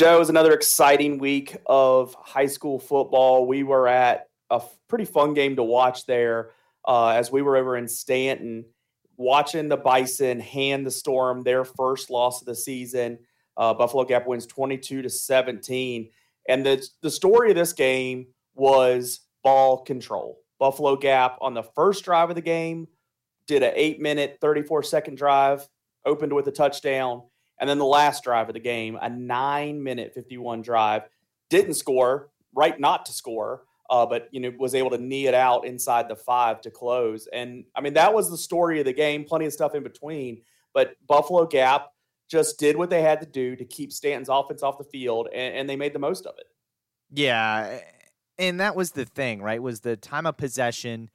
Joe, it was another exciting week of high school football. We were at a pretty fun game to watch there uh, as we were over in Staunton watching the Bison hand the Storm their first loss of the season. Uh, Buffalo Gap wins 22 to 17. And the, the story of this game was ball control. Buffalo Gap on the first drive of the game did an eight minute, 34 second drive, opened with a touchdown. And then the last drive of the game, a nine minute 51 drive, didn't score, right not to score, uh, but you know was able to knee it out inside the five to close. And I mean that was the story of the game. Plenty of stuff in between, but Buffalo Gap just did what they had to do to keep Staunton's offense off the field, and, and they made the most of it. Yeah, and that was the thing, right? Was the time of possession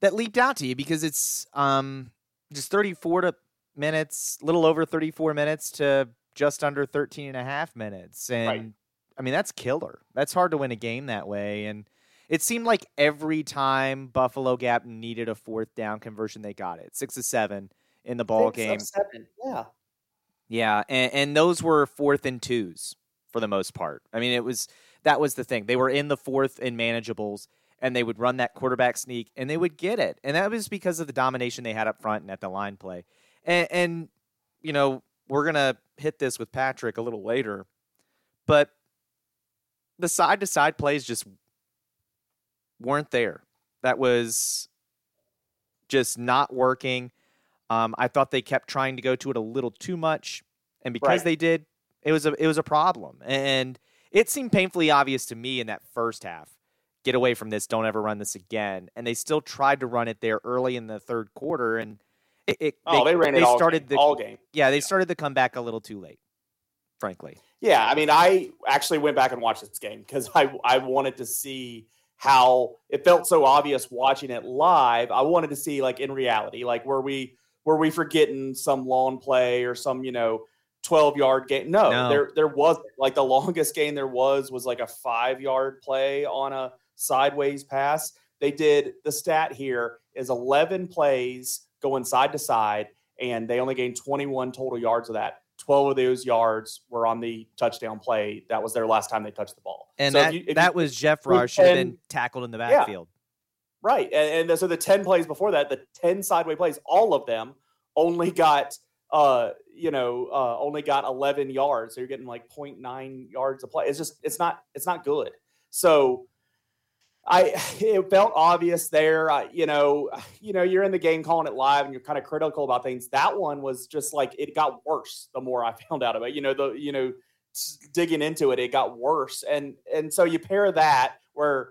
that leaped out to you because it's um just 34 to minutes, little over 34 minutes to just under 13 and a half minutes. And right. I mean, that's killer. That's hard to win a game that way. And it seemed like every time Buffalo Gap needed a fourth down conversion, they got it. Six to seven in the ball Six game. Seven. Yeah. Yeah. And, and those were fourth and twos for the most part. I mean, it was that was the thing. They were in the fourth in manageables and they would run that quarterback sneak and they would get it. And that was because of the domination they had up front and at the line play. And, and you know, we're going to hit this with Patrick a little later, but the side to side plays just weren't there. That was just not working. Um, I thought they kept trying to go to it a little too much, and because right. they did, it was a it was a problem. And it seemed painfully obvious to me in that first half. Get away from this! Don't ever run this again. And they still tried to run it there early in the third quarter, and it, it oh, they, they ran it all started game, the all game. Yeah, they started the comeback a little too late, frankly. Yeah, I mean, I actually went back and watched this game because I I wanted to see how it felt so obvious watching it live. I wanted to see like in reality, like were we were we forgetting some long play or some you know 12 yard game? No, no. there there was like the longest game there was was like a five yard play on a sideways pass. They did the stat here is 11 plays going side to side, and they only gained 21 total yards of that. 12 of those yards were on the touchdown play. That was their last time they touched the ball. And so that, you, that you, was Jeff Rush should have been tackled in the backfield. Yeah, right. And, and, so the 10 plays before that, the 10 sideway plays, all of them only got, uh, you know, uh, only got 11 yards. So you're getting like 0.9 yards a play. It's just, it's not, it's not good. So I it felt obvious there. I, you know, you know, you're in the game calling it live, and you're kind of critical about things. That one was just like it got worse the more I found out about. It. You know, the you know, digging into it, it got worse, and and so you pair that where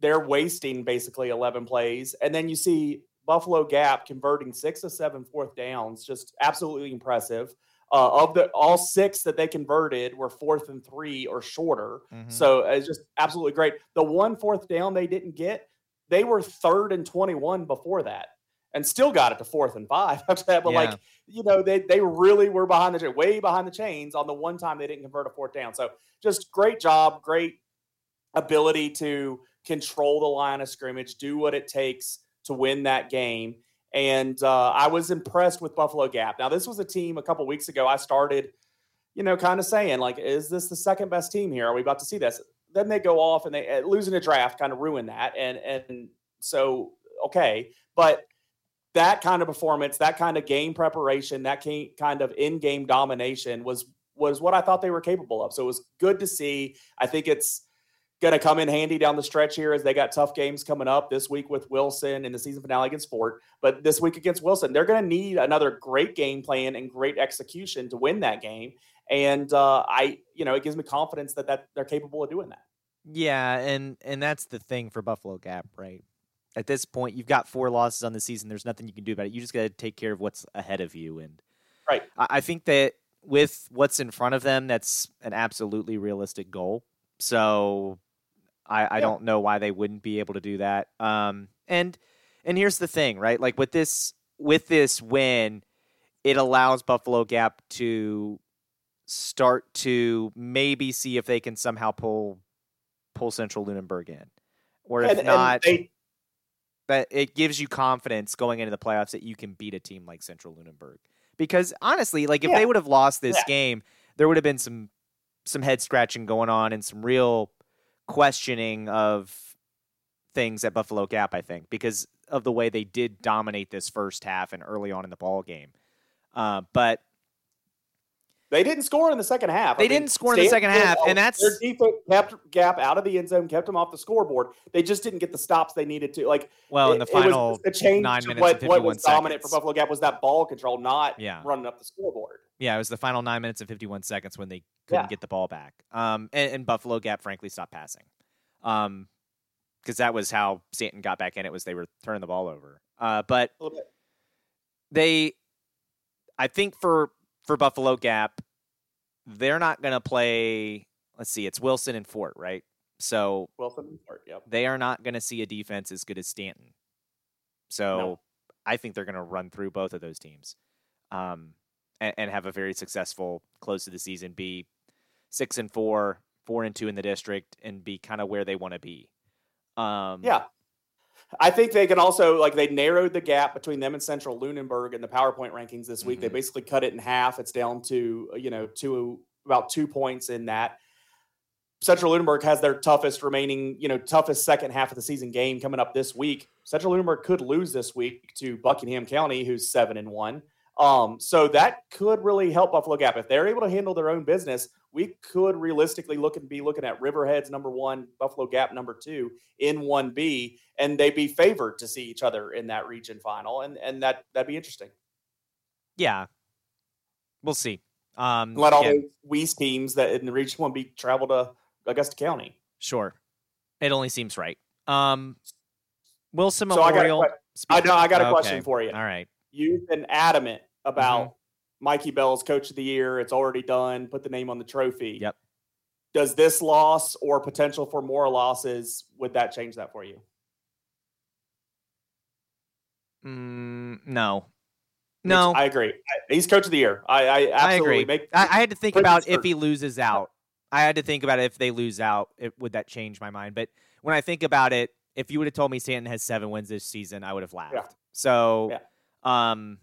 they're wasting basically 11 plays, and then you see Buffalo Gap converting six to seven fourth downs, just absolutely impressive. Uh, of the all six that they converted were fourth and three or shorter. Mm-hmm. So it's just absolutely great. The one fourth down they didn't get, they were third and 21 before that and still got it to fourth and five. But yeah. like, you know, they they really were behind the chain, way behind the chains on the one time they didn't convert a fourth down. So just great job, great ability to control the line of scrimmage, do what it takes to win that game. And uh, I was impressed with Buffalo Gap. Now, this was a team a couple weeks ago. I started, you know, kind of saying, like, is this the second best team here? Are we about to see this? Then they go off and they uh, losing a draft kind of ruined that. And and so okay, but that kind of performance, that kind of game preparation, that kind of in-game domination was was what I thought they were capable of. So it was good to see. I think it's going to come in handy down the stretch here as they got tough games coming up this week with Wilson in the season finale against Fort. But this week against Wilson, they're going to need another great game plan and great execution to win that game. And uh, I, you know, it gives me confidence that that they're capable of doing that. Yeah, and and that's the thing for Buffalo Gap, right? At this point, you've got four losses on the season. There's nothing you can do about it. You just got to take care of what's ahead of you. And right, I, I think that with what's in front of them, that's an absolutely realistic goal. So I, I yeah. don't know why they wouldn't be able to do that. Um, and and here's the thing, right? Like with this with this win, it allows Buffalo Gap to start to maybe see if they can somehow pull pull Central Lunenburg in, or if and, not, and they, that it gives you confidence going into the playoffs that you can beat a team like Central Lunenburg. Because honestly, like if yeah. they would have lost this yeah. game, there would have been some some head scratching going on and some real questioning of things at Buffalo Gap, I think, because of the way they did dominate this first half and early on in the ball game. Uh, but they didn't score in the second half. They I didn't score in the second half, and that's their defense kept gap out of the end zone, kept them off the scoreboard. They just didn't get the stops they needed to. Like, well, in the final the change nine minutes, what, what was dominant for Buffalo Gap was that ball control, not yeah. running up the scoreboard. Yeah, it was the final nine minutes and fifty-one seconds when they couldn't Yeah. get the ball back. Um, and, and Buffalo Gap, frankly, stopped passing. Um, because that was how Staunton got back in. It was they were turning the ball over. Uh, but A little bit. they, I think for for Buffalo Gap, they're not going to play. Let's see, it's Wilson and Fort, right? So Wilson and Fort, Yep. they are not going to see a defense as good as Staunton. So No. I think they're going to run through both of those teams, um, and, and have a very successful close to the season. Be six and four, four and two in the district, and be kind of where they want to be. Um, Yeah. I think they can also like they narrowed the gap between them and Central Lunenburg in the PowerPoint rankings this week. They Mhm. basically cut it in half. It's down to you know two about two points in that. Central Lunenburg has their toughest remaining, you know, toughest second half of the season game coming up this week. Central Lunenburg could lose this week to Buckingham County, who's seven and one. Um, so that could really help Buffalo Gap if they're able to handle their own business. We could realistically look and be looking at Riverheads number one, Buffalo Gap number two in one B, and they'd be favored to see each other in that region final, and and that that'd be interesting. yeah, we'll see. Um, Let all again, those West teams that in the region one B travel to Augusta County. sure, it only seems right. Um, Wilson So I got a Memorial. I know I got a Okay. question for you. All right. You've been adamant about Mm-hmm. Mikey Bell's Coach of the Year. It's already done. Put the name on the trophy. Yep. Does this loss or potential for more losses would that change that for you? Mm, no. No. I agree. He's Coach of the Year. I, I I agree. make. I, I had to think about if he loses out. I had to think about if they lose out, it, would that change my mind? But when I think about it, if you would have told me Staunton has seven wins this season, I would have laughed. So, um,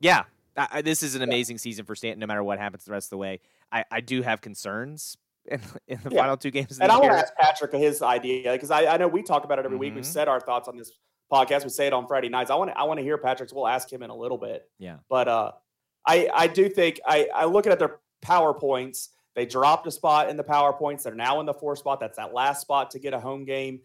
yeah, I, this is an amazing season for Staunton. No matter what happens the rest of the way, I, I do have concerns in, in the Yeah. final two games of and I want to ask Patrick his idea because I, I know we talk about it every week. We've Mhm. said our thoughts on this podcast. We say it on Friday nights. I want to I want to hear Patrick's. We'll ask him in a little bit. Yeah. But uh, I I do think I I looking at their powerpoints. They dropped a spot in the powerpoints. They're now in the four spot. That's that last spot to get a home game.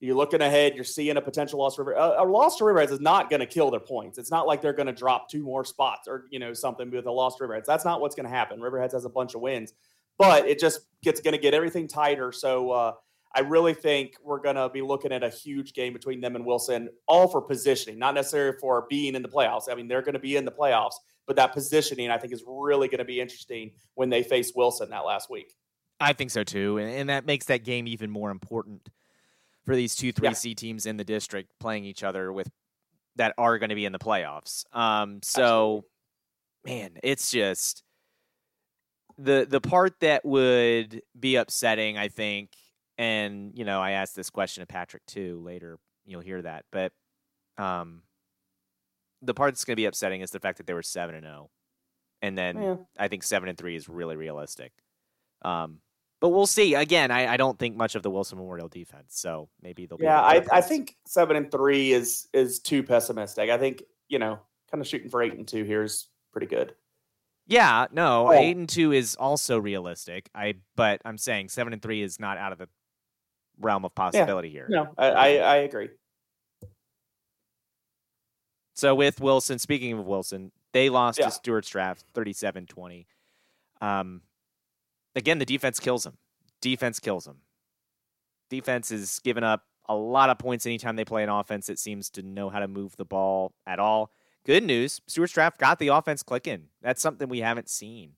You're looking ahead. You're seeing a potential loss River. A, a loss to Riverheads is not going to kill their points. It's not like they're going to drop two more spots or you know something with a loss to Riverheads. That's not what's going to happen. Riverheads has a bunch of wins, but it just gets going to get everything tighter. So uh, I really think we're going to be looking at a huge game between them and Wilson, all for positioning, not necessarily for being in the playoffs. I mean, they're going to be in the playoffs, but that positioning I think is really going to be interesting when they face Wilson that last week. I think so too, and that makes that game even more important for these two three Yeah. C teams in the district playing each other with that are going to be in the playoffs. Um, so, man, it's just the the part that would be upsetting, I think, and you know, I asked this question of Patrick too. Later, you'll hear that, but um, the part that's going to be upsetting is the fact that they were seven and zero, and then Yeah. I think seven and three is really realistic. Um, but we'll see. Again, I, I don't think much of the Wilson Memorial defense, so maybe they'll. Be Yeah, I, I think seven and three is is too pessimistic. I think you know, kind of shooting for eight and two here is pretty good. Yeah, no, Oh. eight and two is also realistic. I but I'm saying seven and three is not out of the realm of possibility here. No, I, I, I agree. So with Wilson, speaking of Wilson, they lost Yeah. to Stuarts Draft 37-20. Um, again, the defense kills them. Defense kills them. Defense is giving up a lot of points anytime they play an offense that seems to know how to move the ball at all. Good news, Stuarts Draft got the offense clicking. That's something we haven't seen.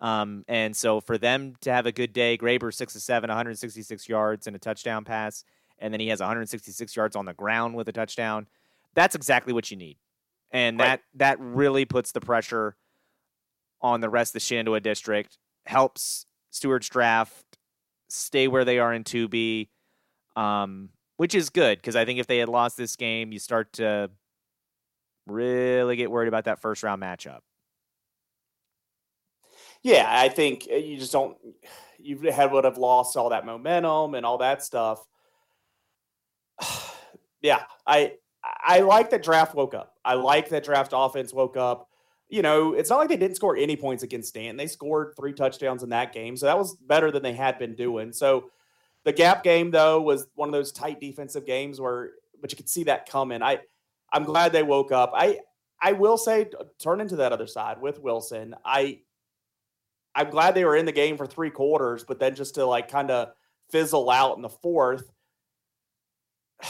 Um, and so for them to have a good day, Graber six to seven, 166 yards and a touchdown pass, and then he has 166 yards on the ground with a touchdown. That's exactly what you need, and Right. that that really puts the pressure on the rest of the Shenandoah district. Helps Stuarts draft stay where they are in two B, um, which is good because I think if they had lost this game, you start to really get worried about that first round matchup. Yeah, I think uh, you just don't. You had would have lost all that momentum and all that stuff. yeah, I I like that draft woke up. I like that draft offense woke up. You know, it's not like they didn't score any points against Staunton. They scored three touchdowns in that game, so that was better than they had been doing. So the gap game though was one of those tight defensive games where, but you could see that coming. I I'm glad they woke up. I I will say turn into that other side with Wilson. I I'm glad they were in the game for three quarters, but then just to like kind of fizzle out in the fourth,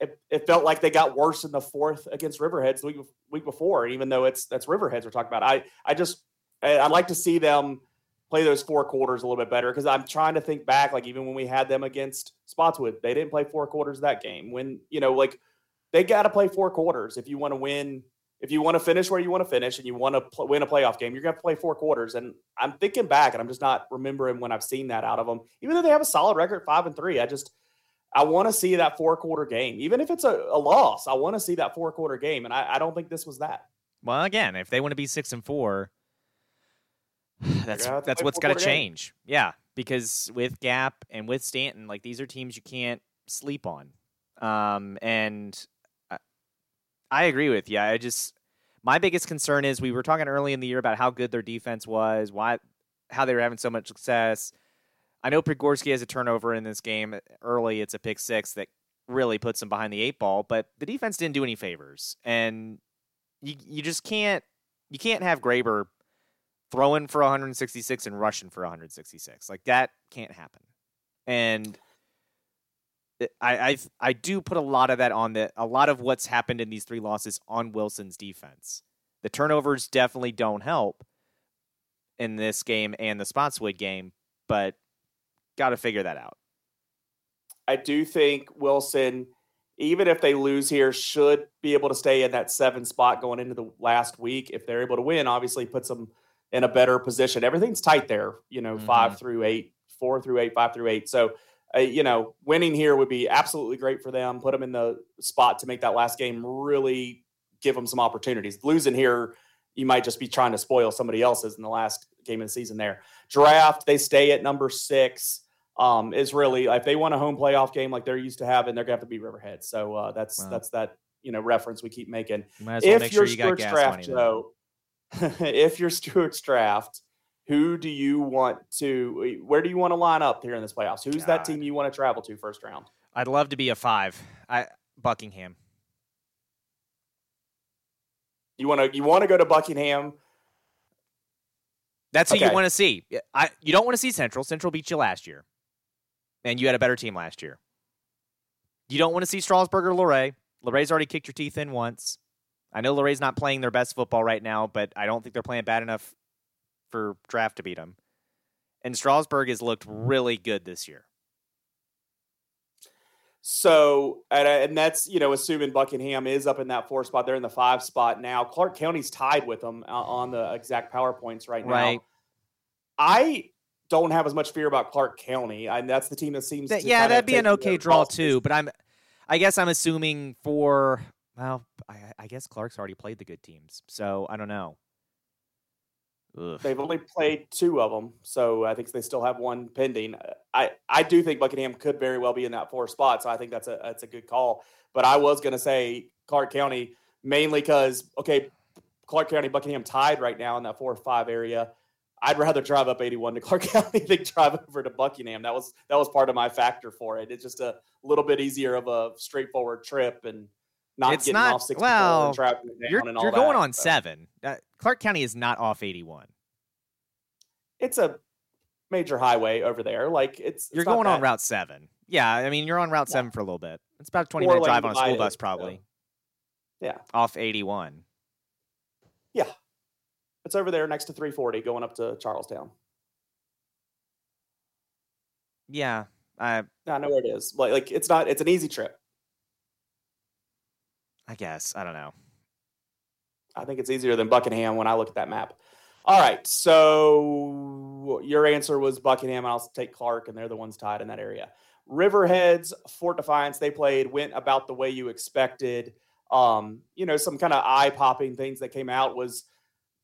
it, it, felt like they got worse in the fourth against Riverheads the week, week before. even though it's that's Riverheads we're talking about, I I just I'd like to see them play those four quarters a little bit better because I'm trying to think back, like even when we had them against Spotswood, they didn't play four quarters that game. When you know, like they got to play four quarters if you want to win if you want to finish where you want to finish and you want to pl- win a playoff game, you're going to play four quarters. And I'm thinking back, and I'm just not remembering when I've seen that out of them. Even though they have a solid record, five and three, I just I want to see that four quarter game, even if it's a, a loss. I want to see that four quarter game, and I, I, don't think this was that. Well, again, if they want to be six and four, that's that's what's got to change. Game. Yeah, because with Gap and with Staunton, like these are teams you can't sleep on. Um, and I agree with you. I just my biggest concern is we were talking early in the year about how good their defense was, why how they were having so much success. I know Prigorski has a turnover in this game early. It's a pick six that really puts them behind the eight ball, but the defense didn't do any favors, and you you just can't you can't have Graber throwing for 166 and rushing for 166 like that can't happen. And I, I I do put a lot of that on the a lot of what's happened in these three losses on Wilson's defense. The turnovers definitely don't help in this game and the Spotswood game, but got to figure that out. I do think Wilson, even if they lose here, should be able to stay in that seven spot going into the last week. If they're able to win, obviously puts them in a better position. Everything's tight there, you know, mm-hmm. five through eight, four through eight, five through eight. So uh, you know, winning here would be absolutely great for them. Put them in the spot to make that last game really give them some opportunities. Losing here, you might just be trying to spoil somebody else's in the last game of the season. There, draft they stay at number six. Um, is really if they want a home playoff game like they're used to having, they're gonna have to beat Riverhead. So uh, that's wow. that's that you know reference we keep making. Well if you're sure you draft, Joe, if you're Stuarts draft who do you want to where do you want to line up here in this playoffs who's God. that team you want to travel to first round i'd love to be a five i buckingham you want to you want to go to buckingham that's okay. who you want to see I, you don't want to see central central beat you last year and you had a better team last year you don't want to see strasburg or Luray. Luray's already kicked your teeth in once I know Luray's not playing their best football right now, but I don't think they're playing bad enough for draft to beat them. And Strasburg has looked really good this year. So, and, uh, and that's, you know, assuming Buckingham is up in that four spot, they're in the five spot now. Clarke County's tied with them uh, on the exact PowerPoints right now. Right. I don't have as much fear about Clarke County. and that's the team that seems that, yeah, that'd be an okay draw too. But I'm, I guess I'm assuming for well, I, I guess Clarke's already played the good teams, so I don't know. Ugh. They've only played two of them, so I think they still have one pending. I, I do think Buckingham could very well be in that four spot, so I think that's a that's a good call. But I was going to say Clarke County mainly because okay, Clarke County Buckingham tied right now in that four or five area. I'd rather drive up 81 to Clarke County than drive over to Buckingham. That was that was part of my factor for it. It's just a little bit easier of a straightforward trip and not it's getting not, off 64 well, and down you're, and all you're that, going on so. seven. Uh, Clarke County is not off 81. It's a major highway over there. Like it's, it's you're going on Route Seven. Yeah, I mean you're on Route yeah. Seven for a little bit. It's about a 20 minute drive on a school bus, probably. Yeah. Off 81. It's over there next to 340 going up to Charles Town. Yeah. I I know where it is. Like like it's not it's an easy trip. I guess. I don't know. I think it's easier than Buckingham when I look at that map. All right. So your answer was Buckingham, I'll take Clarke, and they're the ones tied in that area. Riverheads, Fort Defiance, they played, went about the way you expected. Um, you know, some kind of eye popping things that came out was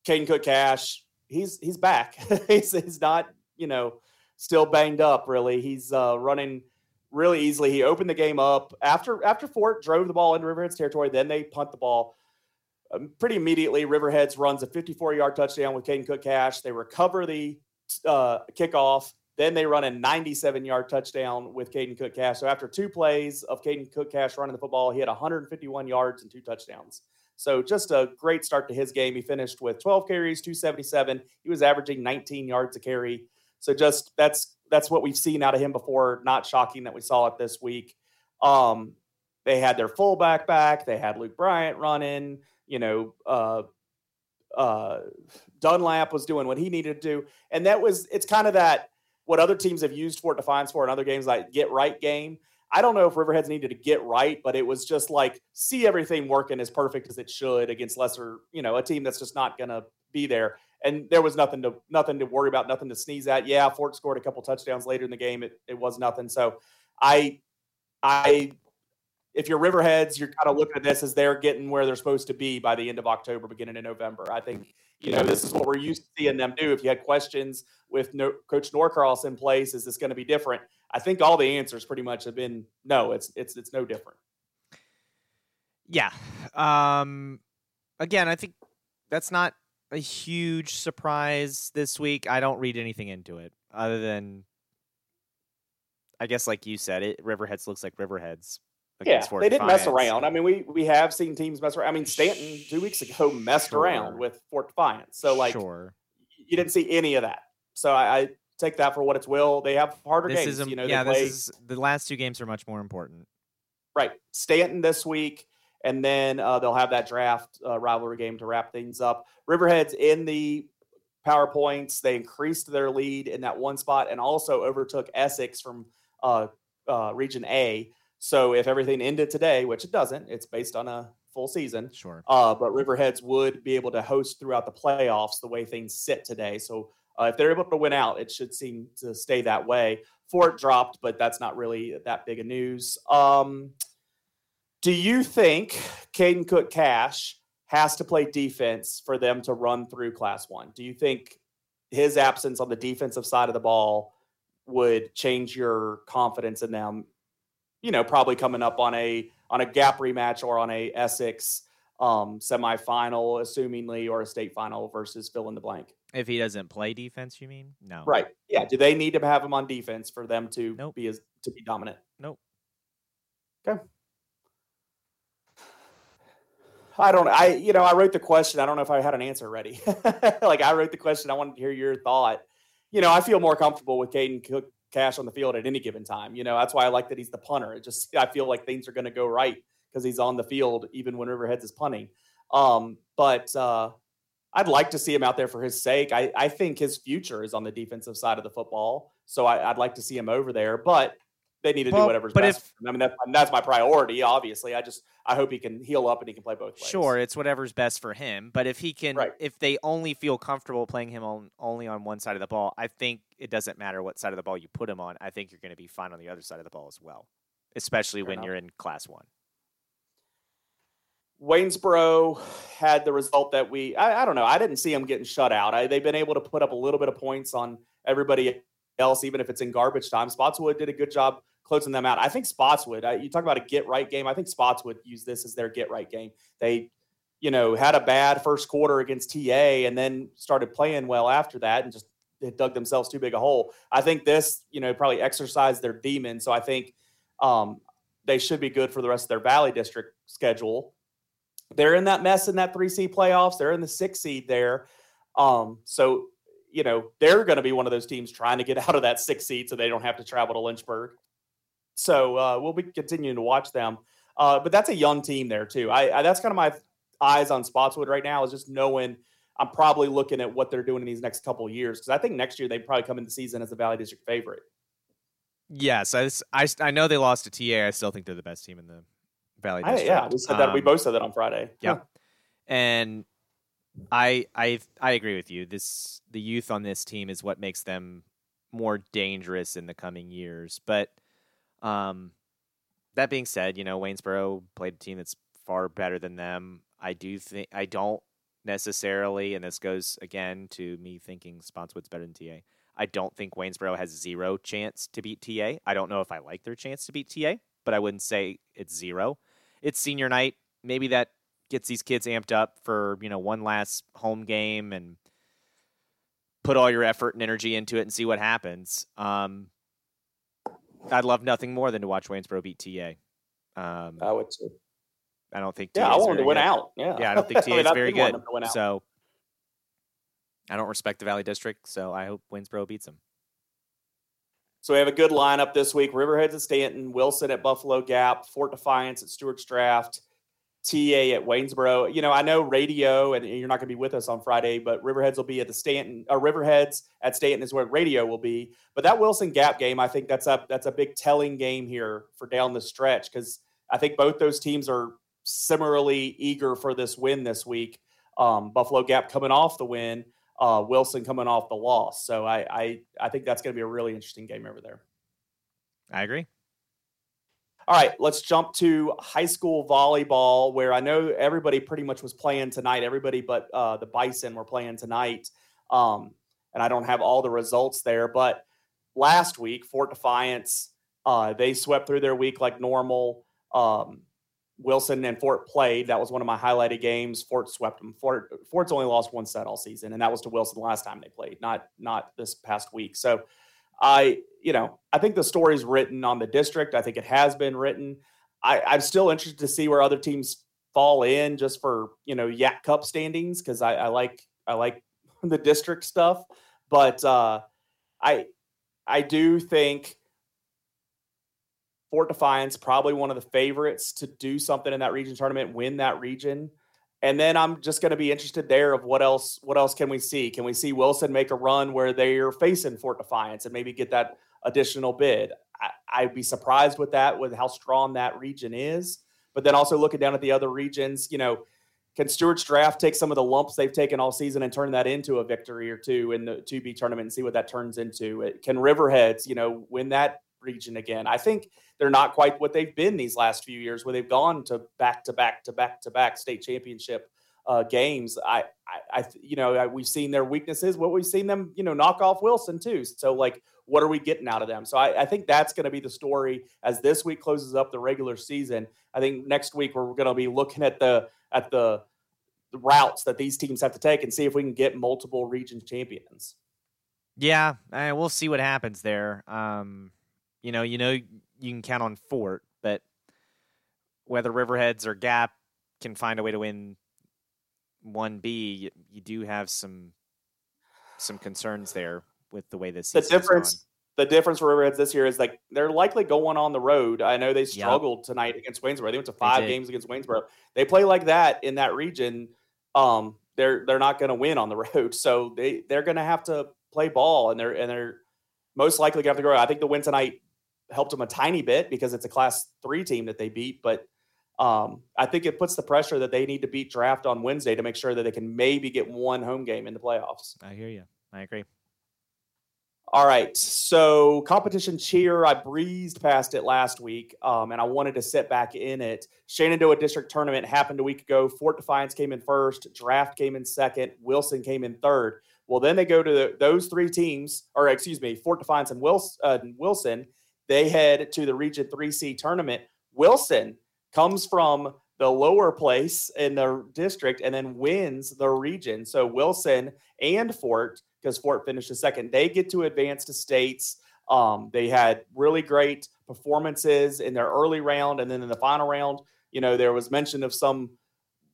Caden Cook Cash. he's he's back. he's he's not you know still banged up. Really, he's uh, running really easily. He opened the game up after after Fort drove the ball into Riverhead's territory. Then they punt the ball. Um, pretty immediately, Riverheads runs a 54 yard touchdown with Caden Cook Cash. They recover the uh, kickoff. Then they run a 97 yard touchdown with Caden Cook Cash. So after two plays of Caden Cook Cash running the football, he had 151 yards and two touchdowns. So just a great start to his game. He finished with 12 carries, 277. He was averaging 19 yards a carry. So just that's that's what we've seen out of him before. Not shocking that we saw it this week. Um, they had their fullback back. They had Luke Bryant running. You know, uh, uh, Dunlap was doing what he needed to do, and that was it's kind of that what other teams have used Fort Defiance for in other games like get right game. I don't know if Riverheads needed to get right, but it was just like see everything working as perfect as it should against lesser, you know, a team that's just not going to be there. And there was nothing to nothing to worry about, nothing to sneeze at. Yeah, Fort scored a couple touchdowns later in the game. It it was nothing. So I I if you're Riverheads, you're kind of looking at this as they're getting where they're supposed to be by the end of October, beginning of November. I think you know this is what we're used to seeing them do. If you had questions with no, Coach Norcross in place, is this going to be different? I think all the answers pretty much have been no. It's it's it's no different. Yeah. Um. Again, I think that's not a huge surprise this week. I don't read anything into it other than I guess, like you said, it Riverheads looks like Riverheads. Yeah, they didn't mess around. I mean, we we have seen teams mess around. I mean, Staunton two weeks ago messed sure. around with Fort Defiance. So like, sure. you didn't see any of that. So I, I take that for what it's will. They have harder this games. Is a, you know, yeah, play, this is the last two games are much more important. Right, Staunton this week, and then uh, they'll have that draft uh, rivalry game to wrap things up. Riverheads in the PowerPoints, they increased their lead in that one spot, and also overtook Essex from uh, uh Region A. So if everything ended today, which it doesn't, it's based on a full season. Sure. Uh, but Riverheads would be able to host throughout the playoffs the way things sit today. So uh, if they're able to win out, it should seem to stay that way. Fort dropped, but that's not really that big a news. Um, do you think Caden Cook Cash has to play defense for them to run through Class One? Do you think his absence on the defensive side of the ball would change your confidence in them you know, probably coming up on a on a gap rematch or on a Essex um, semifinal, assumingly, or a state final versus fill in the blank. If he doesn't play defense, you mean? No. Right. Yeah. Do they need to have him on defense for them to nope. be as to be dominant? Nope. Okay. I don't I you know, I wrote the question. I don't know if I had an answer ready. like I wrote the question. I wanted to hear your thought. You know, I feel more comfortable with Caden Cook cash on the field at any given time. You know, that's why I like that he's the punter. It just I feel like things are going to go right because he's on the field even when Riverheads is punting. Um, but uh, I'd like to see him out there for his sake. I, I think his future is on the defensive side of the football, so I, would like to see him over there. But they need to well, do whatever's but best. If, I mean, that's, that's my priority. Obviously, I just I hope he can heal up and he can play both ways. Sure, it's whatever's best for him. But if he can, right. if they only feel comfortable playing him on only on one side of the ball, I think it doesn't matter what side of the ball you put him on. I think you're going to be fine on the other side of the ball as well, especially Fair when enough. you're in Class One. Waynesboro had the result that we I, I, don't know. I didn't see them getting shut out. I, they've been able to put up a little bit of points on everybody else, even if it's in garbage time. Spotswood did a good job closing them out. I think Spotswood, you talk about a get right game. I think Spotswood use this as their get right game. They, you know, had a bad first quarter against TA and then started playing well after that and just dug themselves too big a hole. I think this, you know, probably exercised their demon. So I think um, they should be good for the rest of their Valley District schedule. They're in that mess in that three seed playoffs. They're in the six seed there. Um, so you know they're going to be one of those teams trying to get out of that six seed so they don't have to travel to Lynchburg. So uh, we'll be continuing to watch them. Uh, but that's a young team there too. I, I that's kind of my eyes on Spotswood right now is just knowing I'm probably looking at what they're doing in these next couple years because I think next year they probably come into the season as a Valley District favorite. Yes, I, I, I know they lost to TA. I still think they're the best team in the Valley District. I, yeah, we said that. Um, we both said that on Friday. Yeah, and I I I agree with you. This the youth on this team is what makes them more dangerous in the coming years. But um, that being said, you know, Waynesboro played a team that's far better than them. I do think I don't necessarily, and this goes again to me thinking Spotswood's better than TA. I don't think Waynesboro has zero chance to beat TA. I don't know if I like their chance to beat TA, but I wouldn't say it's zero. It's senior night. Maybe that gets these kids amped up for, you know, one last home game and put all your effort and energy into it and see what happens. Um, I'd love nothing more than to watch Waynesboro beat TA. Um, I would too. I don't think. Yeah, TA I want them to win good. out. Yeah, Yeah, I don't think TA I mean, is very good. them to win out. So I don't respect the Valley District, so I hope Waynesboro beats them. So we have a good lineup this week. Riverheads at Staunton, Wilson at Buffalo Gap, Fort Defiance at Stuarts Draft, TA at Waynesboro. You know, I know radio, and you're not going to be with us on Friday, but Riverheads will be at the Staunton. Or Riverheads at Staunton is where radio will be. But that Wilson Gap game, I think that's a that's a big telling game here for down the stretch because I think both those teams are similarly eager for this win this week. Um, Buffalo Gap coming off the win, uh, Wilson coming off the loss. So I I, I think that's going to be a really interesting game over there. I agree. All right, let's jump to high school volleyball, where I know everybody pretty much was playing tonight. Everybody but uh, the Bison were playing tonight, um, and I don't have all the results there. But last week, Fort Defiance, uh, they swept through their week like normal. Um, Wilson and Fort played. That was one of my highlighted games. Fort swept them. Fort Fort's only lost one set all season, and that was to Wilson last time they played, not not this past week. So I, you know, I think the story's written on the district. I think it has been written. I, I'm still interested to see where other teams fall in just for you know Yak Cup standings because I, I like I like the district stuff, but uh, I I do think Fort Defiance probably one of the favorites to do something in that region tournament, win that region. And then I'm just going to be interested there of what else what else can we see? Can we see Wilson make a run where they're facing Fort Defiance and maybe get that additional bid? I, I'd be surprised with that, with how strong that region is. But then also looking down at the other regions, you know, can Stuarts draft take some of the lumps they've taken all season and turn that into a victory or two in the 2B tournament and see what that turns into? Can Riverheads, you know, win that region again? I think they're not quite what they've been these last few years, where they've gone to back to back to back to back state championship uh, games. I, I, I, you know, I, we've seen their weaknesses. What we've seen them, you know, knock off Wilson too. So, like, what are we getting out of them? So, I, I think that's going to be the story as this week closes up the regular season. I think next week we're going to be looking at the at the, the routes that these teams have to take and see if we can get multiple region champions. Yeah, uh, we'll see what happens there. Um, you know, you know, you can count on Fort, but whether Riverheads or Gap can find a way to win one B, you, you do have some some concerns there with the way this The difference, the difference for Riverheads this year is like they're likely going on the road. I know they Yep. struggled tonight against Waynesboro. They went to five games against Waynesboro. They play like that in that region. Um, they're they're not going to win on the road, so they they're going to have to play ball, and they're and they're most likely going to have to grow. I think the win tonight helped them a tiny bit because it's a Class Three team that they beat, but um, I think it puts the pressure that they need to beat draft on Wednesday to make sure that they can maybe get one home game in the playoffs. I hear you. I agree. All right. So competition cheer, I breezed past it last week, um, and I wanted to sit back in it. Shenandoah District Tournament happened a week ago. Fort Defiance came in first, Draft came in second, Wilson came in third. Well, then they go to the, those three teams, or excuse me, Fort Defiance and Wilson, uh, Wilson. They head to the Region 3C tournament. Wilson comes from the lower place in the district and then wins the region. So Wilson and Fort, because Fort finished second, they get to advance to states. Um, they had really great performances in their early round, and then in the final round, you know, there was mention of some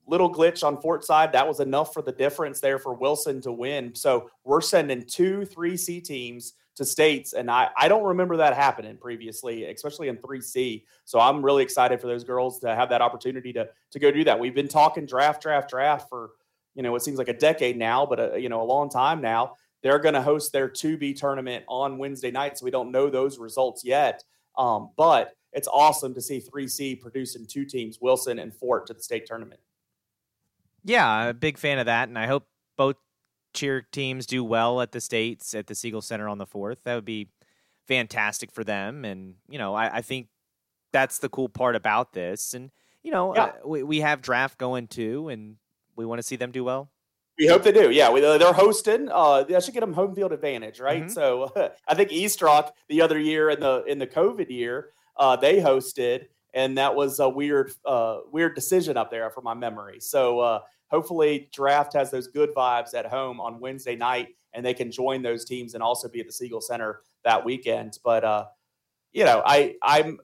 little glitch on Fort side. That was enough for the difference there for Wilson to win. So we're sending two 3C teams to states, and I, I don't remember that happening previously, especially in 3C. So I'm really excited for those girls to have that opportunity to to go do that. We've been talking draft, draft, draft for you know it seems like a decade now, but a, you know a long time now. They're going to host their 2B tournament on Wednesday night, so we don't know those results yet. Um, but it's awesome to see 3C producing two teams, Wilson and Fort, to the state tournament. Yeah, I'm a big fan of that, and I hope both cheer teams do well at the states at the Siegel Center on the fourth. That would be fantastic for them, and you know, I, I think that's the cool part about this. And you know, Yeah. uh, we we have draft going too, and we want to see them do well. We hope they do. Yeah, we, they're hosting. Uh, that should get them home field advantage, right? Mhm. So I think East Rock the other year in the in the COVID year, uh, they hosted, and that was a weird uh, weird decision up there from my memory. So uh, hopefully, draft has those good vibes at home on Wednesday night, and they can join those teams and also be at the Siegel Center that weekend. But uh, you know, I I'm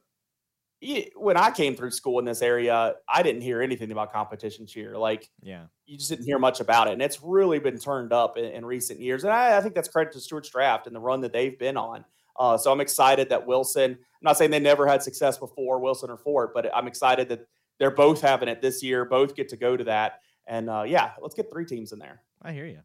when I came through school in this area, I didn't hear anything about competition cheer. Like Yeah. you just didn't hear much about it. And it's really been turned up in, in recent years. And I, I think that's credit to Stuarts draft and the run that they've been on. Uh, so I'm excited that Wilson, I'm not saying they never had success before, Wilson or Fort, but I'm excited that they're both having it this year, both get to go to that. And uh, yeah, let's get three teams in there. I hear you.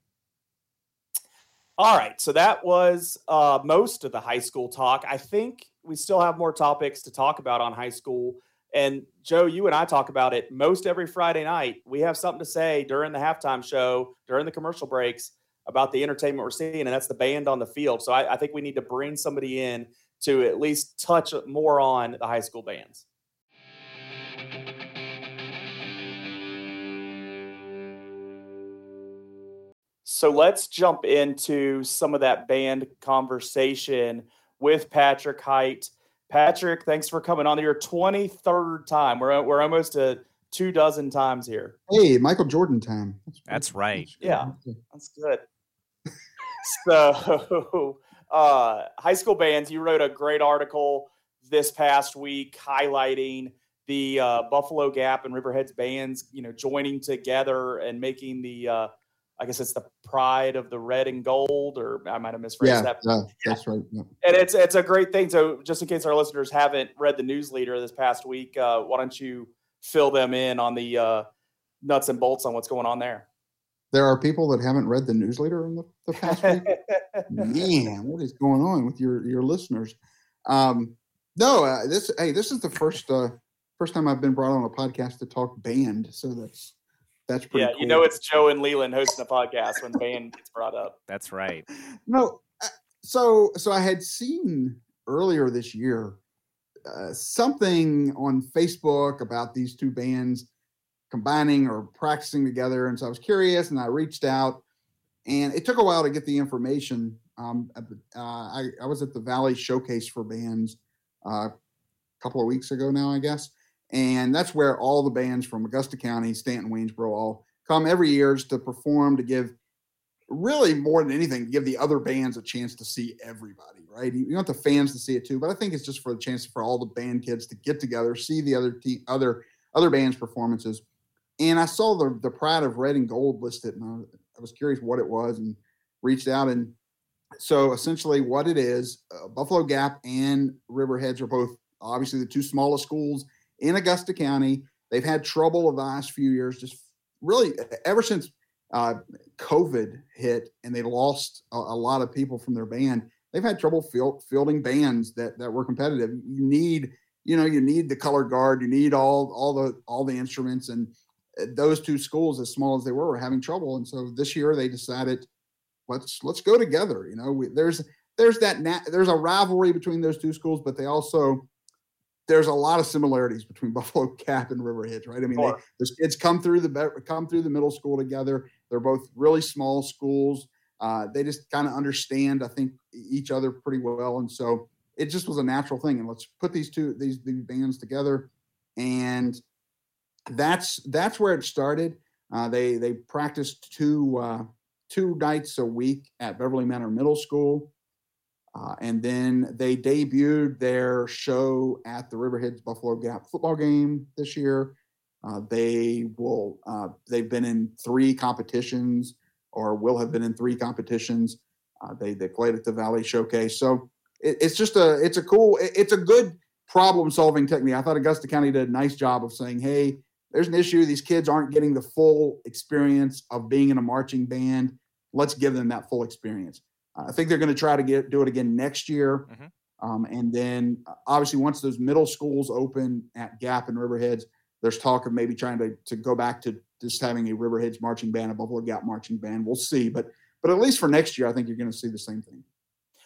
All right. So that was uh, most of the high school talk. I think we still have more topics to talk about on high school. And Joe, you and I talk about it most every Friday night. We have something to say during the halftime show, during the commercial breaks about the entertainment we're seeing, and that's the band on the field. So I, I think we need to bring somebody in to at least touch more on the high school bands. So let's jump into some of that band conversation with Patrick Hite. Patrick, thanks for coming on your 23rd time. We're, we're almost to two dozen times here. Hey, Michael Jordan time. That's right. good. Yeah. That's good. so, uh, high school bands, you wrote a great article this past week highlighting the uh, Buffalo Gap and Riverheads bands, you know, joining together and making the, uh, I guess it's the pride of the red and gold, or I might have misphrased Yeah, that. yeah, that's right. And it's it's a great thing. So, just in case our listeners haven't read the news leader this past week, uh, why don't you fill them in on the uh, nuts and bolts on what's going on there? There are people that haven't read the newsletter in the, the past week. Man, what is going on with your your listeners? Um, no, uh, this hey, this is the first uh, first time I've been brought on a podcast to talk band, so that's that's pretty. yeah, you know it's Joe and Leland hosting a podcast when band gets brought up. That's right. no. uh, So so I had seen earlier this year uh, something on Facebook about these two bands combining or practicing together, and so I was curious, and I reached out, and it took a while to get the information. Um, uh, I, I was at the Valley Showcase for Bands uh, a couple of weeks ago now, I guess, and that's where all the bands from Augusta County, Staunton, Waynesboro, all come every year to perform to give really more than anything to give the other bands a chance to see everybody right? You want the fans to see it too but i think it's just for the chance for all the band kids to get together see the other other other bands performances. And i saw the the pride of red and gold listed and i, was- I was curious what it was and reached out. And so essentially what it is uh, buffalo gap and riverheads are both obviously the two smallest schools in augusta county they've had trouble the last few years just really ever since uh, COVID hit and they lost a, a lot of people from their band, they've had trouble field, fielding bands that that were competitive. You need, you know, you need the color guard, you need all all the all the instruments, and uh, those two schools, as small as they were, were having trouble. And so this year they decided, let's let's go together. You know, we, there's there's that na- there's a rivalry between those two schools, but they also there's a lot of similarities between Buffalo Gap and Riverheads, right? I mean, they, Sure. those kids come through the come through the middle school together. They're both really small schools. Uh, they just kind of understand, I think, each other pretty well, and so it just was a natural thing. And let's put these two these these bands together, and that's that's where it started. Uh, they they practiced two uh, two nights a week at Beverly Manor Middle School. Uh, and then they debuted their show at the Riverheads Buffalo Gap football game this year. Uh, they will. Uh, they've been in three competitions, or will have been in three competitions. Uh, they they played at the Valley Showcase, so it, it's just a it's a cool it- it's a good problem solving technique. I thought Augusta County did a nice job of saying, hey, there's an issue. These kids aren't getting the full experience of being in a marching band. Let's give them that full experience. I think they're going to try to get do it again next year. Mhm. Um, and then uh, obviously once those middle schools open at Gap and Riverheads, there's talk of maybe trying to, to go back to just having a Riverheads marching band, a Buffalo Gap marching band. We'll see. But but at least for next year, I think you're going to see the same thing.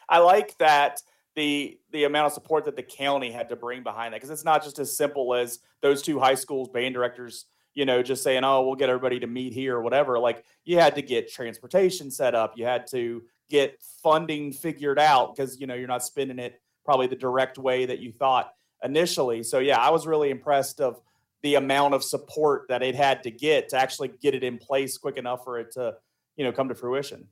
I like that the the amount of support that the county had to bring behind that because it's not just as simple as those two high schools band directors you know, just saying, oh, we'll get everybody to meet here or whatever. Like you had to get transportation set up. You had to get funding figured out because, you know, you're not spending it probably the direct way that you thought initially. So yeah, I was really impressed of the amount of support that it had to get to actually get it in place quick enough for it to, you know, come to fruition.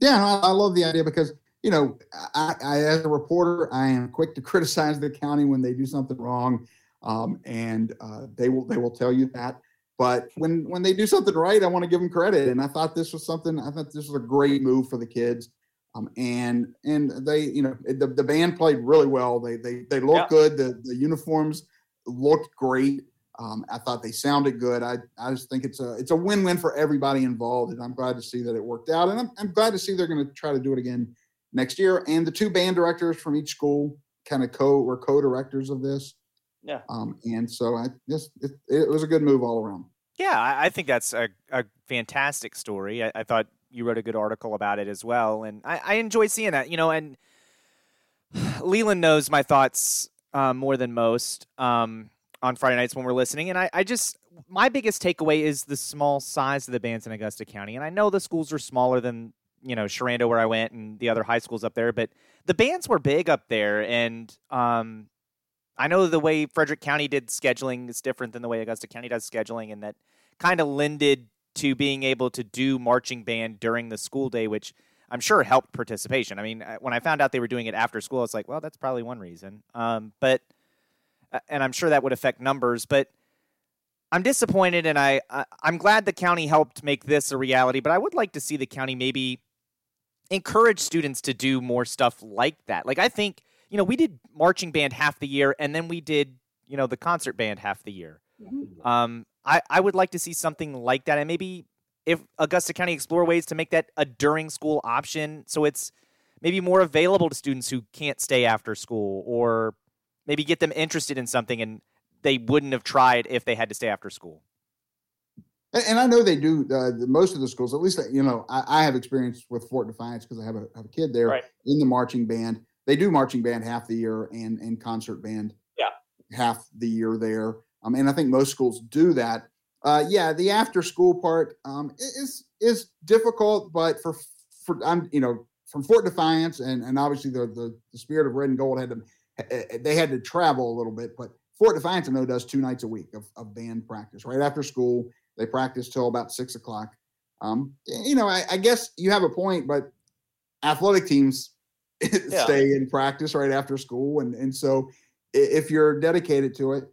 Yeah, I, love the idea because you know, I, I, as a reporter, I am quick to criticize the county when they do something wrong, um, and uh, they will they will tell you that. But when when they do something right, I want to give them credit. And I thought this was something. I thought this was a great move for the kids. Um, and and they, you know, the, the band played really well. They they they looked yeah. good. The the uniforms looked great. Um, I thought they sounded good. I, I just think it's a it's a win win for everybody involved, and I'm glad to see that it worked out. And I'm, I'm glad to see they're going to try to do it again next year. And the two band directors from each school kind of co were co directors of this. Yeah. Um, and so I just it, it, was a good move all around. Yeah, I, I think that's a, a fantastic story. I, I, thought you wrote a good article about it as well, and I, I enjoy seeing that. You know, and Leland knows my thoughts uh, more than most. Um, on Friday nights when we're listening. And I, I just, my biggest takeaway is the small size of the bands in Augusta County. And I know the schools are smaller than, you know, Sherando where I went and the other high schools up there, but the bands were big up there. And um, I know the way Frederick County did scheduling is different than the way Augusta County does scheduling, and that kind of lended to being able to do marching band during the school day, which I'm sure helped participation. I mean, when I found out they were doing it after school, it's like, well, that's probably one reason. Um, but and I'm sure that would affect numbers. But I'm disappointed, and I, I I'm glad the county helped make this a reality. But I would like to see the county maybe encourage students to do more stuff like that. Like I think you know we did marching band half the year, and then we did you know the concert band half the year. Mm-hmm. Um, I I would like to see something like that, and maybe if Augusta County explore ways to make that a during school option, so it's maybe more available to students who can't stay after school or maybe get them interested in something and they wouldn't have tried if they had to stay after school. And I know they do. Uh, most of the schools, at least you know, I, I have experience with Fort Defiance because I have a, have a kid there right. in the marching band. They do marching band half the year and and concert band yeah half the year there. Um, and I think most schools do that. Uh, yeah, the after school part um, is is difficult, but for for I'm you know from Fort Defiance and and obviously the the, the spirit of red and gold had to Eh, eh, they had to travel a little bit, but Fort Defiance, I know, does two nights a week of, of band practice. Right after school, they practice till about six o'clock. Um, you know, I, I, guess you have a point, but athletic teams yeah. stay in practice right after school, and and so if you're dedicated to it,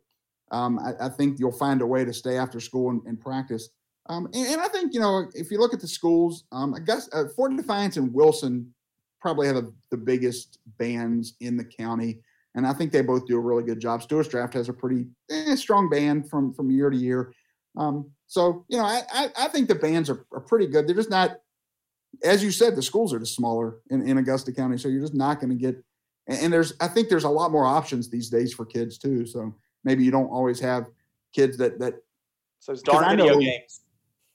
um, I, I, think you'll find a way to stay after school and, and practice. Um, and, and, I think you know if you look at the schools, um, I guess uh, Fort Defiance and Wilson probably have the, the biggest bands in the county and I think they both do a really good job. Stuarts Draft has a pretty eh, strong band from from year to year. Um, so you know, I, I, I think the bands are, are pretty good. They're just not, as you said, the schools are just smaller in, in Augusta County, so you're just not going to get. And, and there's I think there's a lot more options these days for kids too. So maybe you don't always have kids that that. So it's darn video know, games.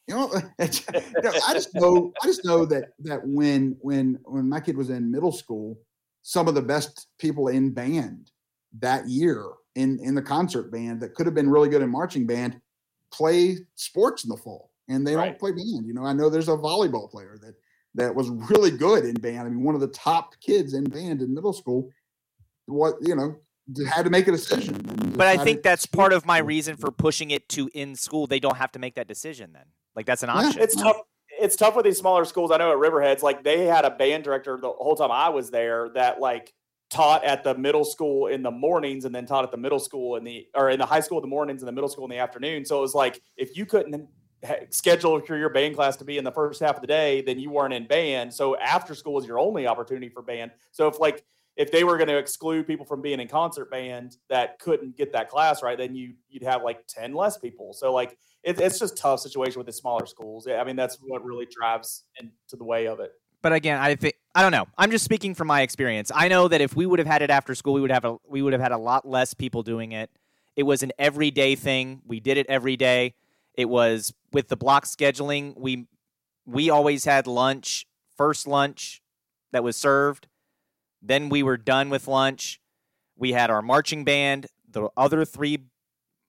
You know, you know, I just know I just know that that when when when my kid was in middle school, some of the best people in band that year in in the concert band that could have been really good in marching band play sports in the fall and they right. don't play band you know i know there's a volleyball player that that was really good in band i mean one of the top kids in band in middle school what you know had to make a decision but i think that's part of my reason for pushing it to in school they don't have to make that decision then like that's an option yeah, it's tough it's tough with these smaller schools. I know at Riverheads, like they had a band director the whole time I was there that like taught at the middle school in the mornings and then taught at the middle school in the or in the high school in the mornings and the middle school in the afternoon. So it was like if you couldn't schedule for your band class to be in the first half of the day, then you weren't in band. So after school is your only opportunity for band. So if like if they were going to exclude people from being in concert band that couldn't get that class right, then you you'd have like ten less people. So like it, it's just tough situation with the smaller schools. I mean that's what really drives into the way of it. But again, I think I don't know. I'm just speaking from my experience. I know that if we would have had it after school, we would have a, we would have had a lot less people doing it. It was an everyday thing. We did it every day. It was with the block scheduling. We we always had lunch, first lunch that was served then we were done with lunch. We had our marching band. The other three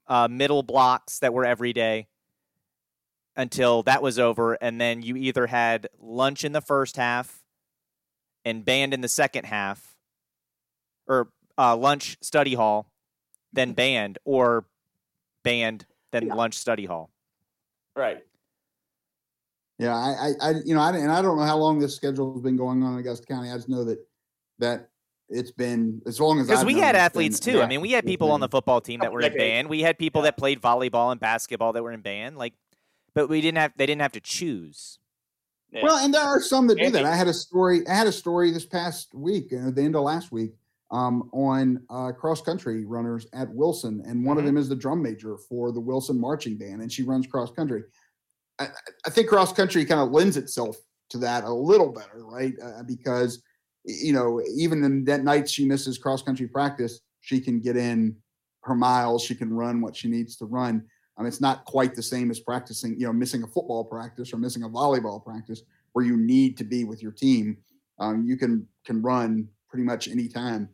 uh, middle blocks that were every day until that was over, and then you either had lunch in the first half and band in the second half, or uh, lunch study hall, then band, or band then Yeah. lunch study hall. Right. Yeah, I, I, I you know, I, and I don't know how long this schedule has been going on in Augusta County. I just know that that it's been as long as Because we known, had athletes been- too. I mean, we had people on the football team that were in band. We had people Yeah. that played volleyball and basketball that were in band. Like, but we didn't have. They didn't have to choose. Yeah. Well, and there are some that do that. I had a story. I had a story this past week, uh, the end of last week, um, on uh, cross country runners at Wilson, and one of Mhm. them is the drum major for the Wilson marching band, and she runs cross country. I, I- I think cross country kind of lends itself to that a little better, right? Uh, because you know, even in that night she misses cross country practice, she can get in her miles. She can run what she needs to run. Um, it's not quite the same as practicing, you know, missing a football practice or missing a volleyball practice where you need to be with your team. Um, you can can run pretty much any time.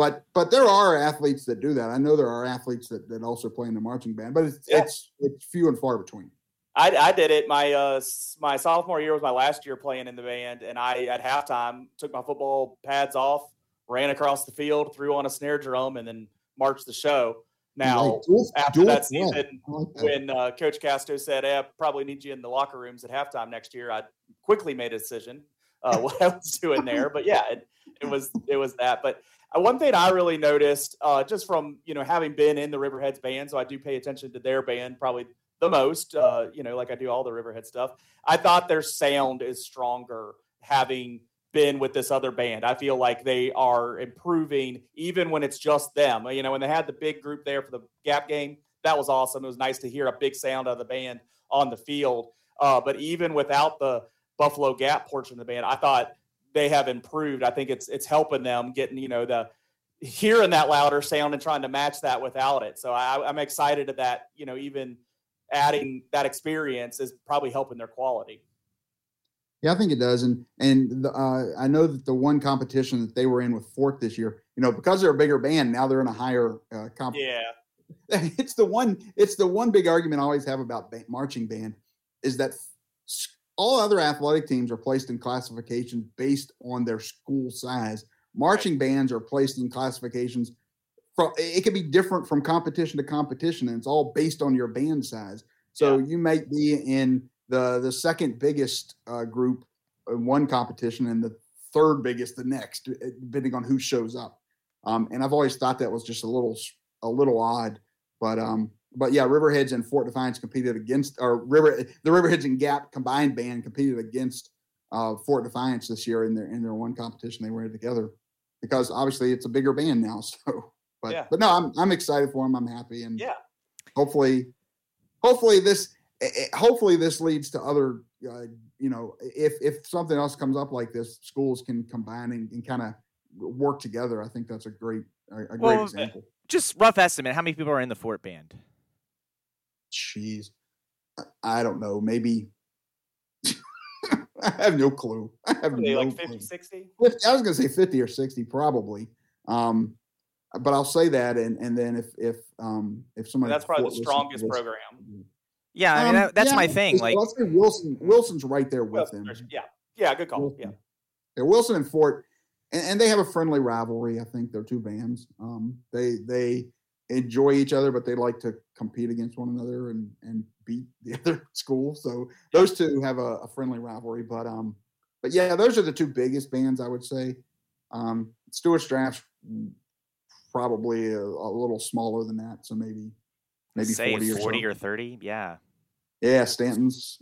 But but there are athletes that do that. I know there are athletes that, that also play in the marching band, but it's Yeah. it's it's few and far between. I, I did it. My uh, my sophomore year was my last year playing in the band, and I at halftime took my football pads off, ran across the field, threw on a snare drum, and then marched the show. Now, Like, after that season, like that. when uh, Coach Casto said, "Eh, I probably need you in the locker rooms at halftime next year," I quickly made a decision uh, what I was doing there. But yeah, it, it was it was that. But one thing I really noticed, uh, just from you know having been in the Riverheads band, so I do pay attention to their band probably the most. Uh, you know, like I do all the Riverhead stuff. I thought their sound is stronger having been with this other band. I feel like they are improving even when it's just them. You know, when they had the big group there for the Gap game, that was awesome. It was nice to hear a big sound of the band on the field. Uh, but even without the Buffalo Gap portion of the band, I thought they have improved. I think it's it's helping them getting you know the hearing that louder sound and trying to match that without it. So I, I'm excited at that. You know, even adding that experience is probably helping their quality. Yeah, I think it does, and and the, uh, I know that the one competition that they were in with Fort this year, you know, because they're a bigger band, now they're in a higher uh, comp. Yeah, It's the one. It's the one big argument I always have about ba- marching band is that all other athletic teams are placed in classifications based on their school size. Marching bands are placed in classifications. From, it can be different from competition to competition, and it's all based on your band size. So you might be in the the second biggest uh, group in one competition and the third biggest the next, uh, depending on who shows up. Um, and I've always thought that was just a little a little odd, but um, but yeah, Riverheads and Fort Defiance competed against, or River the Riverheads and Gap combined band competed against uh, Fort Defiance this year in their in their one competition they were in together, because obviously it's a bigger band now. So, but Yeah. but no, I'm I'm excited for them. I'm happy, and Yeah. hopefully, hopefully this eh, eh, hopefully this leads to other uh, you know if if something else comes up like this, schools can combine and, and kind of work together. I think that's a great a, a great Well, example. Just rough estimate. How many people are in the Fort band? Jeez. I- I don't know. Maybe. I have no clue. I have Are they no like clue. 50, 60? 50 I was going to say 50 or 60 probably. Um, but I'll say that. And, and then if, if, um, if somebody, That's probably the strongest this- program. Yeah, I mean Um, that, that's yeah, my thing. Like, I'll say Wilson, Wilson's right there with Wilson, them. Yeah, yeah, good call. Yeah, Wilson. Yeah, Wilson and Fort, and, and they have a friendly rivalry. I think they're two bands. Um, they they enjoy each other, but they like to compete against one another and and beat the other school. So those two have a, a friendly rivalry. But um, but yeah, those are the two biggest bands I would say. Um, Stuarts Draft's probably a, a little smaller than that, so maybe maybe say forty, 40 or, or 30. Yeah. yeah, Staunton's.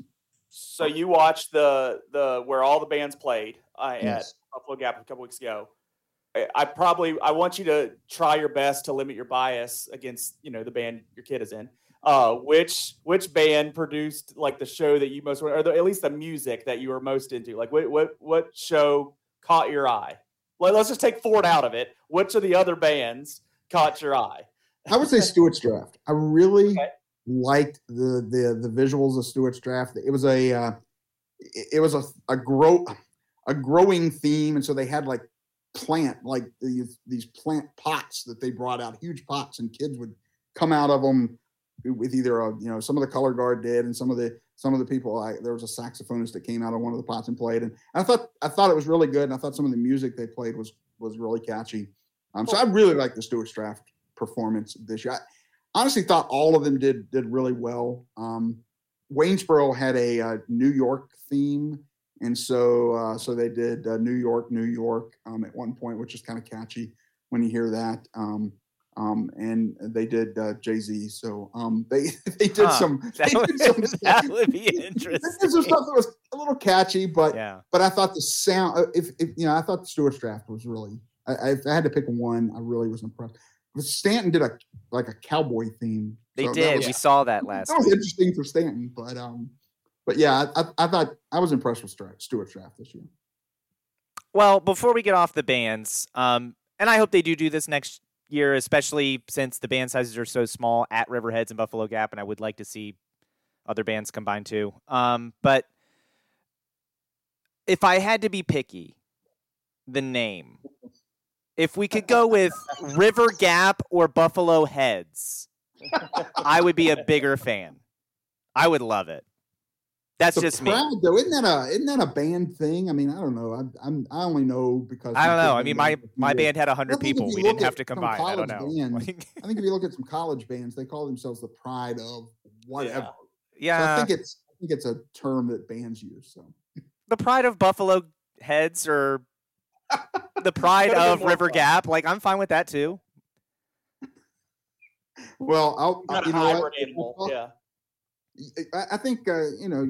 So you watched the the where all the bands played uh, at Yes. Buffalo Gap a couple weeks ago. I, I probably I want you to try your best to limit your bias against you know the band your kid is in. Uh, which which band produced like the show that you most or the, at least the music that you were most into? Like what what what show caught your eye? Let, let's just take Fort out of it. Which of the other bands caught your eye? I would say Stuarts Draft. I really Okay. liked the the the visuals of Stuarts Draft. It was a uh, it, it was a a grow a growing theme, and so they had like plant like these these plant pots that they brought out, huge pots, and kids would come out of them with either a you know some of the color guard did and some of the some of the people I, there was a saxophonist that came out of one of the pots and played and I thought I thought it was really good and I thought some of the music they played was was really catchy. Um, so I really like the Stuarts Draft performance this year. I honestly thought all of them did did really well. Um, Waynesboro had a, uh, New York theme, and so uh, so they did uh, New York, New York um, at one point, which is kind of catchy when you hear that. Um, um, and they did uh, Jay Z. So um, they they did Huh. some. That, they would, did some that would be interesting. some stuff that was a little catchy, but Yeah. but I thought the sound. uh, If, if you know, I thought the Stuarts Draft was really. I, I- if I had to pick one, I really was impressed. But Staunton did a like a cowboy theme. They so did. was- We saw that last that was week. interesting for Staunton, but um, but yeah, I, I, thought I was impressed with Stuarts Draft this year. Well, before we get off the bands, um, and I hope they do do this next year, especially since the band sizes are so small at Riverheads and Buffalo Gap, and I would like to see other bands combined too. Um, but if I had to be picky, the name, if we could go with River Gap or Buffalo Heads, I would be a bigger fan. I would love it. That's The just me. Pride, though, isn't that a isn't that a band thing? I mean, I don't know. I'm, I'm I only know because I don't know. I mean, my my band had I hundred people. We didn't have to combine. I don't know. college bands, I think if you look at some college bands, they call themselves the pride of whatever. So I think it's I think it's a term that bands use. So the pride of Buffalo Heads or the pride of River fun. Gap. Like, I'm fine with that too. well, I'll, Kind you know what? hybrid animal. Well, Yeah. I, I think uh, you know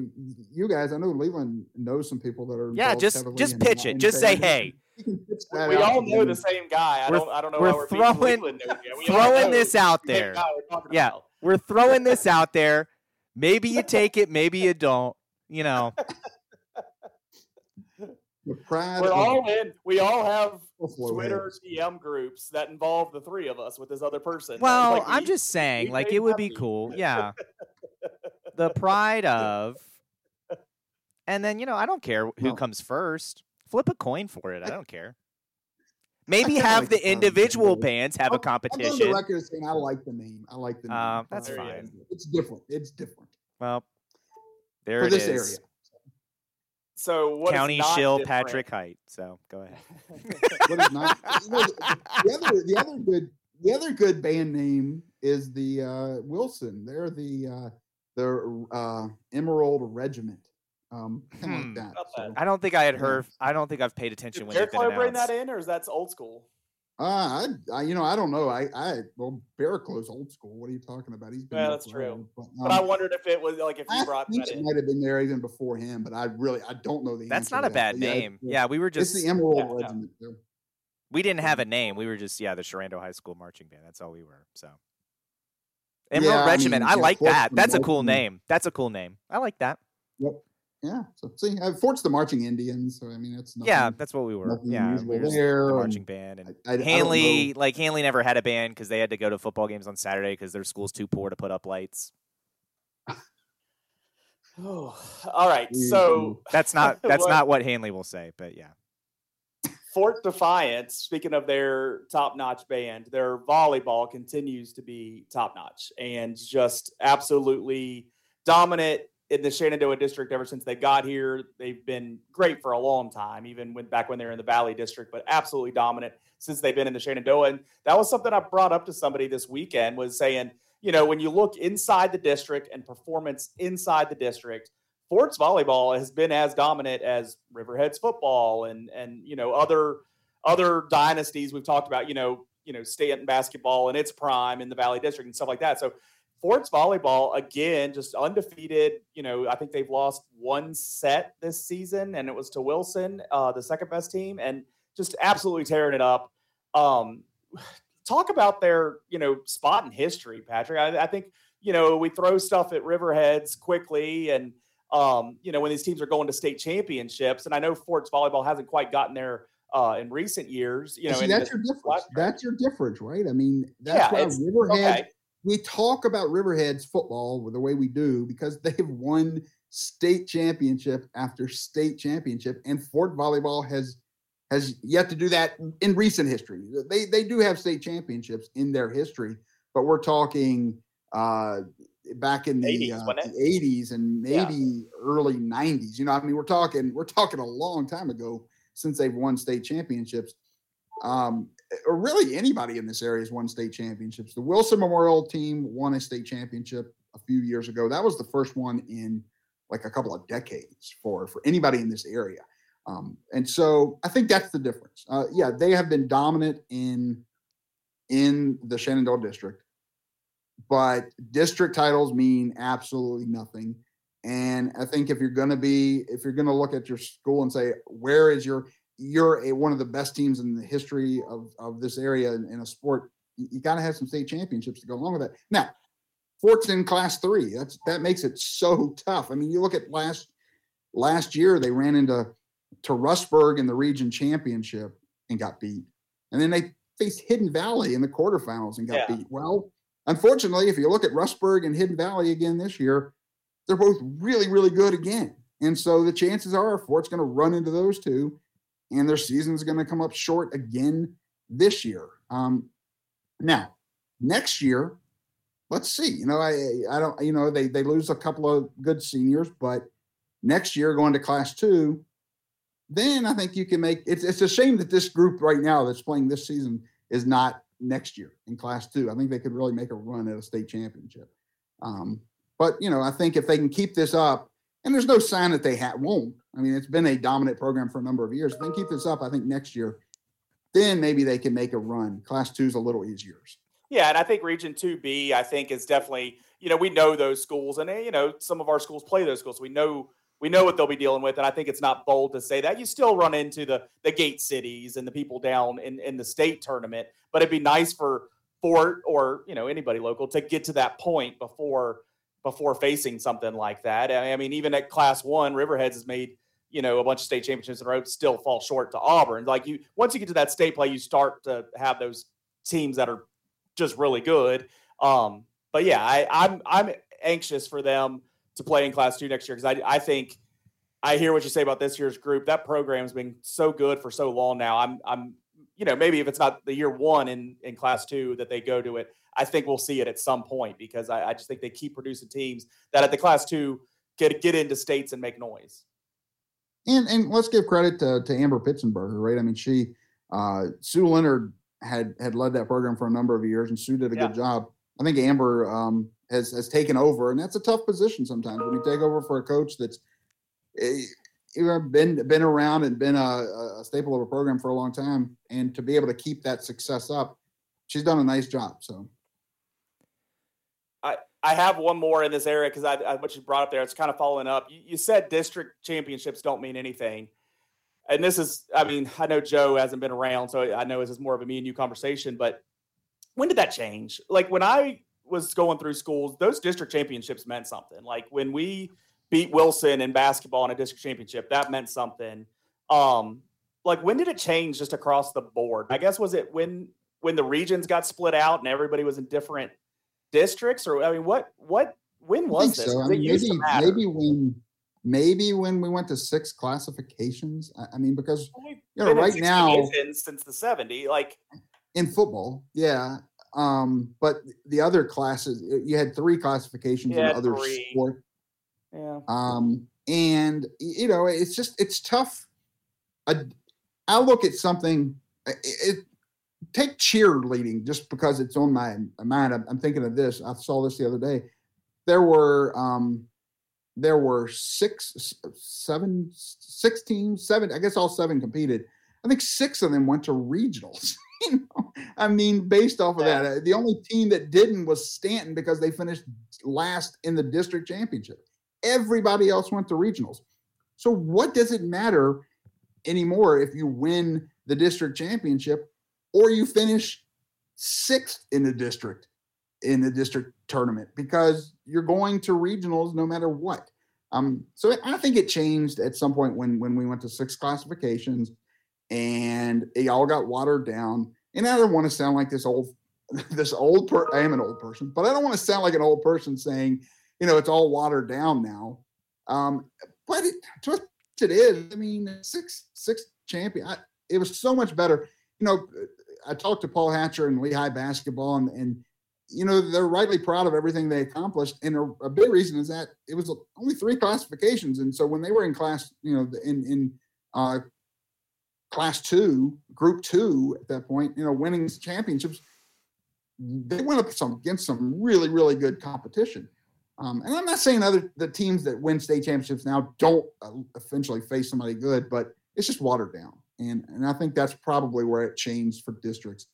you guys. I know Leland knows some people that are. Yeah, just just pitch it. Just say, hey, You can pitch We, that we out all know them. the same guy. I We're- don't. I don't know we're why we're throwing- Leland over here. We throwing this out there. we're Yeah. about. We're throwing this out there. Maybe you take it, maybe you don't. You know, We're all in. We all have Twitter DM groups that involve the three of us with this other person. well, Like, I'm we- just saying, like, it would be cool. Yeah. The pride of, and then, you know, I don't care who Well- comes first. Flip a coin for it. I don't care. Maybe have like the the pride of individual Buffalo. bands have a I'll- I'll go on the competition. record saying I like the name. I like the name. Uh, that's Pride fine. Buffalo. It's different. It's different Well, there for it this is. area. So what is County not Shill different- Patrick Hite. So go ahead. What is not you know, the other the other good the other good band name is the uh, Wilson. They're the uh, the uh, Emerald Regiment. Um, Hmm. like that. Not So. I don't think I had heard. I don't think I've paid attention Did when Bear they've been bring that in, or is that old school? uh, I, I you know I don't know. I I well Barraclow's old school. What are you talking about? He's been Yeah, there that's true. forever, But, But I um, wondered if it was like if you I brought think that it in. might have been there even before him, but I really I don't know the That's answer not a that. bad But name. it's- Yeah, we were just It's the Emerald Yeah, yeah. Regiment. so. we didn't have a name. We were just yeah the Sherando High School marching band. That's all we were. So Emerald Yeah, I Regiment. mean, I like Fort's that. the That's a cool marching- name. That's a cool name. I like that. Yep. Yeah. So see, uh, Fort's the marching Indians. So I mean, that's nothing, yeah, that's what we were. Yeah, we unusual were there. the marching band and I, I, I Handley. know. Like Handley never had a band because they had to go to football games on Saturday because their school's too poor to put up lights. Oh, all right. So That's not that's What- not what Handley will say, but yeah. Fort Defiance, speaking of their top notch band, their volleyball continues to be top notch and just absolutely dominant in the Shenandoah district ever since they got here. They've been great for a long time, even when back when they were in the Valley district, but absolutely dominant since they've been in the Shenandoah. And that was something I brought up to somebody this weekend was saying, you know, when you look inside the district and performance inside the district, Fort's volleyball has been as dominant as Riverhead's football and and you know other other dynasties we've talked about. You know, you know Staunton basketball in its prime in the Valley District and stuff like that. So Fort's volleyball again, just undefeated. You know, I think they've lost one set this season, and it was to Wilson, uh, the second best team, and just absolutely tearing it up. Um, talk about their you know spot in history, Patrick. I, I think you know we throw stuff at Riverheads quickly and um, you know, when these teams are going to state championships. And I know Fort's volleyball hasn't quite gotten there uh, in recent years. You know, See, that's your difference. That's your difference, right? I mean, that's Yeah, why Riverhead. okay. We talk about Riverhead's football the way we do because they've won state championship after state championship, and Fort volleyball has has yet to do that in recent history. They they do have state championships in their history, but we're talking uh, back in the 80s, uh, the 80s and Yeah. maybe early 90s. You know, I mean, we're talking we're talking a long time ago since they've won state championships. Um, or really anybody in this area has won state championships. The Wilson Memorial team won a state championship a few years ago. That was the first one in like a couple of decades for for anybody in this area. Um, and so I think that's the difference. Uh, yeah, they have been dominant in in the Shenandoah district, but district titles mean absolutely nothing. And I think if you're going to be, if you're going to look at your school and say, where is your, you're a, one of the best teams in the history of, of this area in, in a sport, you, you got to have some state championships to go along with that. Now, Fort's in class three. That's, that makes it so tough. I mean, you look at last, last year, they ran into, to Rustburg in the region championship and got beat. And then they faced Hidden Valley in the quarterfinals and got Yeah. beat. Well, unfortunately, if you look at Rustburg and Hidden Valley again this year, they're both really, really good again. And so the chances are Fort's going to run into those two, and their season's going to come up short again this year. Um, now, next year, let's see. You know, I I don't. You know, they they lose a couple of good seniors, but next year going to Class Two, then I think you can make. It's it's a shame that this group right now that's playing this season is not next year in Class Two. I think they could really make a run at a state championship. Um, but you know, I think if they can keep this up, and there's no sign that they ha- won't. I mean, it's been a dominant program for a number of years. If they keep this up, I think next year, then maybe they can make a run. Class Two is a little easier. Yeah, and I think Region Two B, I think, is definitely you know we know those schools, and eh, you know some of our schools play those schools. We know we know what they'll be dealing with, and I think it's not bold to say that. You still run into the the gate cities and the people down in in the state tournament, but it'd be nice for Fort or you know anybody local to get to that point before before facing something like that. I mean, even at Class One, Riverheads has made you know a bunch of state championships in a row, still fall short to Auburn. Like you, once you get to that state play, you start to have those teams that are just really good. Um, but yeah, I, I'm I'm anxious for them to play in Class Two next year because I I think I hear what you say about this year's group. That program's been so good for so long now. I'm I'm you know maybe if it's not the year one in in Class Two that they go to it, I think we'll see it at some point because I, I just think they keep producing teams that at the Class Two get get into states and make noise. And and let's give credit to, to Amber Pitzenberger, right? I mean, she uh, Sue Leonard had had led that program for a number of years, and Sue did a Yeah. good job. I think Amber um, has has taken over, and that's a tough position sometimes when you take over for a coach that's eh, been been around and been a, a staple of a program for a long time, and to be able to keep that success up, she's done a nice job. So I have one more in this area because I, I what you brought up there. It's kind of following up. You, you said district championships don't mean anything, and this is. I mean, I know Joe hasn't been around, so I know this is more of a me and you conversation. But when did that change? Like when I was going through schools, those district championships meant something. Like when we beat Wilson in basketball in a district championship, that meant something. Um, like when did it change just across the board? I guess was it when when the regions got split out and everybody was in different districts or I mean what what when was this? so. I mean, maybe maybe when maybe when we went to six classifications. I, I mean, because you know, right now since the 70 like in football, yeah. Um, but the other classes, you had three classifications Yeah, in other three. sport. yeah Um, and you know, it's just it's tough. I, I look at something. It, it take cheerleading just because it's on my mind. I'm, I'm thinking of this. I saw this the other day. There were um, there were six, seven, six s- teams, seven. I guess all seven competed. I think six of them went to regionals. you know, I mean, based off of Yeah. that, uh, the only team that didn't was Staunton because they finished last in the district championship. Everybody else went to regionals. So what does it matter anymore if you win the district championship or you finish sixth in the district in the district tournament because you're going to regionals no matter what. Um, so I think it changed at some point when when we went to six classifications and it all got watered down. And I don't want to sound like this old this old per I am an old person, but I don't want to sound like an old person saying, you know, it's all watered down now. Um, but it, us, it is. I mean, six six champion. I, it was so much better. You know, I talked to Paul Hatcher and Lehigh basketball, and, and you know, they're rightly proud of everything they accomplished. And a, a, big reason is that it was only three classifications. And so when they were in class, you know, in, in uh, class two, group two at that point, you know, winning championships, they went up some against some really, really good competition. Um, and I'm not saying other the teams that win state championships now don't uh, eventually face somebody good, but it's just watered down. And and I think that's probably where it changed for districts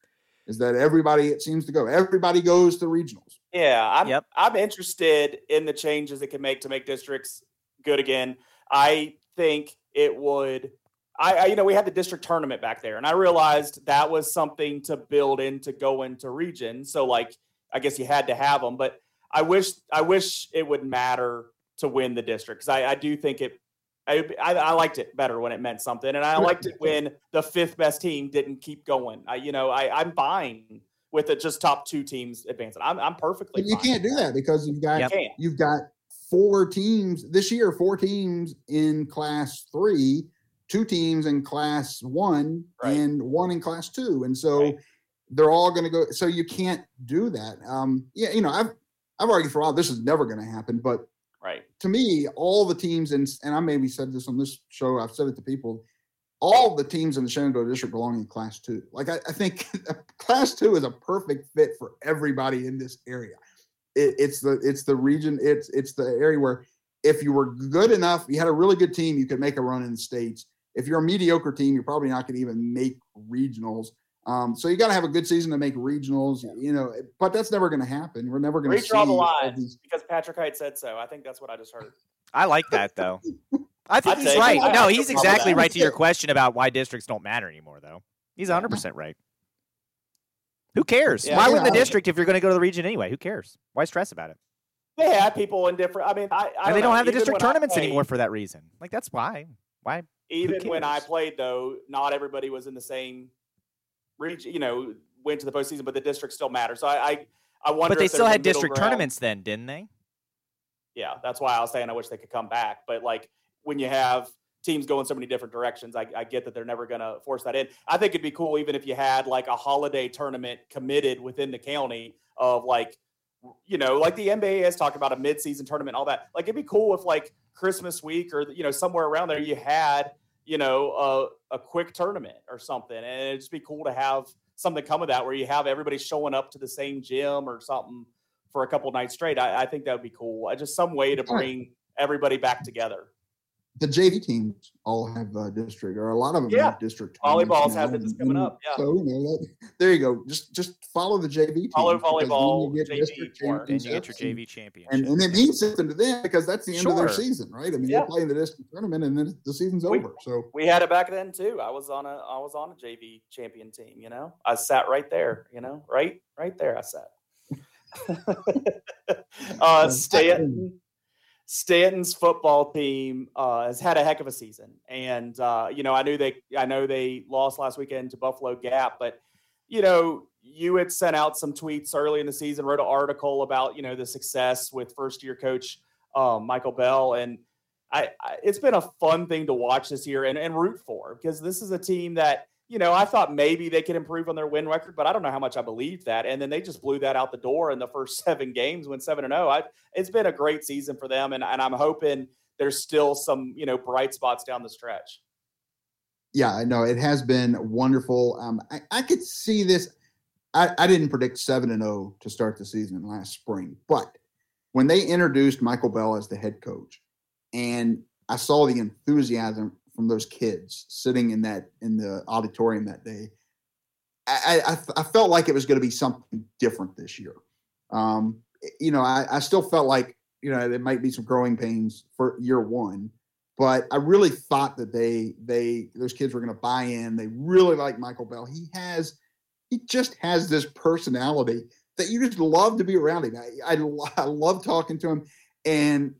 is that everybody it seems to go. Everybody goes to regionals. Yeah, I'm yep. I'm interested in the changes it can make to make districts good again. I think it would. I, I, you know we had the district tournament back there, and I realized that was something to build in to go into region. So like I guess you had to have them, but I wish I wish it would matter to win the district because I, I do think it I, I, I, liked it better when it meant something, and I liked it when the fifth best team didn't keep going. I, you know, I, I'm fine with it just top two teams advancing. I'm, I'm perfectly. You can't do that because you've got you've got four teams this year, four teams in Class Three, two teams in Class One, right. and one in Class Two, and so right. they're all going to go. So you can't do that. Um, yeah, you know, I've I've argued for a while this is never going to happen, but Right. To me, all the teams in, and I maybe said this on this show, I've said it to people, all the teams in the Shenandoah district belong in class two. Like I, I think class two is a perfect fit for everybody in this area. It, it's the it's the region, it's it's the area where if you were good enough, you had a really good team, you could make a run in the states. If you're a mediocre team, you're probably not going to even make regionals. Um, so you got to have a good season to make regionals, you know, but that's never going to happen. We're never going to redraw the lines because Patrick Hite said so. I think that's what I just heard. I like that though. I think he's right. No, he's exactly right to your question about why districts don't matter anymore, though. He's 100 percent right. Who cares? Yeah, why yeah, win the district if you're going to go to the region anyway? Who cares? Why stress about it? They had people in different. I mean, I, I and they don't know. have the district tournaments played, anymore for that reason. Like that's why. Why? Even when I played, though, not everybody was in the same reach, you know, went to the postseason, but the district still matters. So I, I, I wonder. But they still had district ground. tournaments then, didn't they? Yeah, that's why I was saying I wish they could come back. But like when you have teams going so many different directions, I, I get that they're never going to force that in. I think it'd be cool even if you had like a holiday tournament committed within the county of like, you know, like the NBA has talked about a midseason tournament, all that. Like it'd be cool if like Christmas week or you know somewhere around there you had you know, a, a quick tournament or something. And it'd just be cool to have something come of that where you have everybody showing up to the same gym or something for a couple nights straight. I, I think that would be cool. Just some way to bring everybody back together the JV teams all have a district, or a lot of them yeah. have district. Volleyballs have this coming up. Yeah. So you know, that, there you go. Just just follow the JV team. Follow volleyball. You get JV and you get your JV champion. And, and it means something to them because that's the end sure. of their season, right? I mean, yeah. they're playing the district tournament, and then the season's we, over. So we had it back then too. I was on a I was on a JV champion team. You know, I sat right there. You know, right right there. I sat. uh, Staunton Staunton's football team uh, has had a heck of a season, and uh, you know I knew they I know they lost last weekend to Buffalo Gap, but you know you had sent out some tweets early in the season, wrote an article about you know the success with first year coach um, Michael Bell, and I, I, it's been a fun thing to watch this year and, and root for because this is a team that you know, I thought maybe they could improve on their win record, but I don't know how much I believe that. And then they just blew that out the door in the first seven games, went seven and zero. Oh. It's been a great season for them, and, and I'm hoping there's still some you know bright spots down the stretch. Yeah, I know it has been wonderful. Um, I, I could see this. I, I didn't predict seven and zero to start the season last spring, but when they introduced Michael Bell as the head coach, and I saw the enthusiasm from those kids sitting in that in the auditorium that day. I, I, I felt like it was going to be something different this year. Um, you know, I, I still felt like you know there might be some growing pains for year one, but I really thought that they they those kids were going to buy in. They really like Michael Bell. He has he just has this personality that you just love to be around him. I, I, I love talking to him, and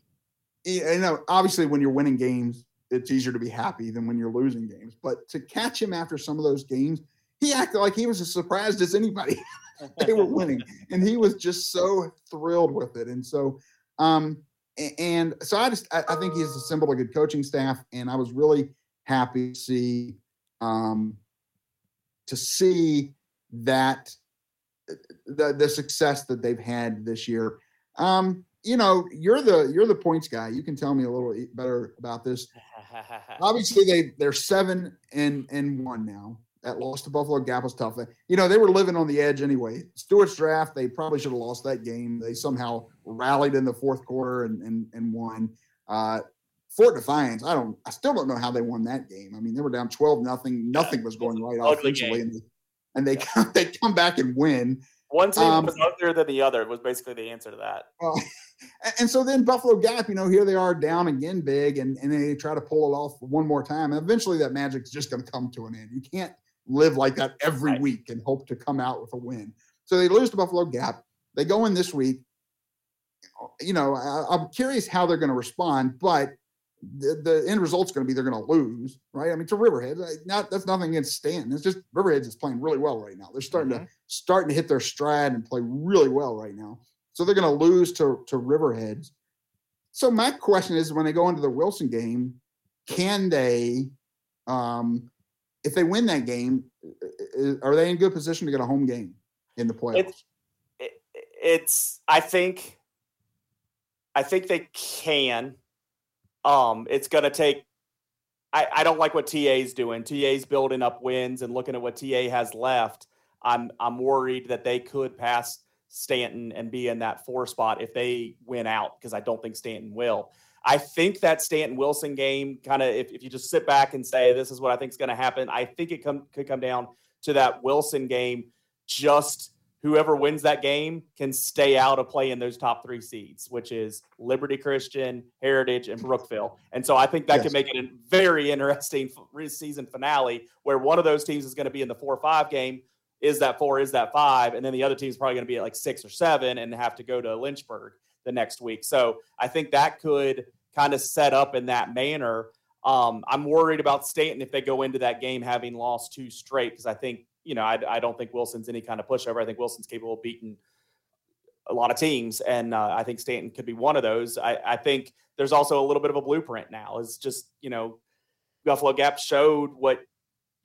you know, obviously when you're winning games, it's easier to be happy than when you're losing games. But to catch him after some of those games, he acted like he was as surprised as anybody. they were winning, and he was just so thrilled with it. And so, um, and so I just I, I think he's assembled a good coaching staff, and I was really happy to see, um, to see that the the success that they've had this year. Um, you know, you're the you're the points guy. You can tell me a little better about this. Obviously, they they're seven and and one now. That loss to Buffalo Gap was tough. You know, they were living on the edge anyway. Stuarts Draft, they probably should have lost that game. They somehow rallied in the fourth quarter and and, and won. Uh, Fort Defiance, I don't, I still don't know how they won that game. I mean, they were down twelve nothing. Nothing was going right offensively, and they, and they come, they come back and win. One team Um, was uglier than the other was basically the answer to that. Uh, and- so then Buffalo Gap, you know, here they are down again big, and, and they try to pull it off one more time. And eventually that magic's just going to come to an end. You can't live like that every Right. week and hope to come out with a win. So they lose to Buffalo Gap. They go in this week. You know, I, I'm curious how they're going to respond, but the, the end result's going to be they're going to lose, right? I mean, to Riverhead, not that's nothing against Staunton. It's just Riverhead's is playing really well right now. They're starting to mm-hmm. starting to hit their stride and play really well right now. So they're going to lose to to Riverheads. So my question is, when they go into the Wilson game, can they, um, if they win that game, are they in good position to get a home game in the playoffs? It's it, it's I think I think they can. Um, it's gonna take. I, I don't like what TA's doing. TA's building up wins and looking at what TA has left. I'm I'm worried that they could pass Staunton and be in that four spot if they win out because I don't think Staunton will. I think that Staunton Wilson game kind of if, if you just sit back and say this is what I think is going to happen, I think it come could come down to that Wilson game. Just whoever wins that game can stay out of playing those top three seeds, which is Liberty Christian, Heritage, and Brookville. And so I think that Yes. can make it a very interesting season finale where one of those teams is going to be in the four or five game. Is that four? Is that five? And then the other team's probably going to be at like six or seven and have to go to Lynchburg the next week. So I think that could kind of set up in that manner. Um, I'm worried about Staunton if they go into that game having lost two straight because I think you know I, I don't think Wilson's any kind of pushover. I think Wilson's capable of beating a lot of teams, and uh, I think Staunton could be one of those. I, I think there's also a little bit of a blueprint now. It's just you know Buffalo Gap showed what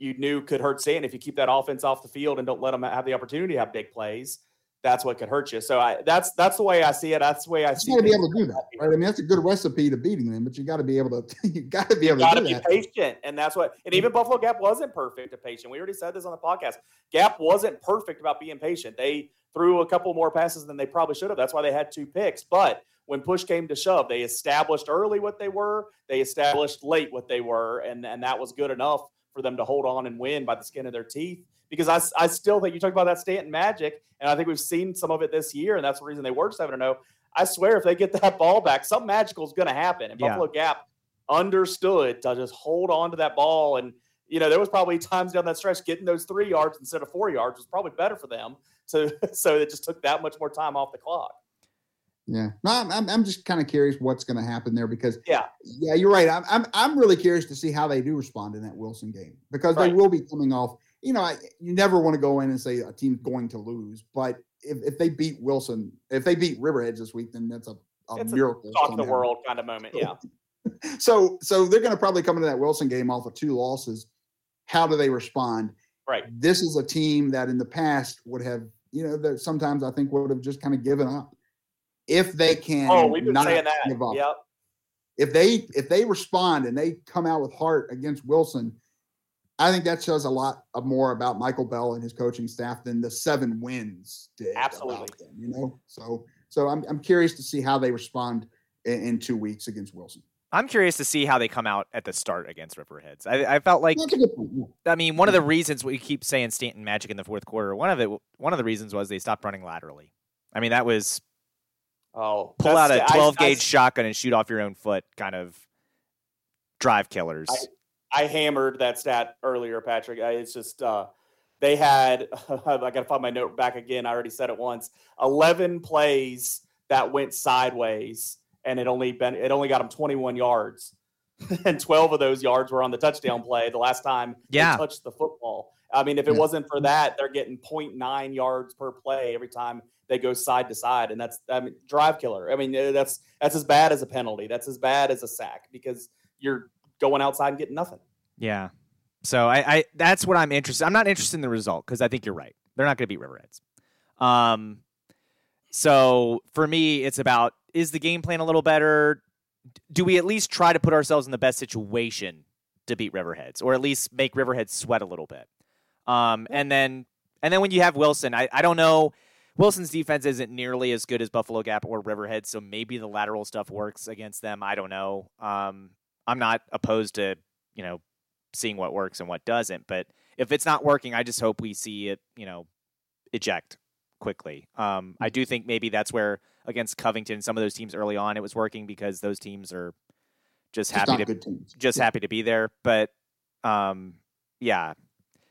you knew could hurt Staunton if you keep that offense off the field and don't let them have the opportunity to have big plays. That's what could hurt you. So I, that's that's the way I see it. That's the way I You see. got to be able to do that, right? I mean, that's a good recipe to beating them, but you got to be able to. You got to be able to got to be that. patient, and that's what. And even Buffalo Gap wasn't perfect at patient. We already said this on the podcast. Gap wasn't perfect about being patient. They threw a couple more passes than they probably should have. That's why they had two picks. But when push came to shove, they established early what they were. They established late what they were, and and that was good enough for them to hold on and win by the skin of their teeth. Because I, I still think you talk about that Staunton magic, and I think we've seen some of it this year, and that's the reason they were seven and zero. I swear, if they get that ball back, something magical is going to happen. And Yeah. Buffalo Gap understood to just hold on to that ball. And, you know, there was probably times down that stretch getting those three yards instead of four yards was probably better for them. So, so it just took that much more time off the clock. Yeah, no, I'm, I'm, I'm just kind of curious what's going to happen there because Yeah. yeah, you're right. I'm, I'm, I'm really curious to see how they do respond in that Wilson game because they will be coming off. You know, I, you never want to go in and say a team's going to lose, but if, if they beat Wilson, if they beat Riverheads this week, then that's a, a It's miracle. Talk the world kind of moment. Yeah. So, so they're going to probably come into that Wilson game off of two losses. How do they respond? Right. This is a team that in the past would have, you know, that sometimes I think would have just kind of given up. If they can, Oh, we've been not saying that. give up. Yep. If they if they respond and they come out with heart against Wilson, I think that shows a lot of more about Michael Bell and his coaching staff than the seven wins did. Absolutely. them, you know, so so I'm I'm curious to see how they respond in, in two weeks against Wilson. I'm curious to see how they come out at the start against Riverheads. I, I felt like That's a good point. yeah. I mean, one of the reasons we keep saying Staunton Magic in the fourth quarter, one of it, one of the reasons was they stopped running laterally. I mean, that was Oh, pull out a 12 I- gauge shotgun and shoot off your own foot, kind of drive killers. I hammered that stat earlier, Patrick. I, it's just uh, they had. I got to find my note back again. I already said it once. Eleven plays that went sideways, and it only been it only got them twenty one yards, and twelve of those yards were on the touchdown play. The last time Yeah. they touched the football. I mean, if it Yeah. wasn't for that, they're getting 0.9 yards per play every time they go side to side, and that's I mean drive killer. I mean uh, that's that's as bad as a penalty. That's as bad as a sack because you're going outside and getting nothing. yeah. So I, I that's what I'm interested. I'm not interested in the result because I think you're right. They're not going to beat Riverheads. Um, so for me, it's about is the game plan a little better? Do we at least try to put ourselves in the best situation to beat Riverheads, or at least make Riverheads sweat a little bit? Um, and then and then when you have Wilson, I, I don't know. Wilson's defense isn't nearly as good as Buffalo Gap or Riverhead, so maybe the lateral stuff works against them. I don't know. Um, I'm not opposed to you know seeing what works and what doesn't, but if it's not working, I just hope we see it you know eject quickly. Um, I do think maybe that's where against Covington, some of those teams early on, it was working because those teams are just, happy to just Yeah. happy to be there. But um, yeah,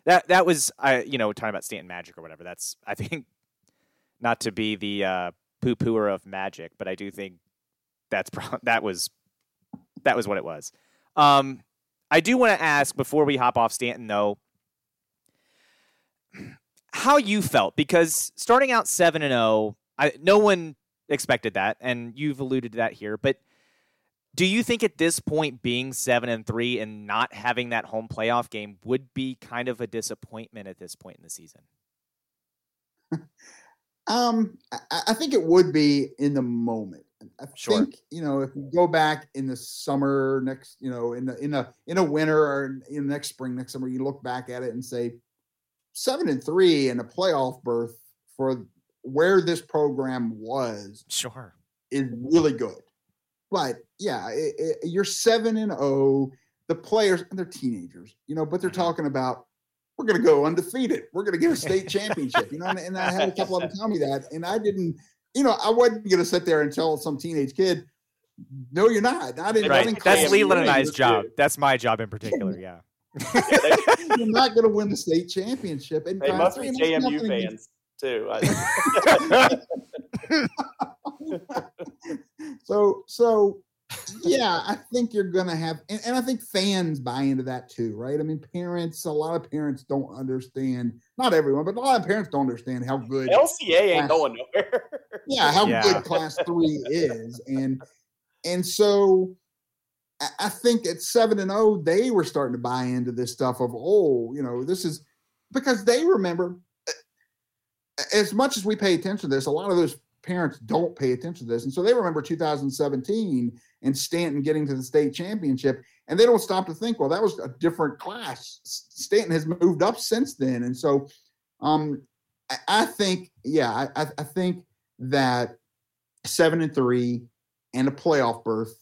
that that was I you know talking about Staunton Magic or whatever. That's I think not to be the uh, poo pooer of Magic, but I do think that's pro- that was that was what it was. Um, I do want to ask before we hop off Staunton though. How you felt because starting out seven and zero, no one expected that, and you've alluded to that here. But do you think at this point, being seven and three and not having that home playoff game would be kind of a disappointment at this point in the season? Um, I, I think it would be in the moment. I Sure. think you know if you go back in the summer next, you know, in the in a in a winter or in next spring, next summer, you look back at it and say seven and three and a playoff berth for where this program was Sure. is really good. But yeah, it, it, you're seven and oh. The players, and they're teenagers, you know, but they're Mhm. talking about we're going to go undefeated. We're going to get a state championship, you know. And, and I had a couple of them tell me that, and I didn't, you know, I wasn't going to sit there and tell some teenage kid, "No, you're not." I didn't. I Right. didn't That's Leland and. I's job. That's my job in particular. Yeah. You're not going to win the state championship. And They must be JMU nothing against- fans too. I- so so yeah i think you're gonna have and, and i think fans buy into that too right i mean parents a lot of parents don't understand not everyone but a lot of parents don't understand how good LCA ain't going nowhere. yeah how Yeah. good class three is and and so I- I think at seven and oh, they were starting to buy into this stuff of oh, you know, this is because they remember as much as we pay attention to this, a lot of those parents don't pay attention to this. And so they remember 2017 and Staunton getting to the state championship, and they don't stop to think, well, that was a different class. Staunton has moved up since then. And so um I, I think, yeah, I, I, think that seven and three and a playoff berth,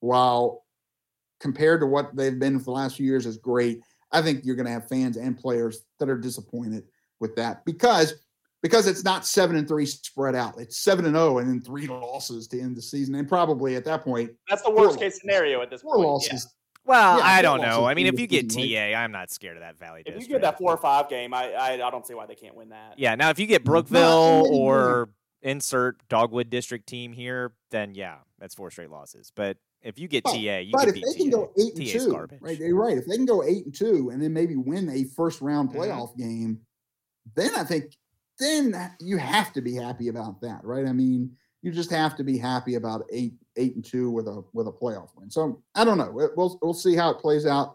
while compared to what they've been for the last few years, is great. I think you're going to have fans and players that are disappointed with that because because it's not seven and three spread out. It's seven and zero and then three losses to end the season, and probably at that point That's the worst case scenario at this four point. yeah. losses. Well, Yeah, I don't know. I mean, if you get season, right? TA, I'm not scared of that Valley If District. you get that four or five game, I, I I don't see why they can't win that. Yeah. Now, if you get Brookville or insert Dogwood District team here, then yeah, that's four straight losses. But if you get But- TA, you But can if beat they can go eight and TA's two, garbage. right? You're right. If they can go eight and two and then maybe win a first round Mhm. playoff game, then I think then you have to be happy about that, right? I mean, you just have to be happy about eight eight and two with a with a playoff win. So I don't know. We- We'll we'll see how it plays out.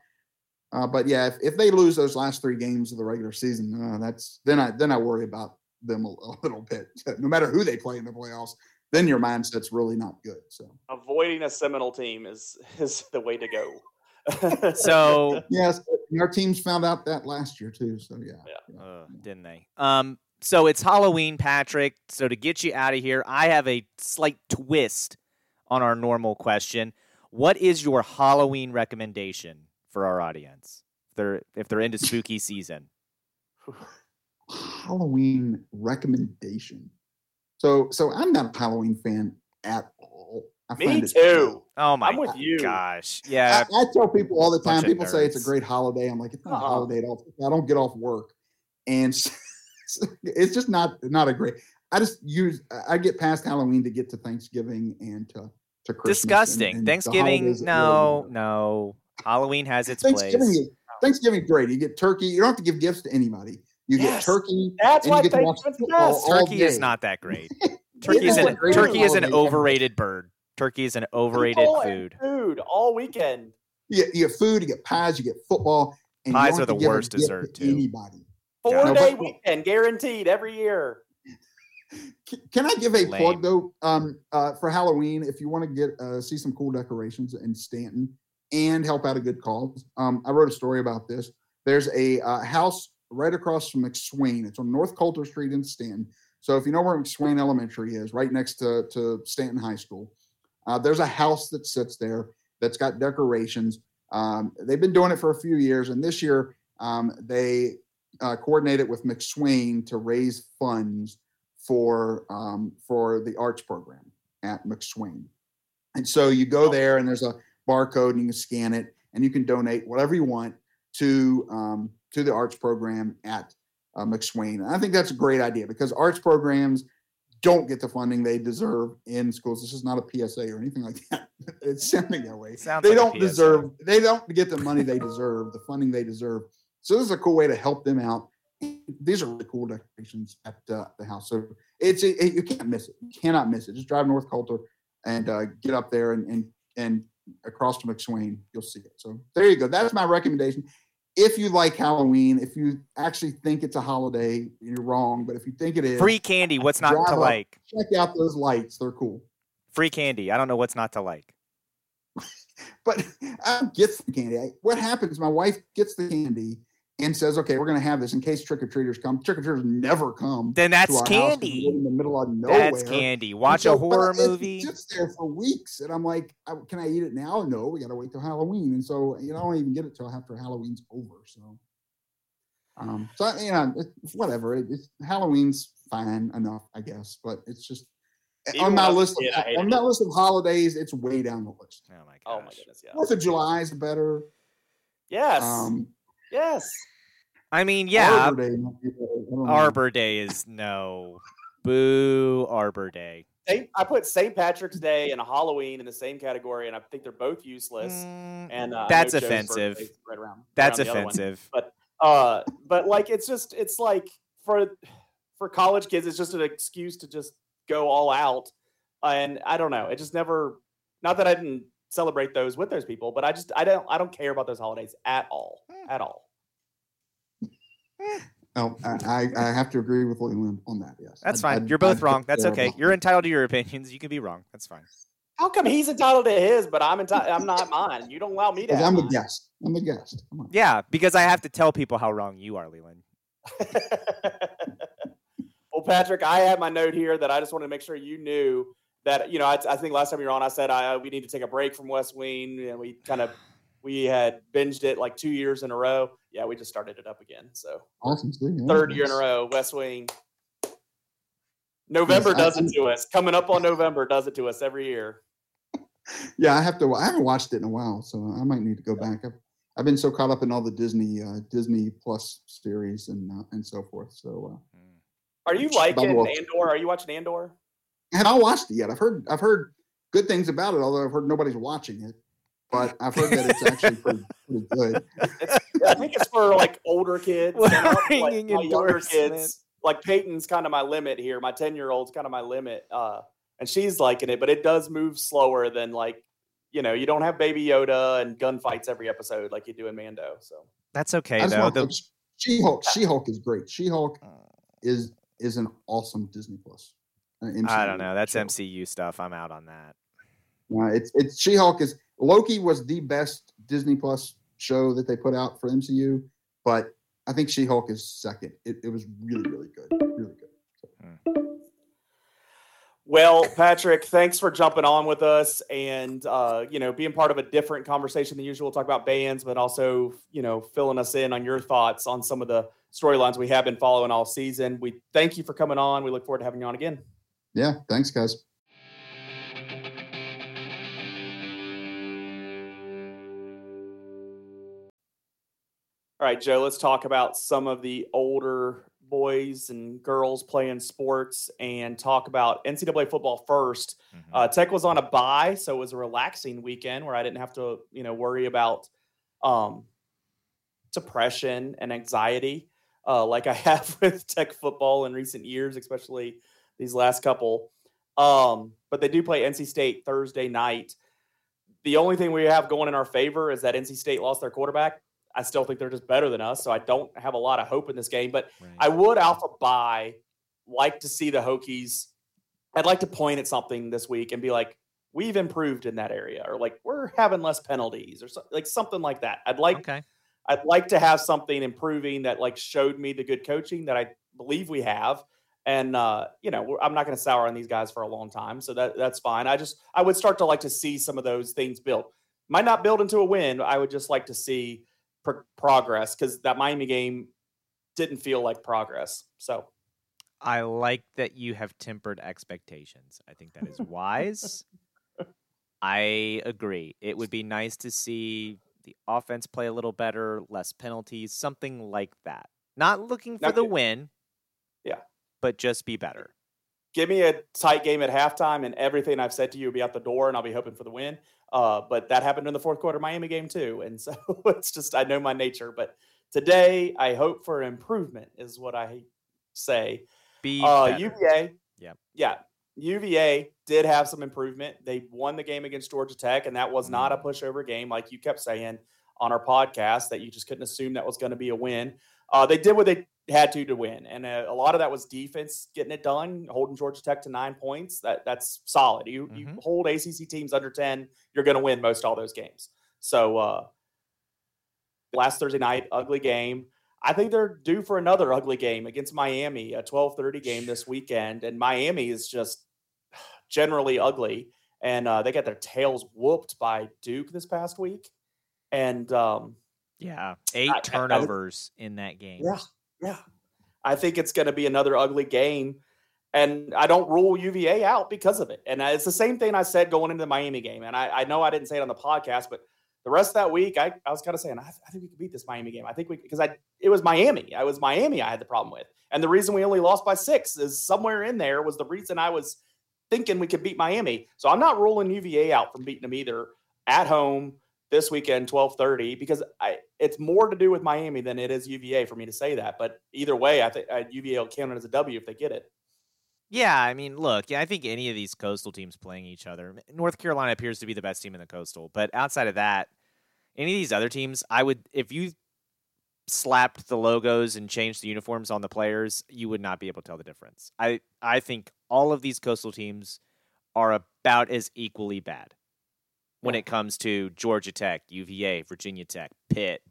Uh, but yeah, if, if they lose those last three games of the regular season, uh, that's then I then I worry about them a, a little bit. No matter who they play in the playoffs, then your mindset's really not good. So Avoiding a Seminole team is is the way to go. So, Yes, and our teams found out that last year too. So yeah. Yeah. uh, didn't they? Um, so it's Halloween, Patrick. So to get you out of here, I have a slight twist on our normal question. What is your Halloween recommendation for our audience? If they're if they're into spooky season. Halloween recommendation. So so I'm not a Halloween fan at all. I Me find it- too. Oh my I'm with you. gosh. Yeah. I tell people all the time. of People say it's a great holiday. I'm like, it's not a Uh-uh. holiday at all. I don't get off work, and it's just not not a great. I just use. I get past Halloween to get to Thanksgiving and to to Christmas. Disgusting. and the Thanksgiving, no, really- no. Halloween has its Thanksgiving place. is Thanksgiving's great. You get turkey. You don't have to give gifts to anybody. You get turkey. That's why you get to watch Thanksgiving's best. all Turkey is not that great. Turkey is is an turkey is an overrated bird. Turkey is an overrated People food. Food all weekend. You get, you get food, you get pies, you get football. And you Pies are the worst dessert, to too. Anybody. Four No, day but- weekend guaranteed every year. Can I give a Lame. plug though? Um, uh, for Halloween, if you want to get uh, see some cool decorations in Staunton and help out a good cause, um, I wrote a story about this. There's a uh, house right across from McSwain. It's on North Coulter Street in Staunton. So if you know where McSwain Elementary is, right next to to Staunton High School, uh, there's a house that sits there that's got decorations. Um, they've been doing it for a few years, and this year um, they uh, coordinated with McSwain to raise funds for um, for the arts program at McSwain. And so you go there, and there's a barcode, and you can scan it, and you can donate whatever you want to um, to the arts program at uh, McSwain. And I think that's a great idea because arts programs don't get the funding they deserve in schools. This is not a PSA or anything like that. it's sounding that way. Sounds they like don't deserve. They don't get the money they deserve, the funding they deserve. So this is a cool way to help them out. These are really cool decorations at uh, the house. So it's it, you can't miss it. You cannot miss it. Just drive North Coulter and uh, get up there and and and across to McSwain. You'll see it. So there you go. That's my recommendation. If you like Halloween, if you actually think it's a holiday, you're wrong. But if you think it is, Free candy. What's not to up. like? check out those lights. They're cool. Free candy. I don't know what's not to like. But I get the candy. What happens? My wife gets the candy and says, "Okay, we're going to have this in case trick or treaters come." Trick or treaters never come. Then to that's our house 'cause we candy. in the middle of nowhere. That's candy. Watch so- a but horror it movie. sits there for weeks, and I'm like, I, "Can I eat it now?" No, we got to wait till Halloween, and so you know, I don't even get it till after Halloween's over. So, um, so you know, it, whatever. It, it's Halloween's fine enough, I guess, but it's just Even on when my I was a list of hated on it. that list of holidays. It's way down the list. Oh my gosh. Oh my goodness, yeah. Fourth of July is better. Yes. Um, yes. I mean, yeah. Arbor Day might be better. I don't know. Arbor Day is no. Boo Arbor Day. I put St. Patrick's Day and Halloween in the same category, and I think they're both useless. Mm, And uh, That's Joe's offensive. birthday's Right around, right That's around the other one. offensive. Uh, but like it's just it's like for for college kids, it's just an excuse to just go all out. And I don't know. It just never. Not that I didn't celebrate those with those people, but I just I don't I don't care about those holidays at all, Hmm. at all. Eh. Oh, I, I I have to agree with Leland on that. Yes, That's fine. I- You're both I wrong. That's okay. about You're entitled to your opinions. You can be wrong. That's fine. How come he's entitled to his, but I'm entitled? I'm not mine. You don't allow me to. Have I'm the mine. guest. I'm the guest. Come on. Yeah, because I have to tell people how wrong you are, Leland. well, Patrick, I had my note here that I just wanted to make sure you knew that you know. I, I think last time you were on, I said I, we need to take a break from West Wing. And we kind of we had binged it like two years in a row. Yeah, we just started it up again. So Awesome. Yeah, third year in a row, West Wing. November I- does it to us. Coming up on November does it to us every year. Yeah, I have to. I haven't watched it in a while, so I might need to go back. I've, I've been so caught up in all the Disney uh, Disney Plus series and uh, and so forth. So uh, Are you liking. Andor? Are you watching Andor? I haven't watched it yet. I've heard I've heard good things about it, although I've heard nobody's watching it. But I've heard that it's actually pretty, pretty good. I think it's for like older kids. What and like, my younger kids. Like Peyton's kind of my limit here. My 10 year old's kind of my limit. Uh, and she's liking it, but it does move slower than like, you know, you don't have Baby Yoda and gunfights every episode like you do in Mando. So That's okay I just though. The, She Hulk. She Hulk is great. She Hulk Uh, is is an awesome Disney Plus. uh, I don't know. That's show. MCU stuff. I'm out on that. Uh, it's it's She Hulk is Loki was the best Disney Plus show that they put out for MCU, but I think She Hulk is second. It, it was really really good, really good. Well, Patrick, thanks for jumping on with us and uh, you know being part of a different conversation than usual. Talk about bands, but also you know filling us in on your thoughts on some of the storylines we have been following all season. We thank you for coming on. We look forward to having you on again. Yeah, thanks guys. All right, Joe, let's talk about some of the older boys and girls playing sports and talk about NCAA football first. Mhm. Uh, Tech was on a bye, so it was a relaxing weekend where I didn't have to, you know, worry about um, depression and anxiety uh, like I have with Tech football in recent years, especially these last couple. Um, but they do play NC State Thursday night. The only thing we have going in our favor is that NC State lost their quarterback. I still think they're just better than us, so I don't have a lot of hope in this game. But Right. I would alpha buy like to see the Hokies. I'd like to point at something this week and be like, we've improved in that area, or like we're having less penalties, or so, like something like that. I'd like Okay. I'd like to have something improving that like showed me the good coaching that I believe we have. And uh, you know, I'm not going to sour on these guys for a long time, so that that's fine. I just I would start to like to see some of those things built. Might not build into a win. I would just like to see pro- progress because that Miami game didn't feel like progress. So I like that you have tempered expectations. I think that is wise. I agree. It would be nice to see the offense play a little better, less penalties, something like that. Not looking for Now, the gi- win. Yeah. But just be better. give me a tight game at halftime, and everything I've said to you will be out the door, and I'll be hoping for the win. Uh, but that happened in the fourth quarter Miami game too, and so it's just I know my nature. But today, I hope for improvement is what I say. Be Uh. UVA, Yep. yeah, UVA did have some improvement. They won the game against Georgia Tech, and that was not a pushover game, like you kept saying on our podcast that you just couldn't assume that was going to be a win. Uh, they did what they had to to win, and uh, a lot of that was defense getting it done, holding Georgia Tech to nine points. That that's solid. You you Mhm. hold ACC teams under ten, you're going to win most all those games. So uh, last Thursday night, ugly game. I think they're due for another ugly game against Miami, a 12:30 game this weekend, and Miami is just generally ugly, and uh, they got their tails whooped by Duke this past week, and um, yeah. Eight I- I- I- turnovers in that game. yeah, yeah, I think it's going to be another ugly game, and I don't rule UVA out because of it. And it's the same thing I said going into the Miami game, and I, I know I didn't say it on the podcast, but the rest of that week, I, I was kind of saying, I, I think we could beat this Miami game. I think we because I it was Miami. I was Miami. I had the problem with, and the reason we only lost by six is somewhere in there was the reason I was thinking we could beat Miami. So I'm not ruling UVA out from beating them either at home this weekend, twelve thirty, because I it's more to do with Miami than it is UVA for me to say that. But either way, I think uh, UVA will count it as a W if they get it. Yeah, I mean, look, yeah, I think any of these coastal teams playing each other, North Carolina appears to be the best team in the coastal, but outside of that, any of these other teams, I would if you slapped the logos and changed the uniforms on the players, you would not be able to tell the difference. I I think all of these coastal teams are about as equally bad when it comes to Georgia Tech, UVA, Virginia Tech, Pitt,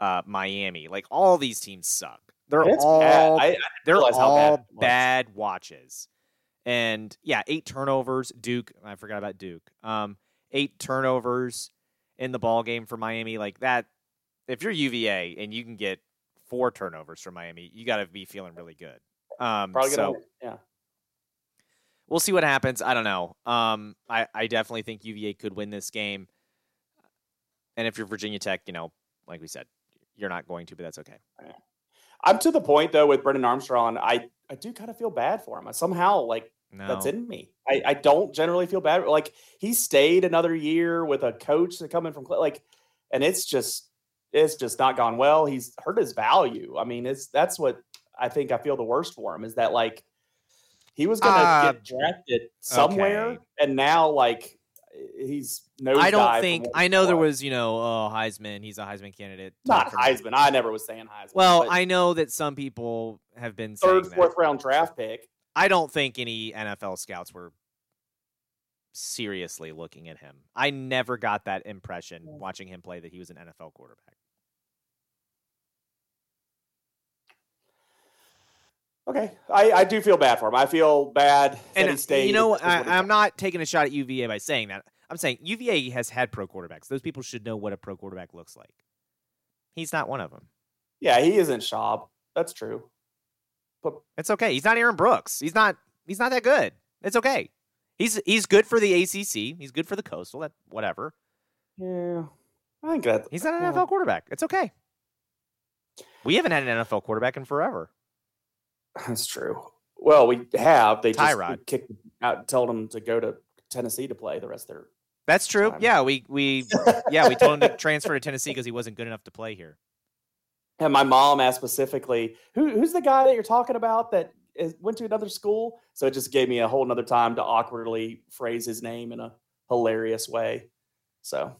uh, Miami. Like all these teams suck. They're It's all bad. I, I they're how bad all bad watches. And yeah, eight turnovers. Duke, I forgot about Duke. Um, eight turnovers in the ball game for Miami. Like that, if you're UVA and you can get four turnovers from Miami, you got to be feeling really good. Um, probably so gonna. Yeah. We'll see what happens. I don't know. Um, I, I definitely think UVA could win this game. And if you're Virginia Tech, you know, like we said, you're not going to, but that's okay. I'm to the point though with Brennan Armstrong. I I do kind of feel bad for him. I somehow like No, that's in me. I, I don't generally feel bad. Like he stayed another year with a coach that coming from like, and it's just it's just not gone well. He's hurt his value. I mean, it's that's what I think I feel the worst for him is that like he was gonna Uh, get drafted somewhere, okay. and now like he's no. I don't think I know there was, you know, oh Heisman, he's a Heisman candidate. not Heisman. I never was saying Heisman. Well, I know that some people have been saying third, that. fourth round draft pick. I don't think any NFL scouts were seriously looking at him. I never got that impression watching him play that he was an NFL quarterback. Okay, I, I do feel bad for him. I feel bad that And he uh, stayed. you know, what I, I'm not taking a shot at UVA by saying that. I'm saying UVA has had pro quarterbacks. Those people should know what a pro quarterback looks like. He's not one of them. Yeah, he isn't Schaub. That's true. But It's okay. He's not Aaron Brooks. He's not. He's not that good. It's okay. He's he's good for the ACC. He's good for the Coastal. That whatever. yeah, I think that He's not an. NFL quarterback. It's okay. We haven't had an NFL quarterback in forever. That's true. Well, we have. They just Tyrod. we kicked out, told him to go to Tennessee to play the rest of their. That's true. Time. Yeah, we we yeah we told him to transfer to Tennessee because he wasn't good enough to play here. And my mom asked specifically, "Who who's the guy that you're talking about that is, went to another school?" So it just gave me a whole nother time to awkwardly phrase his name in a hilarious way. So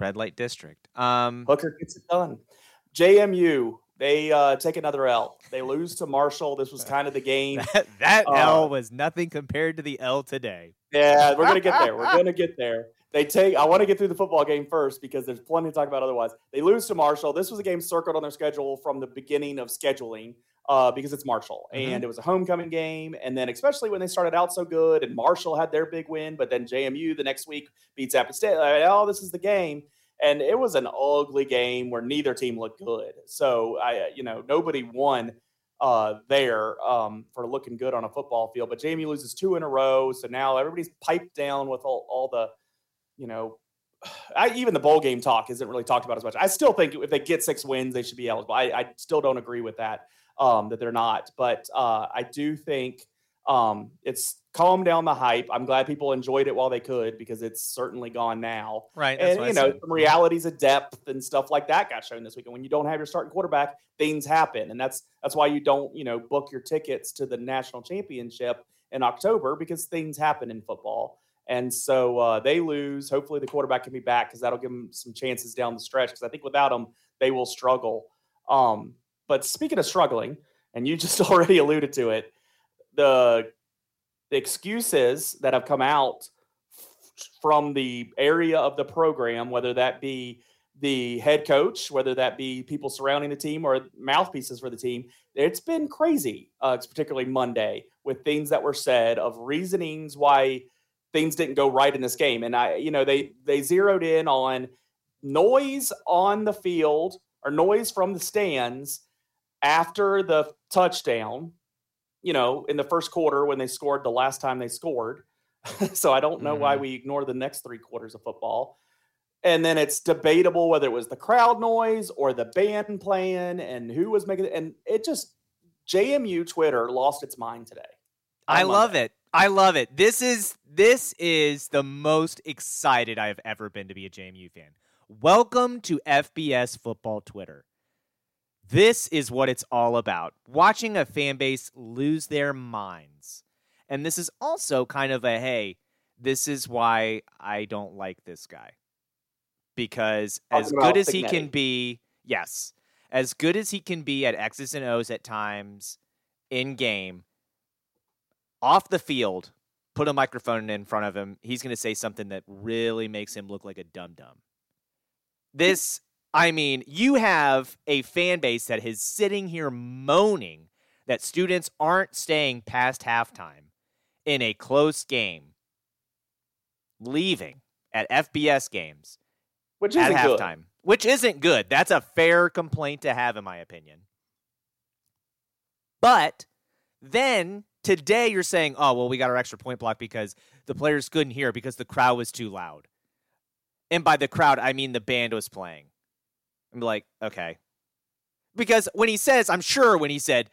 Red Light District. Um, Hooker gets it done. JMU, They uh, take another L. They lose to Marshall. This was kind of the game. that, that Uh, L was nothing compared to the L today. Yeah, we're gonna get there. We're gonna get there. They take. I want to get through the football game first because there's plenty to talk about. Otherwise, they lose to Marshall. This was a game circled on their schedule from the beginning of scheduling uh, because it's Marshall, Mhm. and it was a homecoming game. And then, especially when they started out so good, and Marshall had their big win, but then JMU the next week beats App State. Like, oh, this is the game. And it was an ugly game where neither team looked good. So I, you know, nobody won uh, there um, for looking good on a football field. But JMU loses two in a row, so now everybody's piped down with all, all the, you know, I, even the bowl game talk isn't really talked about as much. I still think if they get six wins, they should be eligible. I, I still don't agree with that um, that they're not, but uh, I do think um, it's calmed down the hype. I'm glad people enjoyed it while they could because it's certainly gone now Right. and you know some realities of depth and stuff like that got shown this week. And when you don't have your starting quarterback, things happen, and that's that's why you don't you know book your tickets to the national championship in October because things happen in football. And so uh, they lose. Hopefully, the quarterback can be back because that'll give them some chances down the stretch. Because I think without them, they will struggle. Um, but speaking of struggling, and you just already alluded to it, the excuses that have come out from the area of the program, whether that be the head coach, whether that be people surrounding the team or mouthpieces for the team, it's been crazy. Uh, it's particularly Monday with things that were said of reasonings why things didn't go right in this game. And I, you know, they they zeroed in on noise on the field or noise from the stands after the touchdown. You know, in the first quarter when they scored the last time they scored. so I don't know why Mhm. we ignore the next three quarters of football. And then it's debatable whether it was the crowd noise or the band playing and who was making it. And it just JMU Twitter lost its mind today. I love it. I love it. This is this is the most excited I have ever been to be a JMU fan. Welcome to FBS football Twitter. This is what it's all about. Watching a fan base lose their minds. And this is also kind of a hey, this is why I don't like this guy. Because as good as he can be, yes, as good as he can be at X's and O's at times in game, off the field, put a microphone in front of him, he's going to say something that really makes him look like a dum dum. This, I mean, you have a fan base that is sitting here moaning that students aren't staying past halftime in a close game, leaving at FBS games Which at isn't good. halftime, which isn't good. That's a fair complaint to have, in my opinion. But then today you're saying, oh, well, we got our extra point block because the players couldn't hear because the crowd was too loud. And by the crowd, I mean the band was playing. I'm like, okay. Because when he says, I'm sure when he said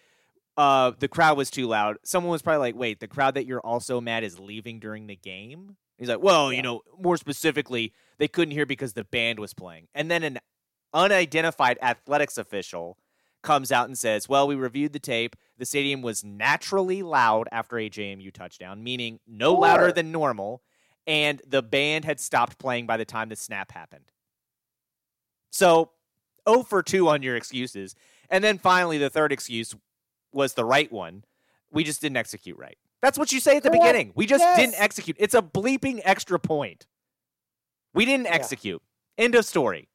uh, the crowd was too loud, someone was probably like, wait, the crowd that you're also mad is leaving during the game? He's like, well, you know, more specifically, they couldn't hear because the band was playing. And then an unidentified athletics official comes out and says, well, we reviewed the tape. The stadium was naturally loud after a JMU touchdown, meaning no louder than normal. And the band had stopped playing by the time the snap happened. So, 0 for 2 on your excuses. And then finally, the third excuse was the right one. We just didn't execute right. That's what you say at the Correct. beginning. We just Yes. didn't execute. It's a bleeping extra point. We didn't execute. End of story.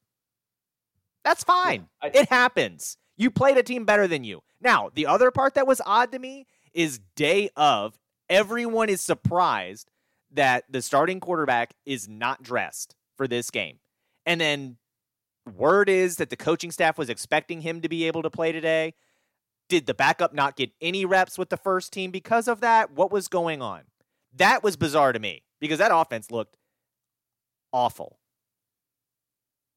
That's fine. I- it happens. You played a team better than you. Now, the other part that was odd to me is day of, everyone is surprised that the starting quarterback is not dressed for this game. And then word is that the coaching staff was expecting him to be able to play today. Did the backup not get any reps with the first team because of that? What was going on? That was bizarre to me because that offense looked awful.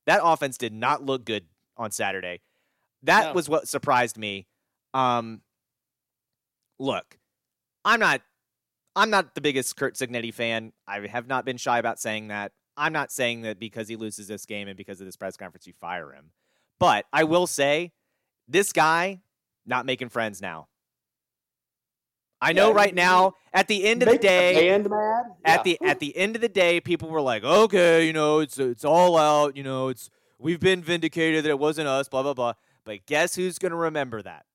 That offense did not look good on Saturday. That No. was what surprised me. Um, look, I'm not I'm not the biggest Curt Cignetti fan. I have not been shy about saying that. I'm not saying that because he loses this game and because of this press conference you fire him. But I will say this guy not making friends now. I know Yeah, right now at the end of the day mad at Yeah. the at the end of the day, people were like, "Okay, you know, it's it's all out. You know, it's we've been vindicated that it wasn't us." Blah blah blah. But guess who's going to remember that?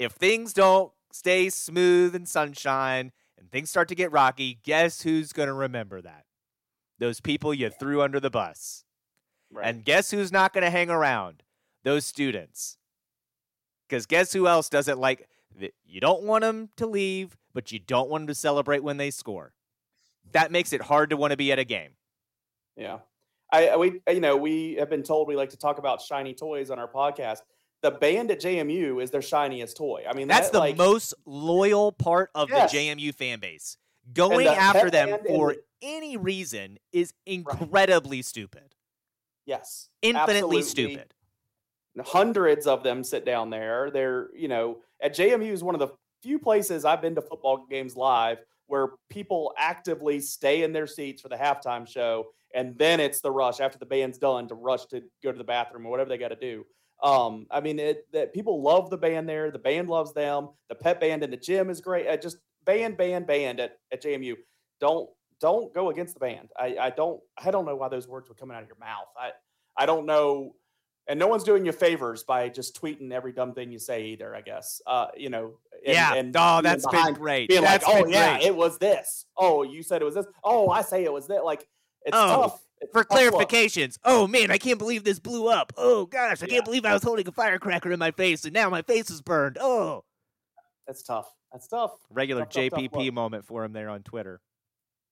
If things don't stay smooth and sunshine and things start to get rocky, guess who's going to remember that? Those people you threw under the bus. Right. And guess who's not going to hang around? Those students. Because guess who else doesn't like? You don't want them to leave, but you don't want them to celebrate when they score. That makes it hard to want to be at a game. Yeah. I we you know we have been told we like to talk about shiny toys on our podcast. The band at JMU is their shiniest toy. I mean, That's that, the like, most loyal part of Yes. the JMU fan base. Going the after them for any reason is incredibly stupid. yes, Infinitely absolutely. stupid. Hundreds of them sit down there. They're you know at JMU is one of the few places I've been to football games live where people actively stay in their seats for the halftime show, and then it's the rush after the band's done to rush to go to the bathroom or whatever they got to do. Um, I mean, it, that people love the band there. The band loves them. The pet band in the gym is great. Uh, just band, band, band at, at JMU. Don't don't go against the band. I, I don't I don't know why those words were coming out of your mouth. I I don't know. And no one's doing you favors by just tweeting every dumb thing you say either. I guess. Uh, you know. And, yeah. And oh, that's been great. Being That's like, oh yeah, great. it was this. Oh, you said it was this. Oh, I say it was that. Like it's Oh, tough. It's For tough look. clarifications, oh man, I can't believe this blew up. Oh gosh, I Yeah. can't believe I was holding a firecracker in my face and now my face is burned. Oh, That's tough. That's tough. regular Tough, tough, tough JPP moment for him there on Twitter.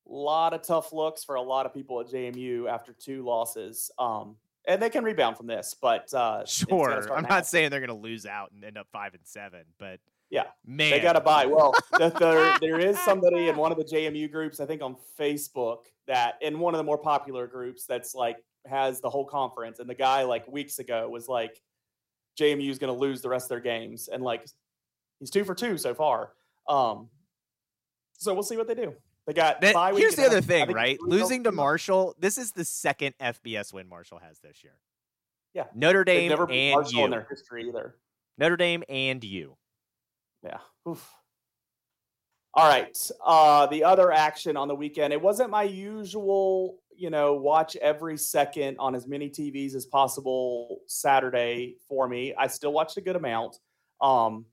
A lot of tough looks for a lot of people at JMU after two losses. Um, and they can rebound from this, but uh, Sure, I'm not saying they're going to lose out and end up five and seven, but Yeah, man, They got to buy. Well, the, there, there is somebody in one of the JMU groups, I think on Facebook, that in one of the more popular groups that's like has the whole conference. And the guy like weeks ago was like, JMU is going to lose the rest of their games, and like he's two for two so far. Um, so we'll see what they do. They got That- here's the other I thing, right? Losing to Marshall, this is the second FBS win Marshall has this year. Yeah. Notre They've Dame never beat and Marshall you. in their history either. Notre Dame and you. Yeah. Oof. All right. Uh, the other action on the weekend, it wasn't my usual, you know, watch every second on as many TVs as possible Saturday for me. I still watched a good amount. Um,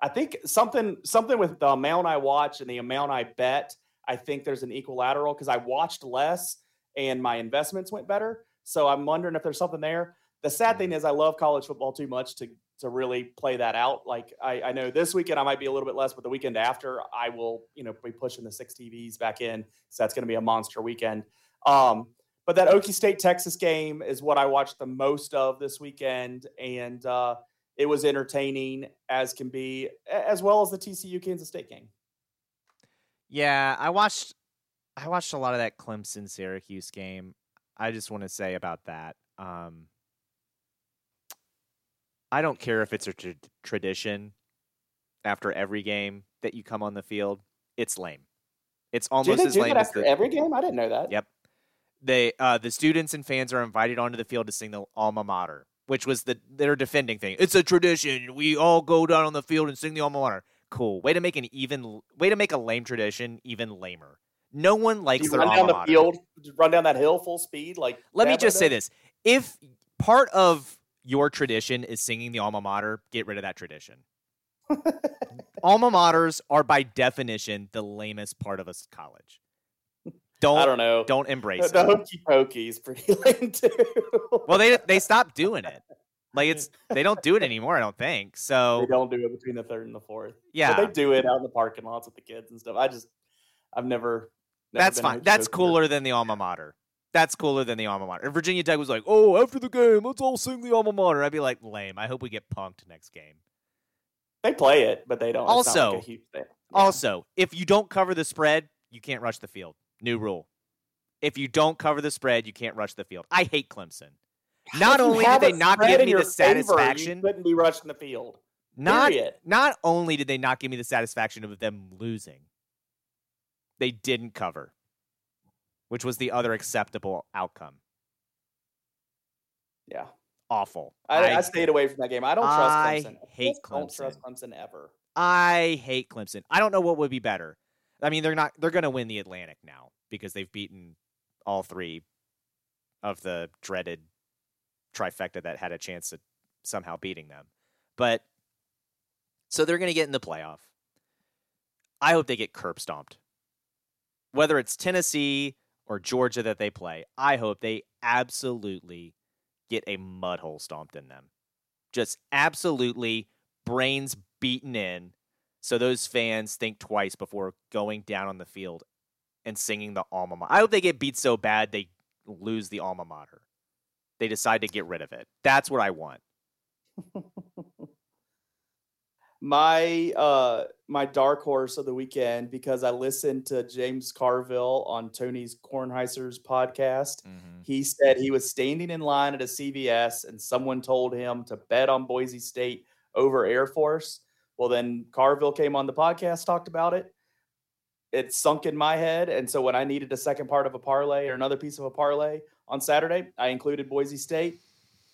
I think something something with the amount I watch and the amount I bet, I think there's an equilateral because I watched less and my investments went better. So I'm wondering if there's something there. The sad thing is I love college football too much to to really play that out. Like I, I know this weekend I might be a little bit less, but the weekend after I will, you know, be pushing the six TVs back in. So that's going to be a monster weekend. Um, but that Okie State Texas game is what I watched the most of this weekend, and uh, it was entertaining as can be, as well as the TCU Kansas State game. Yeah, I watched I watched a lot of that Clemson Syracuse game. I just want to say about that. Um, I don't care if it's a tr- tradition after every game that you come on the field. It's lame. It's Do almost they as do lame that as the every game? I didn't know that. Yep. They uh, the students and fans are invited onto the field to sing the alma mater, which was the their defending thing. It's a tradition. We all go down on the field and sing the alma mater. Cool. Way to make an even way to make a lame tradition even lamer. No one likes their run down the mater. field, run down that hill full speed? Like Let me just say this: if part of your tradition is singing the alma mater, get rid of that tradition. alma maters are by definition the lamest part of a college. Don't I don't know. don't embrace the it. hokey pokey is pretty lame too. Well, they they stopped doing it. Like it's they don't do it anymore. I don't think So they don't do it between the third and the fourth. Yeah, but they do it out in the parking lots with the kids and stuff. I just, I've never. never that's fine. That's cooler than the alma mater. That's cooler than the alma mater. If Virginia Tech was like, "Oh, after the game, let's all sing the alma mater," I'd be like, "Lame." I hope we get punked next game. They play it, but they don't. like Also- a huge thing. Also, if you don't cover the spread, you can't rush the field. New rule. If you don't cover the spread, you can't rush the field. I hate Clemson. Not only did they not give me the favor, satisfaction, couldn't be rushing the field. not Period. not only did they not give me the satisfaction of them losing, they didn't cover, which was the other acceptable outcome. Yeah, Awful. I, I, stayed away from that game. I don't trust I Clemson. I hate just Don't trust Clemson ever. I hate Clemson. I don't know what would be better. I mean, they're not. They're going to win the Atlantic now because they've beaten all three of the dreaded trifecta that had a chance to somehow beating them. But so they're going to get in the playoff. I hope they get curb stomped. Whether it's Tennessee or Georgia that they play, I hope they absolutely get a mud hole stomped in them. Just absolutely brains beaten in so those fans think twice before going down on the field and singing the alma mater. I hope they get beat so bad they lose the alma mater. They decide to get rid of it. That's what I want. my uh my dark horse of the weekend because I listened to James Carville on Tony's Kornheiser's podcast. Mm-hmm. He said he was standing in line at a CVS and someone told him to bet on Boise State over Air Force. Well, then Carville came on the podcast, talked about it. It sunk in my head. And so when I needed a second part of a parlay or another piece of a parlay on Saturday, I included Boise State.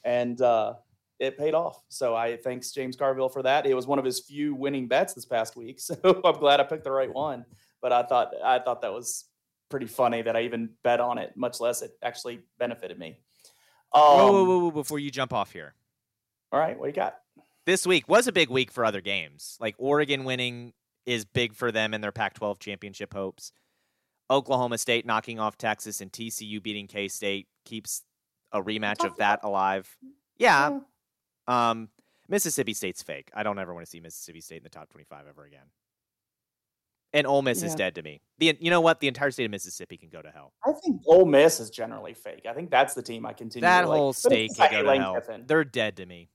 And uh it paid off. So I thanks James Carville for that. It was one of his few winning bets this past week. So I'm glad I picked the right one. But I thought I thought that was pretty funny that I even bet on it, much less it actually benefited me. Um, whoa, whoa, whoa, whoa, before you jump off here. All right, what do you got? This week was a big week for other games. Like Oregon winning is big for them and their Pac 12 championship hopes. Oklahoma State knocking off Texas and TCU beating K State keeps a rematch of that alive. Yeah, um, Mississippi State's fake. I don't ever want to see Mississippi State in the top 25 ever again. And Ole Miss is dead to me. The you know what? The entire state of Mississippi can go to hell. I think Ole Miss is generally fake. I think that's the team I continue. That to like. whole But state can go to hell. Kiffin. They're dead to me.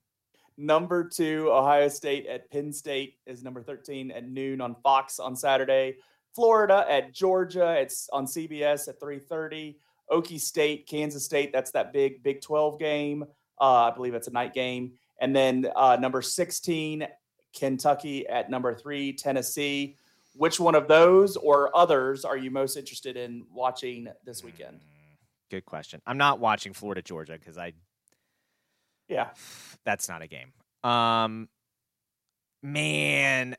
Number two, Ohio State at Penn State is number 13 at noon on Fox on Saturday. Florida at Georgia. It's on CBS at 3:30. Okie State, Kansas State. That's that big Big 12 game. Uh, I believe it's a night game. And then uh, number 16, Kentucky at number three, Tennessee. Which one of those or others are you most interested in watching this weekend? Mm, Good question. I'm not watching Florida Georgia because I Yeah. that's not a game. Um, man,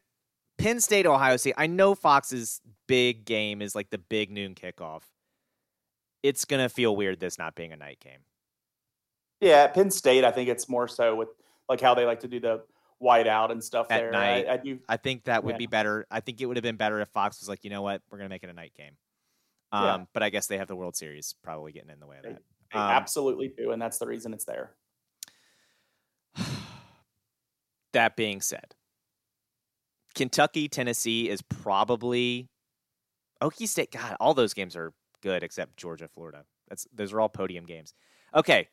Penn State, Ohio State. I know Fox's big game is like the big noon kickoff. It's gonna feel weird this not being a night game. Yeah, Penn State, I think it's more so with like how they like to do the white out and stuff At there. night. I, I do. I think that would Yeah. be better. I think it would have been better if Fox was like, you know what, we're gonna make it a night game. Um, Yeah. but I guess they have the World Series probably getting in the way of They- that. They Um, absolutely do, and that's the reason it's there. that being said, Kentucky, Tennessee is probably Okie State. God, all those games are good except Georgia, Florida. That's those are all podium games. Okay,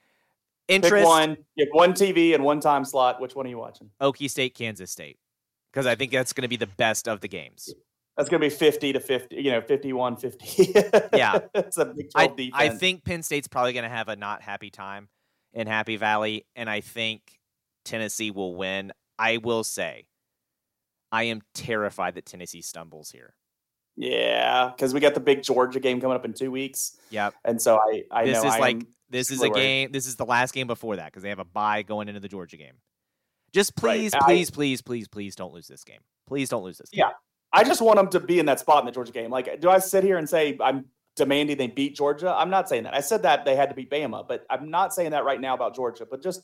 Pick interest one. You have one TV and one time slot. Which one are you watching? Okie State, Kansas State, because I think that's going to be the best of the games. That's going to be 50 to 50, you know, 51 50. Yeah. it's a Big 12 I, defense. I think Penn State's probably going to have a not happy time in Happy Valley, and I think Tennessee will win. I will say, I am terrified that Tennessee stumbles here. Yeah, because we got the big Georgia game coming up in two weeks. Yep. And so I, I this know is I like this is a worried. game. This is the last game before that because they have a bye going into the Georgia game. Just please, I- please, please, please, please don't lose this game. Please don't lose this game. Yeah. I just want them to be in that spot in the Georgia game. Like, do I sit here and say I'm demanding they beat Georgia? I'm not saying that. I said that they had to beat Bama, but I'm not saying that right now about Georgia. But just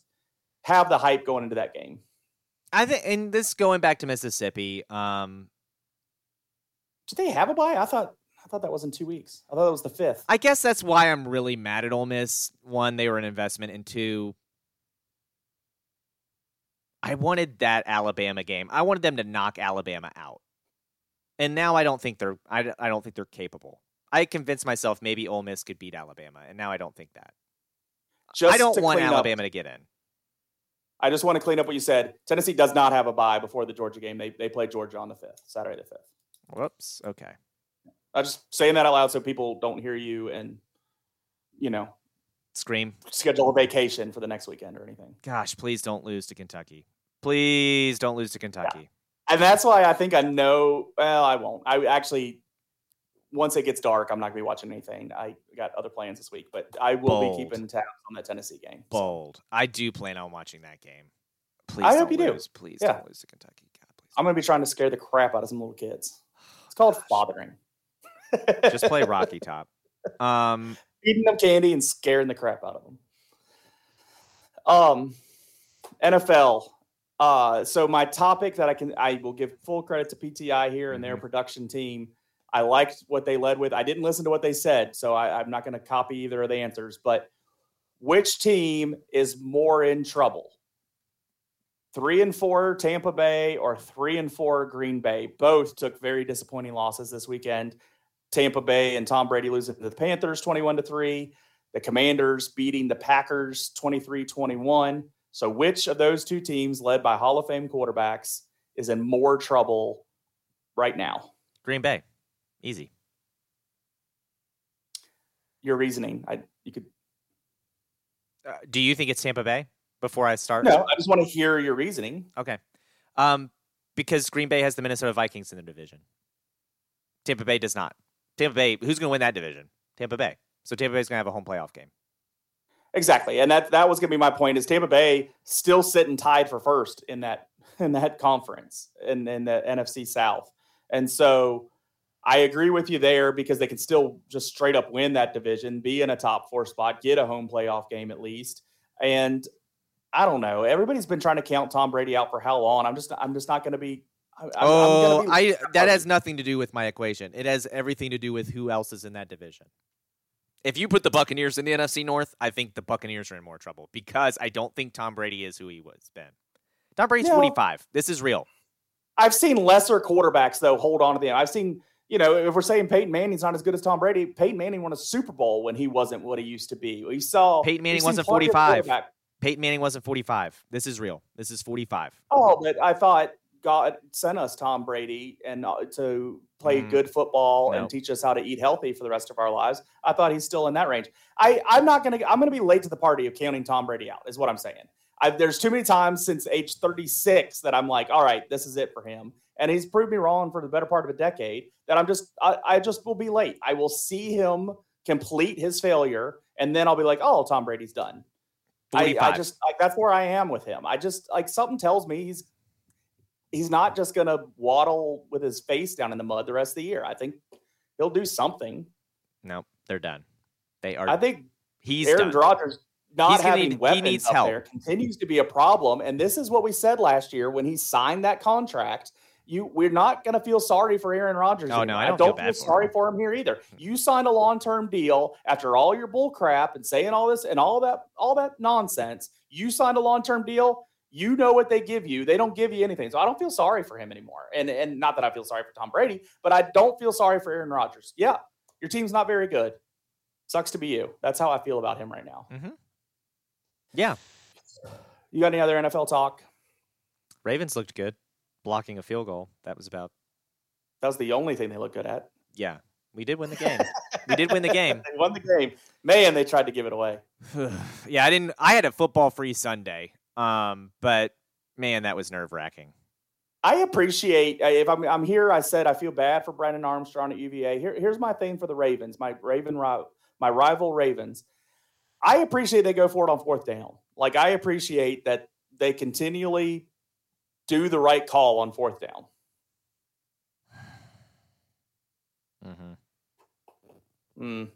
have the hype going into that game. I think, and this going back to Mississippi. Um, Did they have a bye? I thought I thought that was in two weeks. I thought that was the fifth. I guess that's why I'm really mad at Ole Miss. One, they were an investment, and two, I wanted that Alabama game. I wanted them to knock Alabama out, and now I don't think they're. I, I don't think they're capable. I convinced myself maybe Ole Miss could beat Alabama, and now I don't think that. Just I don't want clean up- Alabama to get in. I just want to clean up what you said. Tennessee does not have a bye before the Georgia game. They they play Georgia on the fifth, Saturday the fifth. Whoops. Okay. I'm just saying that out loud so people don't hear you and you know Scream. schedule a vacation for the next weekend or anything. Gosh, please don't lose to Kentucky. Please don't lose to Kentucky. And that's why I think I know. Well, I won't. I actually, once it gets dark, I'm not gonna be watching anything. I got other plans this week, but I will Bold. be keeping tabs on that Tennessee game. So, Bold. I do plan on watching that game. Please I hope you do. Please Yeah. don't lose to Kentucky. God, please. I'm gonna be trying to scare the crap out of some little kids. It's called Gosh. fathering. Just play Rocky Top. Um, Feeding them candy and scaring the crap out of them. Um, NFL. Uh, so my topic that I can I will give full credit to PTI here and their Mhm. production team. I liked what they led with. I didn't listen to what they said, so I, I'm not going to copy either of the answers. But which team is more in trouble? Three and four Tampa Bay or three and four Green Bay? Both took very disappointing losses this weekend. Tampa Bay and Tom Brady losing to the Panthers 21 to 3. The Commanders beating the Packers 23 21. So, which of those two teams, led by Hall of Fame quarterbacks, is in more trouble right now? Green Bay, easy. Your reasoning. I you could Uh, do you think it's Tampa Bay? Before I start, no. I just want to hear your reasoning. Okay. Um, because Green Bay has the Minnesota Vikings in their division. Tampa Bay does not. Tampa Bay, who's going to win that division? Tampa Bay. So Tampa Bay's going to have a home playoff game. Exactly, and that that was going to be my point. Is Tampa Bay still sitting tied for first in that in that conference in in the NFC South, and so I agree with you there because they can still just straight up win that division, be in a top four spot, get a home playoff game at least, and I don't know. Everybody's been trying to count Tom Brady out for how long? I'm just I'm just not going to be. I'm, I'm oh, gonna be- I oh, that has nothing to do with my equation. It has everything to do with who else is in that division. If you put the Buccaneers in the NFC North, I think the Buccaneers are in more trouble because I don't think Tom Brady is who he was been. Tom Brady's No. 45. This is real. I've seen lesser quarterbacks though hold on to the end. I've seen, you know, if we're saying Peyton Manning's not as good as Tom Brady, Peyton Manning won a Super Bowl when he wasn't what he used to be. We saw Peyton Manning wasn't 45. Peyton Manning wasn't 45. This is real. This is 45. Oh, but I thought God sent us Tom Brady and uh, to play Mm. good football No. and teach us how to eat healthy for the rest of our lives. I thought he's still in that range. I I'm not gonna I'm gonna be late to the party of counting Tom Brady out. Is what I'm saying. I, there's too many times since age 36 that I'm like, all right, this is it for him. And he's proved me wrong for the better part of a decade that I'm just, I, I just will be late. I will see him complete his failure. And then I'll be like, oh, Tom Brady's done. I, I just, like, that's where I am with him. I just, like, something tells me he's, he's not just to waddle with his face down in the mud the rest of the year. I think he'll do something. no, they're done. They are. I think he's Aaron. Rodgers not He's having need- he weapons up help. there continues to be a problem. And this is what we said last year when he signed that contract. You, we're not going to feel sorry for Aaron Rodgers. Oh, no, anymore. I don't feel feel bad for sorry him. for him here either. You signed a long-term deal after all your bull crap and saying all this and all that, all that nonsense. You signed a long-term deal. You know what they give you. They don't give you anything. So I don't feel sorry for him anymore. And and not that I feel sorry for Tom Brady, but I don't feel sorry for Aaron Rodgers. Yeah, your team's not very good. Sucks to be you. That's how I feel about him right now. Mm-hmm. Yeah. You got any other NFL talk? Ravens looked good, blocking a field goal. That was about. That was the only thing they looked good at. Yeah, we did win the game. we did win the game. They won the game. Man, they tried to give it away. yeah, I didn't. I had a football free Sunday. Um, but man, that was nerve wracking. I appreciate uh, if I'm I'm here. I said I feel bad for Brennan Armstrong at UVA. Here, here's my thing for the Ravens, my Raven my rival Ravens. I appreciate they go for it on fourth down. Like I appreciate that they continually do the right call on fourth down. Mm-hmm. Mm.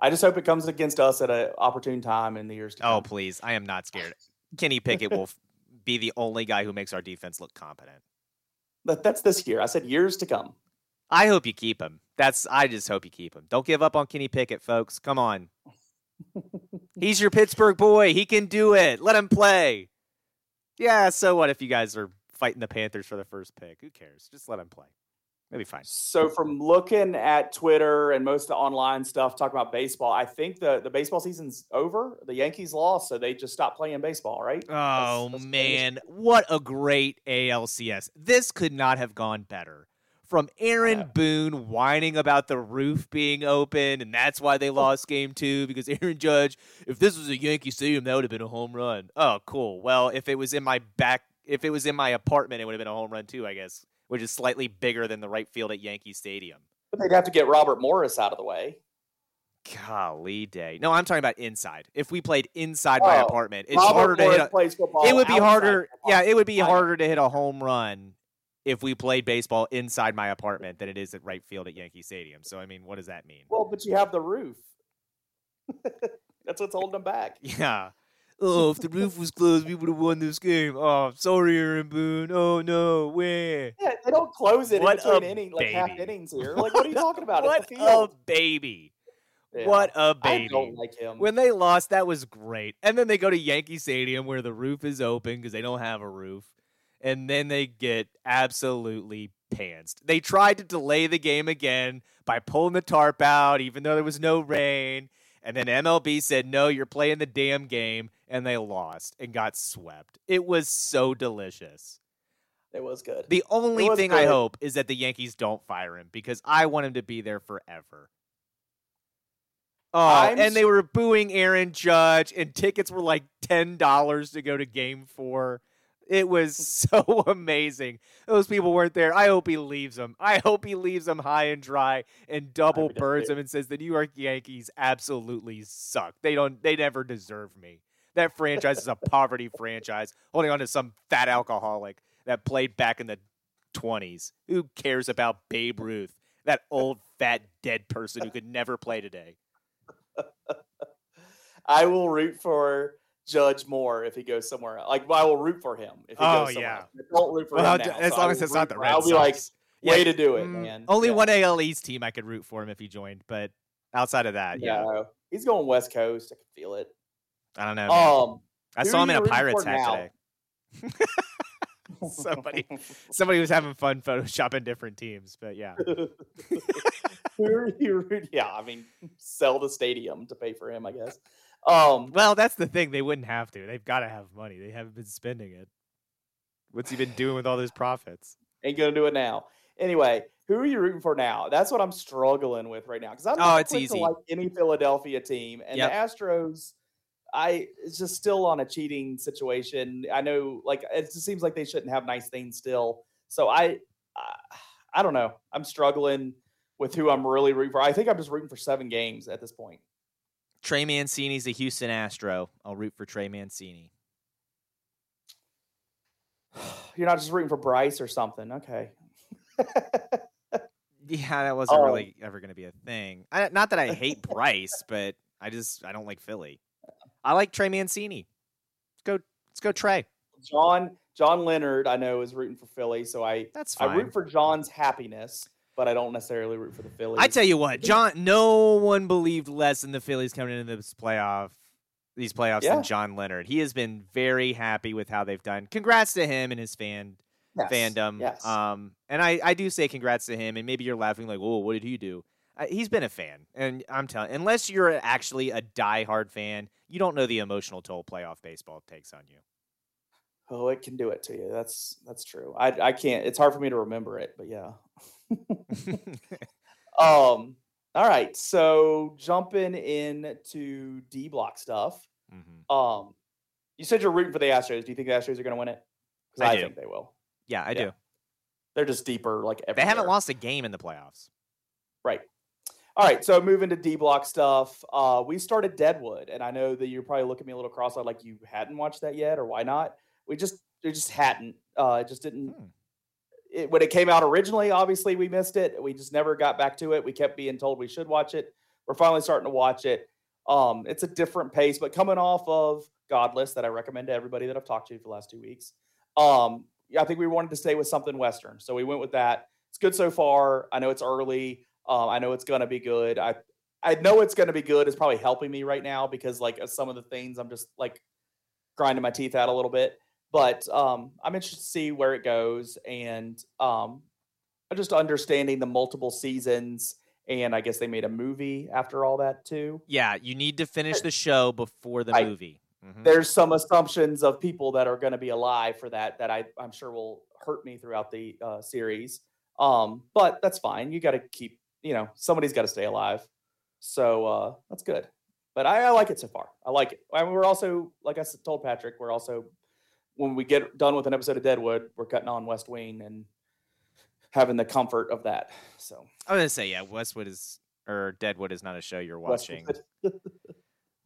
I just hope it comes against us at an opportune time in the years to come. Oh please, I am not scared. Kenny Pickett will be the only guy who makes our defense look competent. That, that's this year. I said years to come. I hope you keep him. That's I just hope you keep him. Don't give up on Kenny Pickett, folks. Come on. He's your Pittsburgh boy. He can do it. Let him play. Yeah, so what if you guys are fighting the Panthers for the first pick? Who cares? Just let him play. It'll be fine. So from looking at Twitter and most of the online stuff talking about baseball, I think the, the baseball season's over. The Yankees lost, so they just stopped playing baseball, right? Oh that's- man, what a great ALCS. This could not have gone better. From Aaron Yeah. Boone whining about the roof being open, and that's why they lost game two because Aaron Judge, if this was a Yankee Stadium, that would have been a home run. Oh, cool. Well, if it was in my back, if it was in my apartment, it would have been a home run too, I guess, which is slightly bigger than the right field at Yankee Stadium. But they'd have to get Robert Morris out of the way. Golly day. No, I'm talking about inside. If we played inside my Oh, apartment, it's Robert harder to hit a, it would be outside harder. Yeah, it would be harder to hit a home run if we played baseball inside my apartment than it is at right field at Yankee Stadium. So I mean, what does that mean? Well, but you have the roof. That's what's holding them back. Yeah. Oh, if the roof was closed, we would have won this game. Oh, sorry, Aaron Boone. Oh no, where? Yeah, they don't close it What in between a innings, like half innings here. Like, what are you talking about? What a baby! Yeah. What a baby! I don't like him. When they lost, that was great. And then they go to Yankee Stadium where the roof is open because they don't have a roof. And then they get absolutely pantsed. They tried to delay the game again by pulling the tarp out, even though there was no rain. And then MLB said, no, you're playing the damn game. And they lost and got swept. It was so delicious. it was good. The only thing I hope is that the Yankees don't fire him because I want him to be there forever. Oh, I'm and they were booing Aaron Judge, and tickets were like ten dollars to go to Game Four. It was mm. so amazing. Those people weren't there. I hope he leaves them. I hope he leaves them high and dry and double birds them and says the New York Yankees absolutely suck. They don't. They never deserve me. That franchise is a poverty franchise, holding on to some fat alcoholic that played back in the twenties. Who cares about Babe Ruth? That old fat dead person who could never play today. I will root for Judge more if he goes somewhere. else. Like I will root for him if he Oh, goes somewhere. yeah. I don't root for Well, him now, as so long as it's not the Red I'll be like, way Yeah, to do it, mm, man. Only Yeah. one AL East team I could root for him if he joined, but outside of that, yeah, No, he's going West Coast. I can feel it. I don't know. man. Um, I saw him in a Pirates hat today. Somebody- Somebody was having fun photoshopping different teams, but yeah. Who are you rooting- Yeah, I mean, sell the stadium to pay for him, I guess. Um, Well, that's the thing. They wouldn't have to. They've got to have money. They haven't been spending it. What's he been doing with all those profits? ain't gonna do it now. Anyway, who are you rooting for now? That's what I'm struggling with right now because I'm Oh, not it's quick easy. to like any Philadelphia team, and Yep. the Astros. I it's just still on a cheating situation. I know, like it just seems like they shouldn't have nice things still. So I, I, I don't know. I'm struggling with who I'm really rooting for. I think I'm just rooting for seven games at this point. Trey Mancini's a Houston Astro. I'll root for Trey Mancini. You're not just rooting for Bryce or something, okay? Yeah, that wasn't Oh. really ever going to be a thing. I, not that I hate Bryce, but I just I don't like Philly. I like Trey Mancini. Let's go. Let's go, Trey. John John Leonard, I know, is rooting for Philly, so I That's I root for John's happiness, but I don't necessarily root for the Phillies. I tell you what, John. No one believed less in the Phillies coming into this playoff, these playoffs Yeah. than John Leonard. He has been very happy with how they've done. Congrats to him and his fan Yes, fandom. Yes. Um, and I, I do say congrats to him. And maybe you're laughing like, "Oh, what did he do?" Uh, he's been a fan, and I'm telling, unless you're actually a diehard fan, you don't know the emotional toll playoff baseball takes on you. oh, it can do it to you. That's that's true. I I can't. It's hard for me to remember it, but yeah. Um. All right. So jumping into D block stuff. Mhm. Um, you said you're rooting for the Astros. Do you think the Astros are going to win it? 'Cause I I, think they will. Yeah, I Yeah. do. They're just deeper. Like They haven't lost a game in the playoffs. Right. All right. So moving to D block stuff. Uh, we started Deadwood, and I know that you're probably looking at me a little cross-eyed, like you hadn't watched that yet, or why not? We just we just hadn't. Uh, it just didn't. Hmm. It, when it came out originally, obviously we missed it. We just never got back to it. We kept being told we should watch it. We're finally starting to watch it. Um, it's a different pace, but coming off of Godless, that I recommend to everybody that I've talked to for the last two weeks. Um, I think we wanted to stay with something Western, so we went with that. It's good so far. I know it's early. Um, I know it's gonna be good. I I know it's gonna be good. It's probably helping me right now because like some of the things I'm just like grinding my teeth out a little bit. But um, I'm interested to see where it goes and um, just understanding the multiple seasons. And I guess they made a movie after all that too. Yeah, you need to finish the show before the I- movie. Mhm. There's some assumptions of people that are going to be alive for that that I, I'm sure will hurt me throughout the uh, series. Um, but that's fine. You got to keep, you know, somebody's got to stay alive. So uh, that's good. But I, I like it so far. I like it. I mean, we're also, like I told Patrick, we're also, when we get done with an episode of Deadwood, we're cutting on West Wing and having the comfort of that. So I was gonna say, yeah, Westwood is or Deadwood is not a show you're watching. Westwood.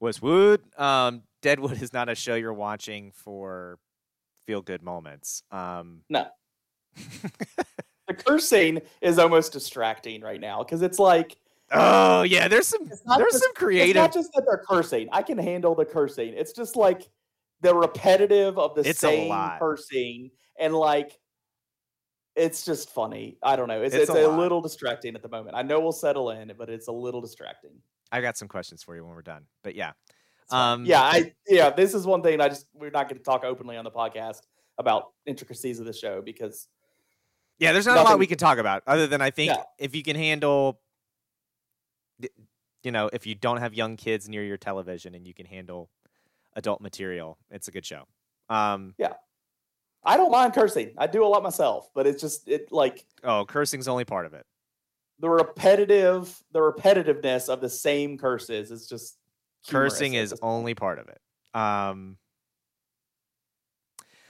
Westwood, um, Deadwood is not a show you're watching for feel good moments. Um, No. the cursing is almost distracting right now because it's like, oh yeah, there's some there's just- some It's creative. not just that they're cursing. I can handle the cursing. It's just like the repetitive of the It's same person and like it's just funny. I don't know. It's It's it's, a a, little distracting at the moment. I know we'll settle in, but it's a little distracting. I got some questions for you when we're done. But yeah. Um, yeah, I yeah, this is one thing I just we're not going to talk openly on the podcast about intricacies of the show because Yeah, there's not a lot we can talk about other than I think Yeah. if you can handle, you know, if you don't have young kids near your television and you can handle adult material, it's a good show. Um, yeah. I don't mind cursing. I do a lot myself, but it's just it like oh, cursing's only part of it. the repetitive the repetitiveness of the same curses is just Cursing is only part of it. Um,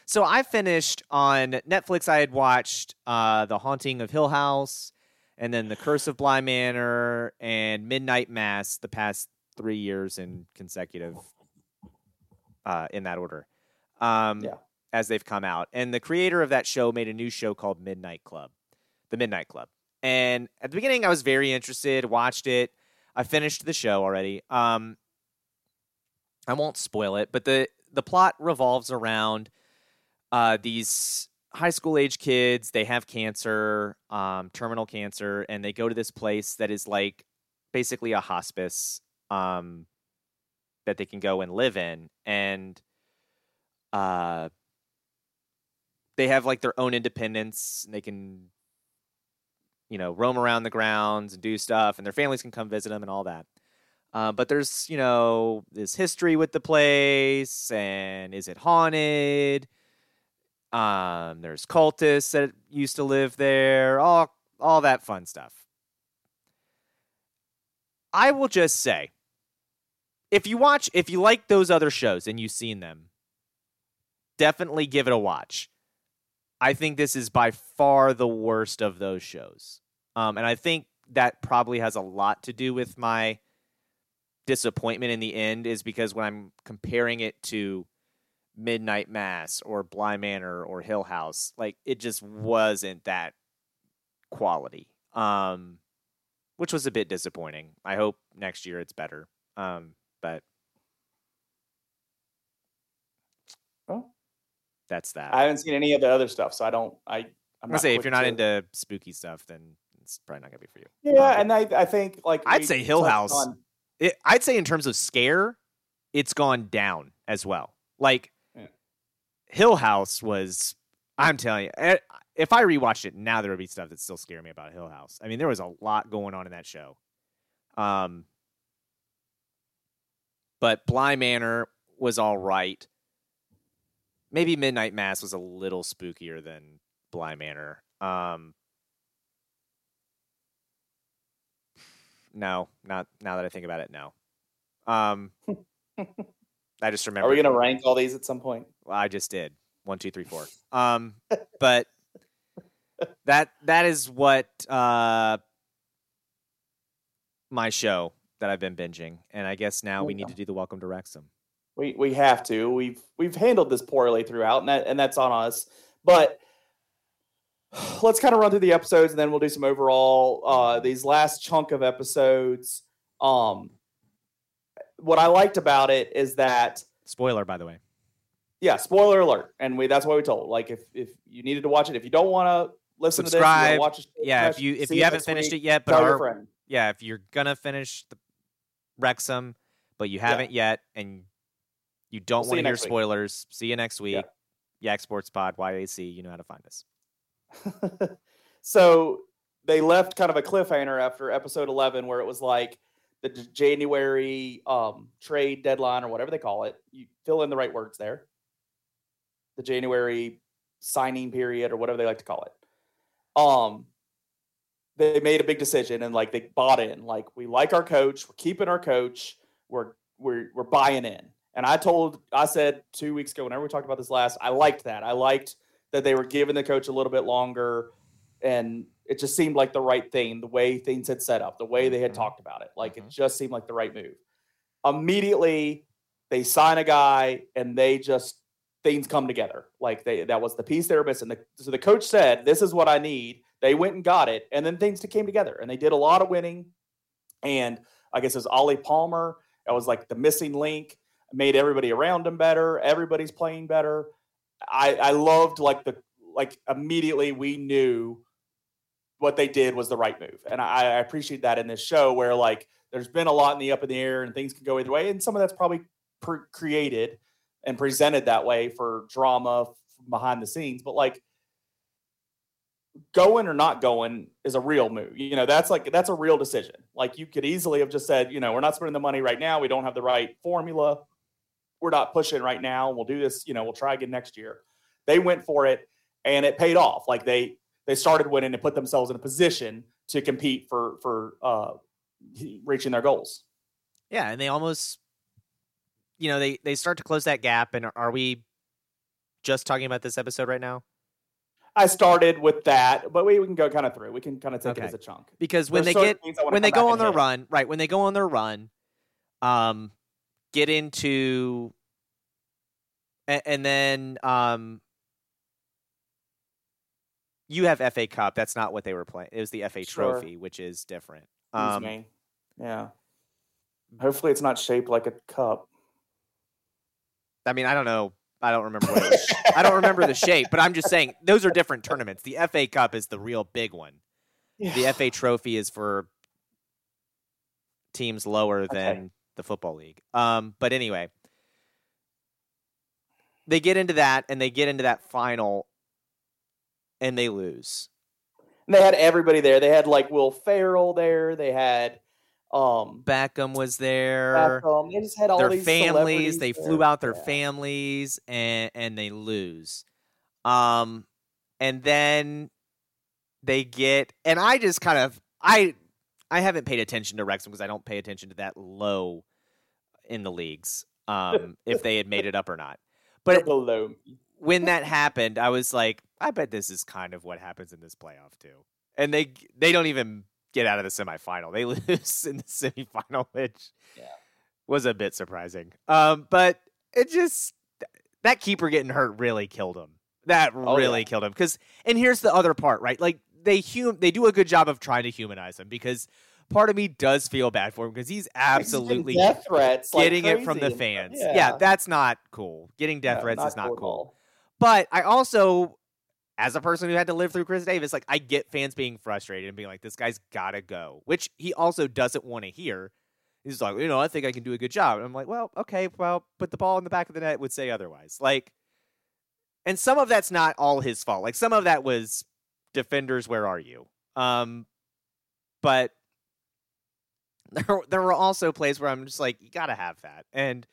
so I finished on Netflix. I had watched uh, The Haunting of Hill House, and then The Curse of Bly Manor, and Midnight Mass. The past three years in consecutive, uh, in that order, um, Yeah. as they've come out. And the creator of that show made a new show called Midnight Club, The Midnight Club. And at the beginning, I was very interested. Watched it. I finished the show already. Um, I won't spoil it, but the the plot revolves around uh, these high school age kids. They have cancer, um, terminal cancer, and they go to this place that is like basically a hospice um, that they can go and live in, and uh, they have like their own independence. And they can, you know, roam around the grounds and do stuff, and their families can come visit them and all that. Uh, but there's, you know, this history with the place, and is it haunted? Um, there's cultists that used to live there, all all that fun stuff. I will just say, if you watch, if you like those other shows and you've seen them, definitely give it a watch. I think this is by far the worst of those shows, um, and I think that probably has a lot to do with my disappointment in the end is because when I'm comparing it to Midnight Mass or Bly Manor or Hill House, like it just wasn't that quality. Um which was a bit disappointing. I hope next year it's better. Um but Well, that's that. I haven't seen any of the other stuff, so I don't. I I'm I'm gonna say if you're not to- into spooky stuff, then it's probably not gonna be for you. yeah, Um, and I I think like I'd say Hill House. on- it, I'd say in terms of scare, it's gone down as well. Like Yeah. Hill House was, I'm telling you, eh, if I rewatched it now, there would be stuff that still scare me about Hill House. I mean, there was a lot going on in that show. Um, but Bly Manor was all right. Maybe Midnight Mass was a little spookier than Bly Manor. Um, no, not now that I think about it. No. Um, I just remember. Are we gonna rank all these at some point? Well, I just did one, two, three, four. Um, but that that is what uh my show that I've been binging, and I guess now we need to do the Welcome to Wrexham. We we have to. We've we've handled this poorly throughout, and that and that's on us. But let's kind of run through the episodes, and then we'll do some overall. Uh, these last chunk of episodes. Um, what I liked about it is that Spoiler, by the way. yeah, spoiler alert, and we that's why we told. Like if if you needed to watch it, if you don't want to listen to this, Subscribe. watch it, Yeah, if you if you haven't finished it yet, but friend. yeah, if you're gonna finish the Wrexham, but you haven't yet, and you don't We'll want to hear next week. spoilers, see you next week. Yeah. Yak Sports Pod, YAC, you know how to find us. so they left kind of a cliffhanger after episode 11 where it was like the January um, trade deadline or whatever they call it. You fill in the right words there. The January signing period or whatever they like to call it. Um, they made a big decision and like they bought in. Like we like our coach, we're keeping our coach, we're we're we're buying in. And I told, I said two weeks ago, whenever we talked about this last, I liked that. I liked that they were giving the coach a little bit longer, and it just seemed like the right thing. The way things had set up, the way they had Mhm. talked about it, like it just seemed like the right move. Immediately, they sign a guy, and they just things come together. Like they that was the piece they were missing. The, so the coach said, "This is what I need." They went and got it, and then things came together, and they did a lot of winning. And I guess it was Ollie Palmer. That was like the missing link. made everybody around him better. Everybody's playing better. I I loved like the like immediately we knew what they did was the right move, and I, I appreciate that in this show where like there's been a lot in the up in the air and things can go either way, and some of that's probably per- created and presented that way for drama behind the scenes, but like going or not going is a real move. You know, that's like that's a real decision. Like you could easily have just said, you know, we're not spending the money right now. We don't have the right formula. We're not pushing right now. We'll do this, you know, we'll try again next year. They went for it and it paid off. Like they they started winning and put themselves in a position to compete for for uh reaching their goals. Yeah, and they almost you know, they they start to close that gap and are we just talking about this episode right now? I started with that, but we, we can go kind of through. We can kind of take okay. it as a chunk because when There's they get when they go on their hit. run, right? When they go on their run, um, get into, and, and then um, you have FA Cup. That's not what they were playing. It was the FA sure. Trophy, which is different. Um, me. Yeah. Hopefully, it's not shaped like a cup. I mean, I don't know I don't remember what it was. I don't remember the shape, but I'm just saying those are different tournaments. The FA Cup is the real big one. Yeah. The FA Trophy is for teams lower than okay. the football league. Um, but anyway, they get into that and they get into that final, and they lose. And they had everybody there. They had like Will Ferrell there. They had um, Beckham was there. Beckham. They just had all their these families. They there. flew out their yeah. families, and and they lose. Um, and then they get, and I just kind of I I haven't paid attention to Wrexham because I don't pay attention to that low in the leagues. Um, if they had made it up or not, but below. when that happened, I was like, I bet this is kind of what happens in this playoff too. And they they don't even get out of the semifinal. They lose in the semifinal, which yeah. was a bit surprising. Um, but it just that keeper getting hurt really killed him. That oh, really yeah. killed him. Because and here's the other part, right? Like they hum- they do a good job of trying to humanize him because part of me does feel bad for him because he's absolutely death threats, getting like it from the fans. Yeah. yeah. that's not cool. Getting death yeah, threats is not cool. cool. But I also as a person who had to live through Chris Davis, like I get fans being frustrated and being like, this guy's gotta go, which he also doesn't want to hear. He's like, you know, I think I can do a good job. And I'm like, well, okay, well, put the ball in the back of the net would say otherwise. Like, and some of that's not all his fault. Like some of that was defenders, where are you? Um, but there, there were also plays where I'm just like, you gotta have that. And.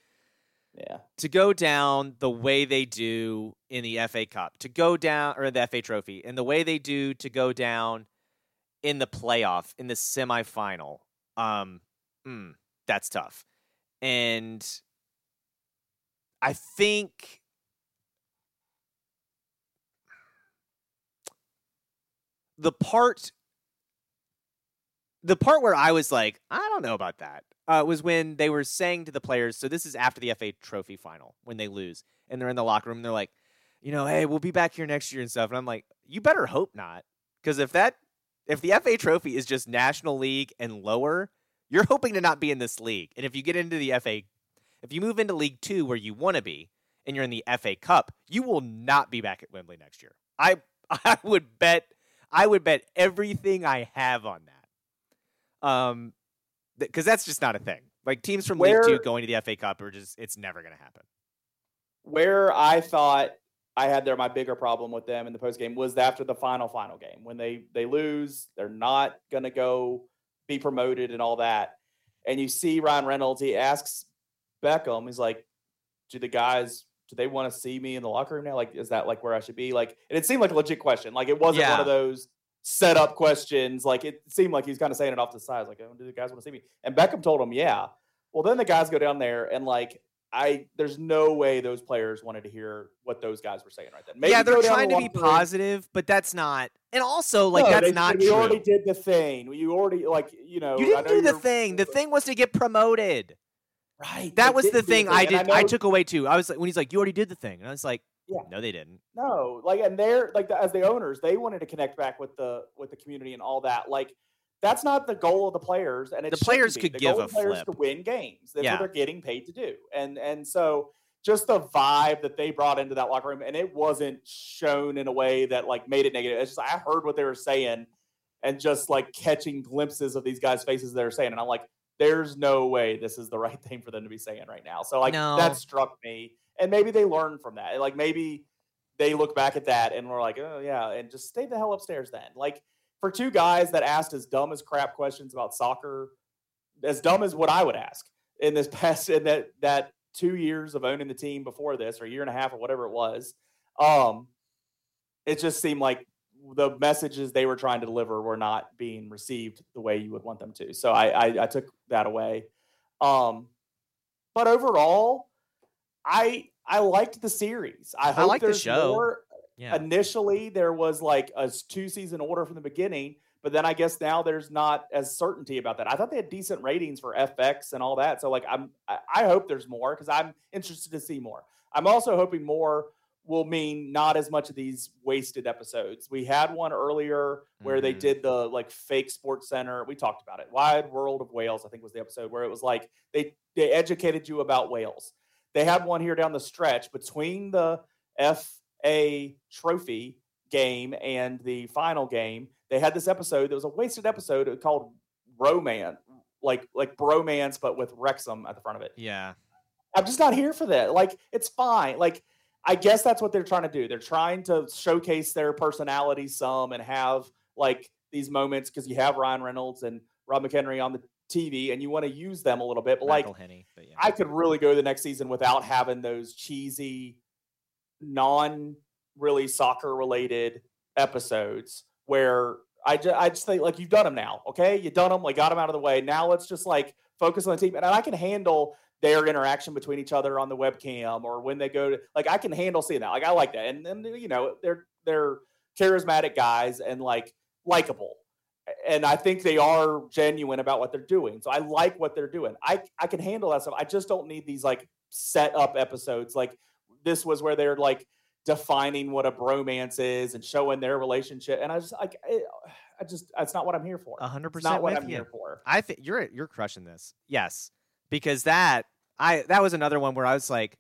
To go down the way they do in the FA Cup, to go down or the FA Trophy, and the way they do to go down in the playoff, in the semifinal, um, mm, that's tough. And I think the part the part where I was like, I don't know about that uh, was when they were saying to the players, so this is after the FA Trophy final when they lose, and they're in the locker room. And they're like, you know, hey, we'll be back here next year and stuff. And I'm like, you better hope not, because if that if the FA Trophy is just National League and lower, you're hoping to not be in this league. And if you get into the FA, if you move into League Two where you want to be, and you're in the FA Cup, you will not be back at Wembley next year. I I would bet I would bet everything I have on that. Um, because that's just not a thing. Like teams from where, League Two going to the FA Cup are just it's never going to happen. Where I thought I had there my bigger problem with them in the post game was after the final final game when they they lose, they're not going to go be promoted and all that. And you see Ryan Reynolds, he asks Beckham, he's like, "Do the guys do they want to see me in the locker room now? Like, is that like where I should be? Like, and it seemed like a legit question. Like, it wasn't yeah. one of those set up questions. Like it seemed like he's kind of saying it off the side. Like, oh, do the guys want to see me? And Beckham told him, yeah. Well, then the guys go down there and like I there's no way those players wanted to hear what those guys were saying right then. Maybe yeah, they're trying to be positive, but that's not. And also, like no, that's they, not. We true. already did the thing. You already like you know. You didn't do the thing. The thing was to get promoted. Right. That was the thing, the thing, I did. I, know, I, took away too. I was like, when he's like, "You already did the thing," and I was like, yeah. No, they didn't. No, like, and they're like the, as the owners, they wanted to connect back with the with the community and all that. Like, that's not the goal of the players, and The players could The give goal a players flip. to win games. That's Yeah. what they're getting paid to do, and and so just the vibe that they brought into that locker room, and it wasn't shown in a way that like made it negative. It's just I heard what they were saying, and just like catching glimpses of these guys' faces they're saying, and I'm like, there's no way this is the right thing for them to be saying right now. So like No. that struck me, and maybe they learned from that. Like maybe they look back at that and we're like, oh yeah, and just stay the hell upstairs then. Like for two guys that asked as dumb as crap questions about soccer, as dumb as what I would ask in this past in that that two years of owning the team before this, or a year and a half or whatever it was, um, it just seemed like the messages they were trying to deliver were not being received the way you would want them to. So I I, I took that away. Um, but overall, I I liked the series. I hope liked the there's show. more Yeah. initially there was like a two season order from the beginning, but then I guess now there's not as certainty about that. I thought they had decent ratings for FX and all that. So like I'm I, I hope there's more because I'm interested to see more. I'm also hoping more will mean not as much of these wasted episodes. We had one earlier where they Mhm. did the like fake sports center. We talked about it. Wide World of Wales, I think was the episode where it was like they they educated you about whales. They had one here down the stretch between the FA trophy game and the final game. They had this episode that was a wasted episode called Romance, like like bromance, but with Wrexham at the front of it. yeah. I'm just not here for that. Like, it's fine. Like, I guess that's what they're trying to do. They're trying to showcase their personality some and have like these moments because you have Ryan Reynolds and Rob McElhenney on the TV and you want to use them a little bit. But like, but yeah. I could really go the next season without having those cheesy, non really soccer related episodes where I just, I just think like you've done them now. Okay. You've done them, like got them out of the way. Now let's just like focus on the team. And I can handle their interaction between each other on the webcam or when they go to, like, I can handle seeing that. Like, I like that. And then, you know, they're, they're charismatic guys and like likable and I think they are genuine about what they're doing. So I like what they're doing. I I can handle that stuff. I just don't need these like set up episodes. Like this was where they're like defining what a bromance is and showing their relationship. And I just like I, I just that's not what I'm here for. A hundred It's not percent what I'm you. here for. I think you're you're crushing this. Yes, because that I that was another one where I was like,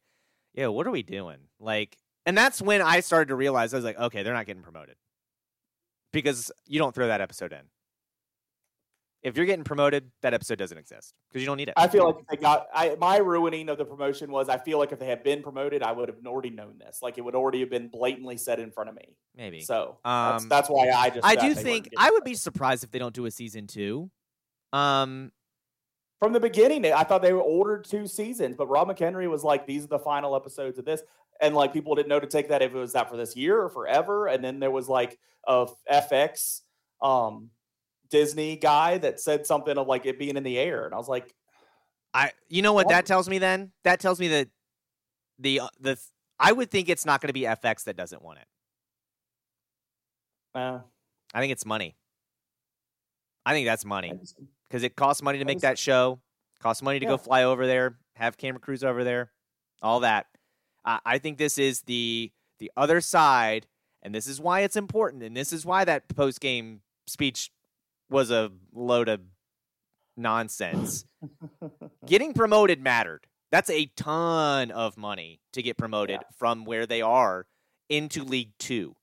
yeah, what are we doing?" Like, and that's when I started to realize I was like, "Okay, they're not getting promoted," because you don't throw that episode in. If you're getting promoted, that episode doesn't exist because you don't need it. I feel like if they got I my ruining of the promotion was I feel like if they had been promoted, I would have already known this. Like it would already have been blatantly said in front of me. Maybe. So that's, Um, that's why I just I do think I would be surprised if they don't do a season two. Um, from the beginning, I thought they were ordered two seasons, but Rob McElhenney was like, "These are the final episodes of this," and like people didn't know to take that if it was that for this year or forever. And then there was like a FX um, Disney guy that said something of like it being in the air, and I was like, I you know what Well- that tells me then? That tells me that the uh, the I would think it's not going to be FX that doesn't want it. uh, I think it's money. I think that's money because it costs money to make that show. Costs money to Yeah. go fly over there, have camera crews over there, all that. Uh, I think this is the the other side, and this is why it's important, and this is why that post game speech was a load of nonsense. Getting promoted mattered. That's a ton of money to get promoted from where they are into League Two.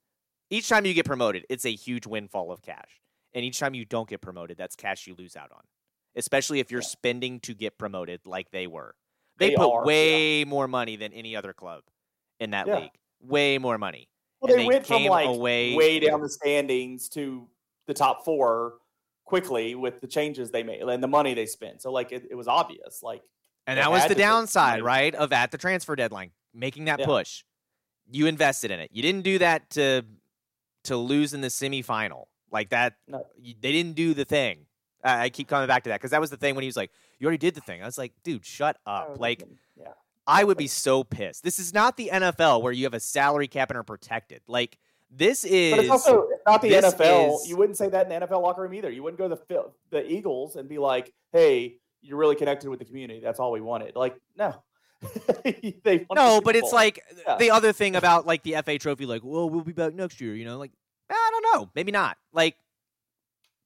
Each time you get promoted, it's a huge windfall of cash. And each time you don't get promoted, that's cash you lose out on. Especially if you're Yeah. spending to get promoted like they were. They, They put are, yeah. way more money than any other club in that Yeah. league. Way more money. well, and they, they went from like away- way down the standings to the top four quickly with the changes they made and the money they spent. So like it, it was obvious. Like And that was the downside, right, of at the transfer deadline, making that Yeah. push. You invested in it. You didn't do that to to lose in the semifinal. Like that, No. you- they didn't do the thing. I I keep coming back to that because that was the thing when he was like, "You already did the thing." I was like, "Dude, shut up!" oh, Like, yeah. I would be so pissed. This is not the NFL where you have a salary cap and are protected. Like, this is. But it's also it's not the NFL. is- you wouldn't say that in the NFL locker room either. You wouldn't go to the the Eagles and be like, "Hey, you're really connected with the community. That's all we wanted." Like, no, no, but it's like uh, Yeah. the other thing about like the FA Trophy. Like, well, we'll be back next year. You know, like I don't know, maybe not. Like,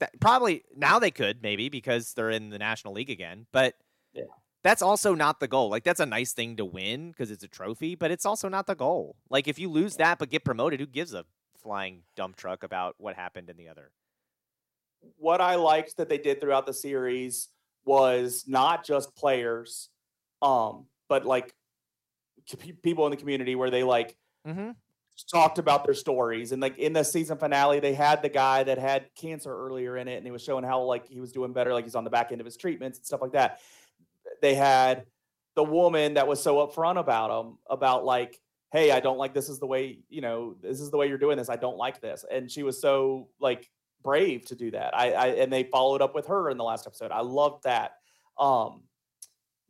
that. Probably now they could maybe because they're in the National League again, but Yeah. That's also not the goal. Like that's a nice thing to win because it's a trophy, but it's also not the goal. Like if you lose that but get promoted, who gives a flying dump truck about what happened in the other? what I liked that they did throughout the series was not just players, um, but like people in the community where they like Mm-hmm. talked about their stories and like in the season finale they had the guy that had cancer earlier in it and he was showing how like he was doing better like he's on the back end of his treatments and stuff like that they had the woman that was so upfront about him about like hey i don't like this is the way you know this is the way you're doing this i don't like this and she was so like brave to do that i, I and they followed up with her in the last episode i loved that um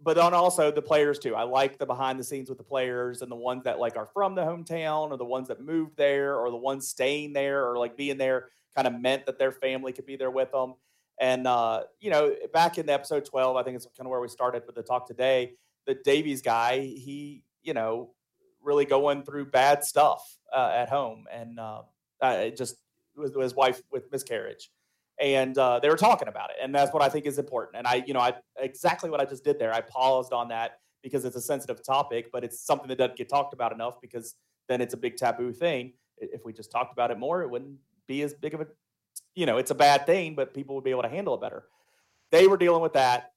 but then also the players too. I like the behind the scenes with the players and the ones that like are from the hometown or the ones that moved there or the ones staying there or like being there kind of meant that their family could be there with them. And uh, you know, back in the episode 12, I think it's kind of where we started with the talk today. The Davies guy, he, you know, really going through bad stuff uh, at home. And uh, just with his wife with miscarriage. And uh, they were talking about it. And that's what i think is important. And i you know i exactly what i just did there i paused on that because it's a sensitive topic but it's something that doesn't get talked about enough because then it's a big taboo thing. If we just talked about it more it wouldn't be as big of a you know it's a bad thing but people would be able to handle it better they were dealing with that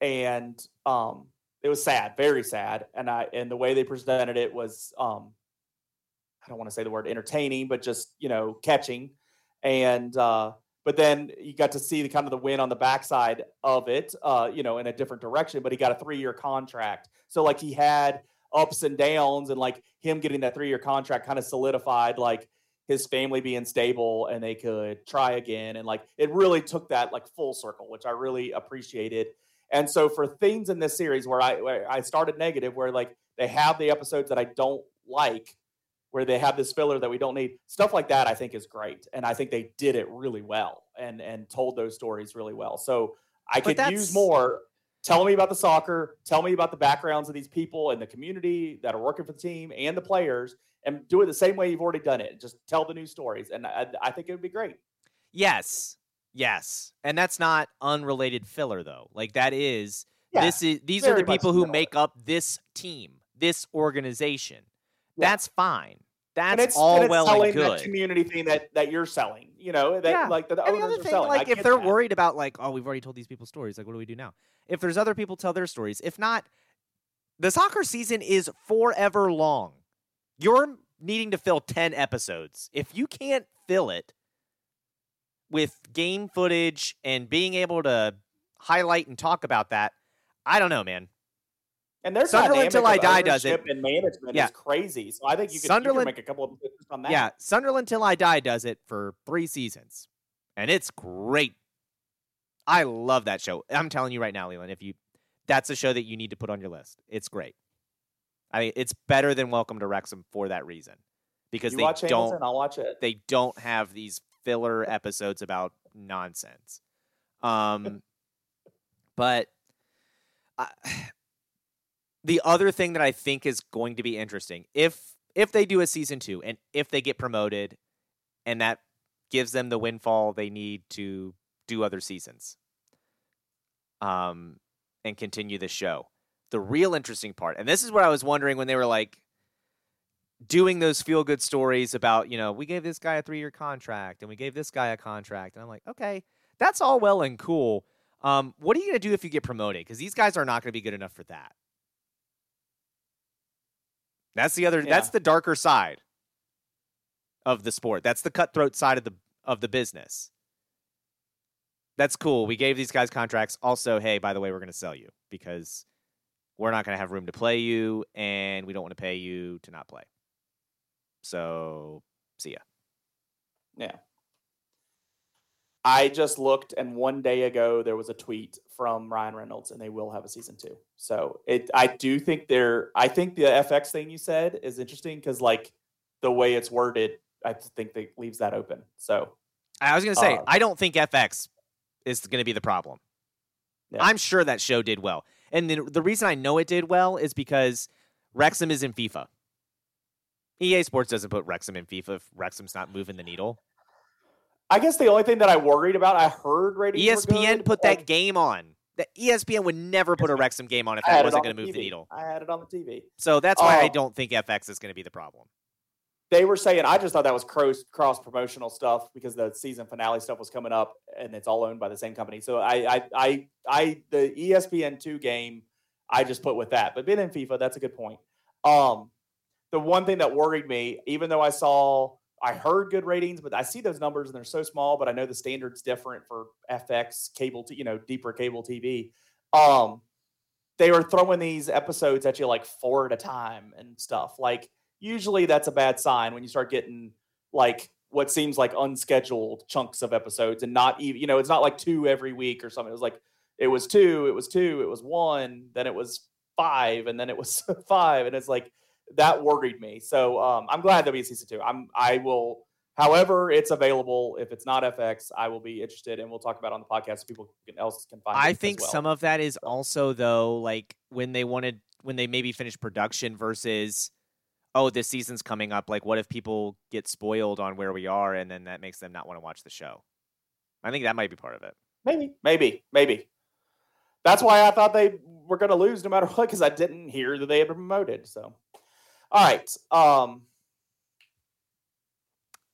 and um it was sad very sad and i and the way they presented it was um i don't want to say the word entertaining but just you know catching and uh but then you got to see the kind of the win on the backside of it, uh, you know, in a different direction. But he got a three-year contract, so like he had ups and downs, and like him getting that three-year contract kind of solidified like his family being stable and they could try again, and like it really took that like full circle, which I really appreciated. And so for things in this series where I where I started negative, where like they have the episodes that I don't like, where they have this filler that we don't need. Stuff like that I think is great. And I think they did it really well and and told those stories really well. So I But could that's- use more. Tell me about the soccer, tell me about the backgrounds of these people and the community that are working for the team and the players and do it the same way you've already done it. Just tell the new stories. And I, I think it would be great. Yes, yes, and that's not unrelated filler though. Like that is Yeah, this is these are the people who make up this team, this organization. Yeah. That's fine. and That's it's, all and it's well selling and that good. community thing that, that you're selling, you know, that Yeah. like that the And the other are thing, selling. I like if they're that. worried about like, oh, we've already told these people stories, like what do we do now? If there's other people tell their stories, if not, the soccer season is forever long. You're needing to fill ten episodes. If you can't fill it with game footage and being able to highlight and talk about that, I don't know, man. And there's Sunderland Till I Die does it. And management Yeah. is crazy. So I think you could, you Sunderland- could make a couple of on that. Yeah, Sunderland Till I Die does it for three seasons, and it's great. I love that show. I'm telling you right now, Leland, if you that's a show that you need to put on your list. It's great. I mean, it's better than Welcome to Wrexham for that reason because you they watch don't I'll watch it. they don't have these filler episodes about nonsense. Um, but I, the other thing that I think is going to be interesting if if they do a season two and if they get promoted, and that gives them the windfall they need to do other seasons, um, and continue the show. The real interesting part, and this is what I was wondering when they were like doing those feel good stories about, you know, we gave this guy a three year contract and we gave this guy a contract. And I'm like, okay, that's all well and cool. Um, what are you going to do if you get promoted? Because these guys are not going to be good enough for that. That's the other. Yeah. That's the darker side of the sport. That's the cutthroat side of the of the business. That's cool. We gave these guys contracts. Also, hey, by the way, we're going to sell you because we're not going to have room to play you, and we don't want to pay you to not play. So, see ya. Yeah. I just looked, and one day ago there was a tweet from Ryan Reynolds, and they will have a season two. So it, I do think they're. I think the FX thing you said is interesting because, like, the way it's worded, I think that leaves that open. So I was going to say, Uh, I don't think FX is going to be the problem. Yeah. I'm sure that show did well. And the, the reason I know it did well is because Wrexham is in FIFA. EA Sports doesn't put Wrexham in FIFA if Wrexham's not moving the needle. I guess the only thing that I worried about, I heard ratings. were ESPN good, put like, that game on. The ESPN would never put a Wrexham game on if that it wasn't going to move the needle. I had it on the TV. So that's why I Oh. don't think FX is going to be the problem. They were saying I just thought that was cross cross promotional stuff because the season finale stuff was coming up and it's all owned by the same company. So I I I, I the ESPN two game I just put with that. But being in FIFA, that's a good point. Um, the one thing that worried me, even though I saw I heard good ratings, but I see those numbers and they're so small. But I know the standards different for FX cable, t- you know, deeper cable TV. Um, they were throwing these episodes at you like four at a time and stuff. Like usually that's a bad sign when you start getting like what seems like unscheduled chunks of episodes and not even you know it's not like two every week or something. It was like it was two, it was two, it was one, then it was five, and then it was five, and it's like that worried me. So um, I'm glad there'll be a season two. I'm I will, however it's available. If it's not FX, I will be interested, and we'll talk about it on the podcast. So people can, else can find. I think well. some of that is also though like when they wanted when they maybe finished production versus oh this season's coming up like what if people get spoiled on where we are and then that makes them not want to watch the show. I think that might be part of it. Maybe, maybe, maybe. That's why I thought they were going to lose no matter what because I didn't hear that they had been promoted. So, all right. Um,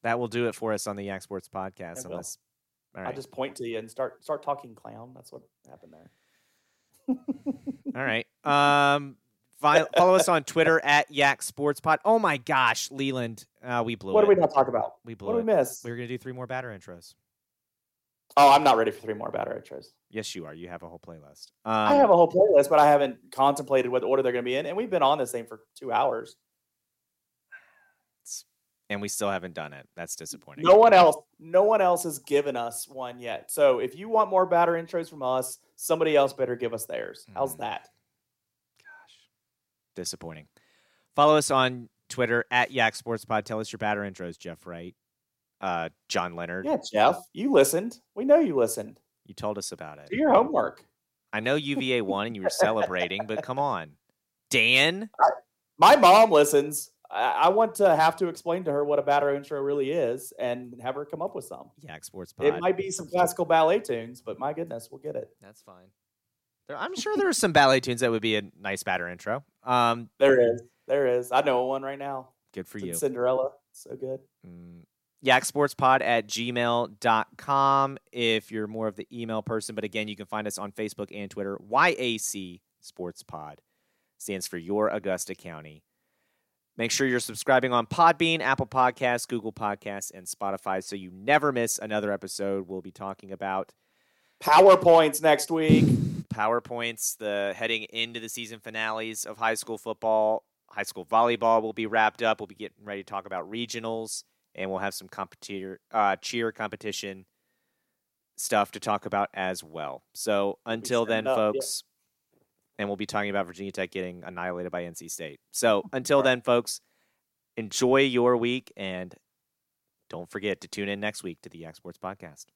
That will do it for us on the Yak Sports podcast. Unless, all I'll just point to you and start start talking clown. That's what happened there. all right. Um, follow us on Twitter at Yak Sports Pod. Oh my gosh, Leland, uh, we blew What it. did we not talk about? we blew What did we miss? We were gonna do three more batter intros. Oh, I'm not ready for three more batter intros. Yes, you are. You have a whole playlist. Um, I have a whole playlist, but I haven't contemplated what order they're going to be in, and we've been on this thing for two hours. and we still haven't done it. That's disappointing. No one else, no one else has given us one yet. So if you want more batter intros from us, somebody else better give us theirs. How's Mhm. that? Gosh, disappointing. Follow us on Twitter at Yak Sports Pod. Tell us your batter intros, Jeff Wright, uh, John Leonard. Yeah, Jeff, you listened. We know you listened. You told us about it. Do it. your homework. I know UVA won and you were celebrating, but come on, Dan. My mom listens. I, I want to have to explain to her what a batter intro really is and have her come up with some. Yak Sports Pod. It might be some classical ballet tunes, but my goodness, we'll get it. That's fine. There, I'm sure there are some ballet tunes that would be a nice batter intro. Um, There is. There is. I know one right now. good for It's you. Cinderella. So good. Mm, yaksportspod at gmail.com if you're more of the email person. But again, you can find us on Facebook and Twitter. YAC Sports Pod stands for Your Augusta County. Make sure you're subscribing on Podbean, Apple Podcasts, Google Podcasts, and Spotify so you never miss another episode. We'll be talking about PowerPoints next week. PowerPoints, the heading into the season finales of high school football. High school volleyball will be wrapped up. We'll be getting ready to talk about regionals, and we'll have some competitor, uh, cheer competition stuff to talk about as well. So until then, up, yeah. folks, and we'll be talking about Virginia Tech getting annihilated by NC State. So until then, folks, enjoy your week and don't forget to tune in next week to the Yak Sports Podcast.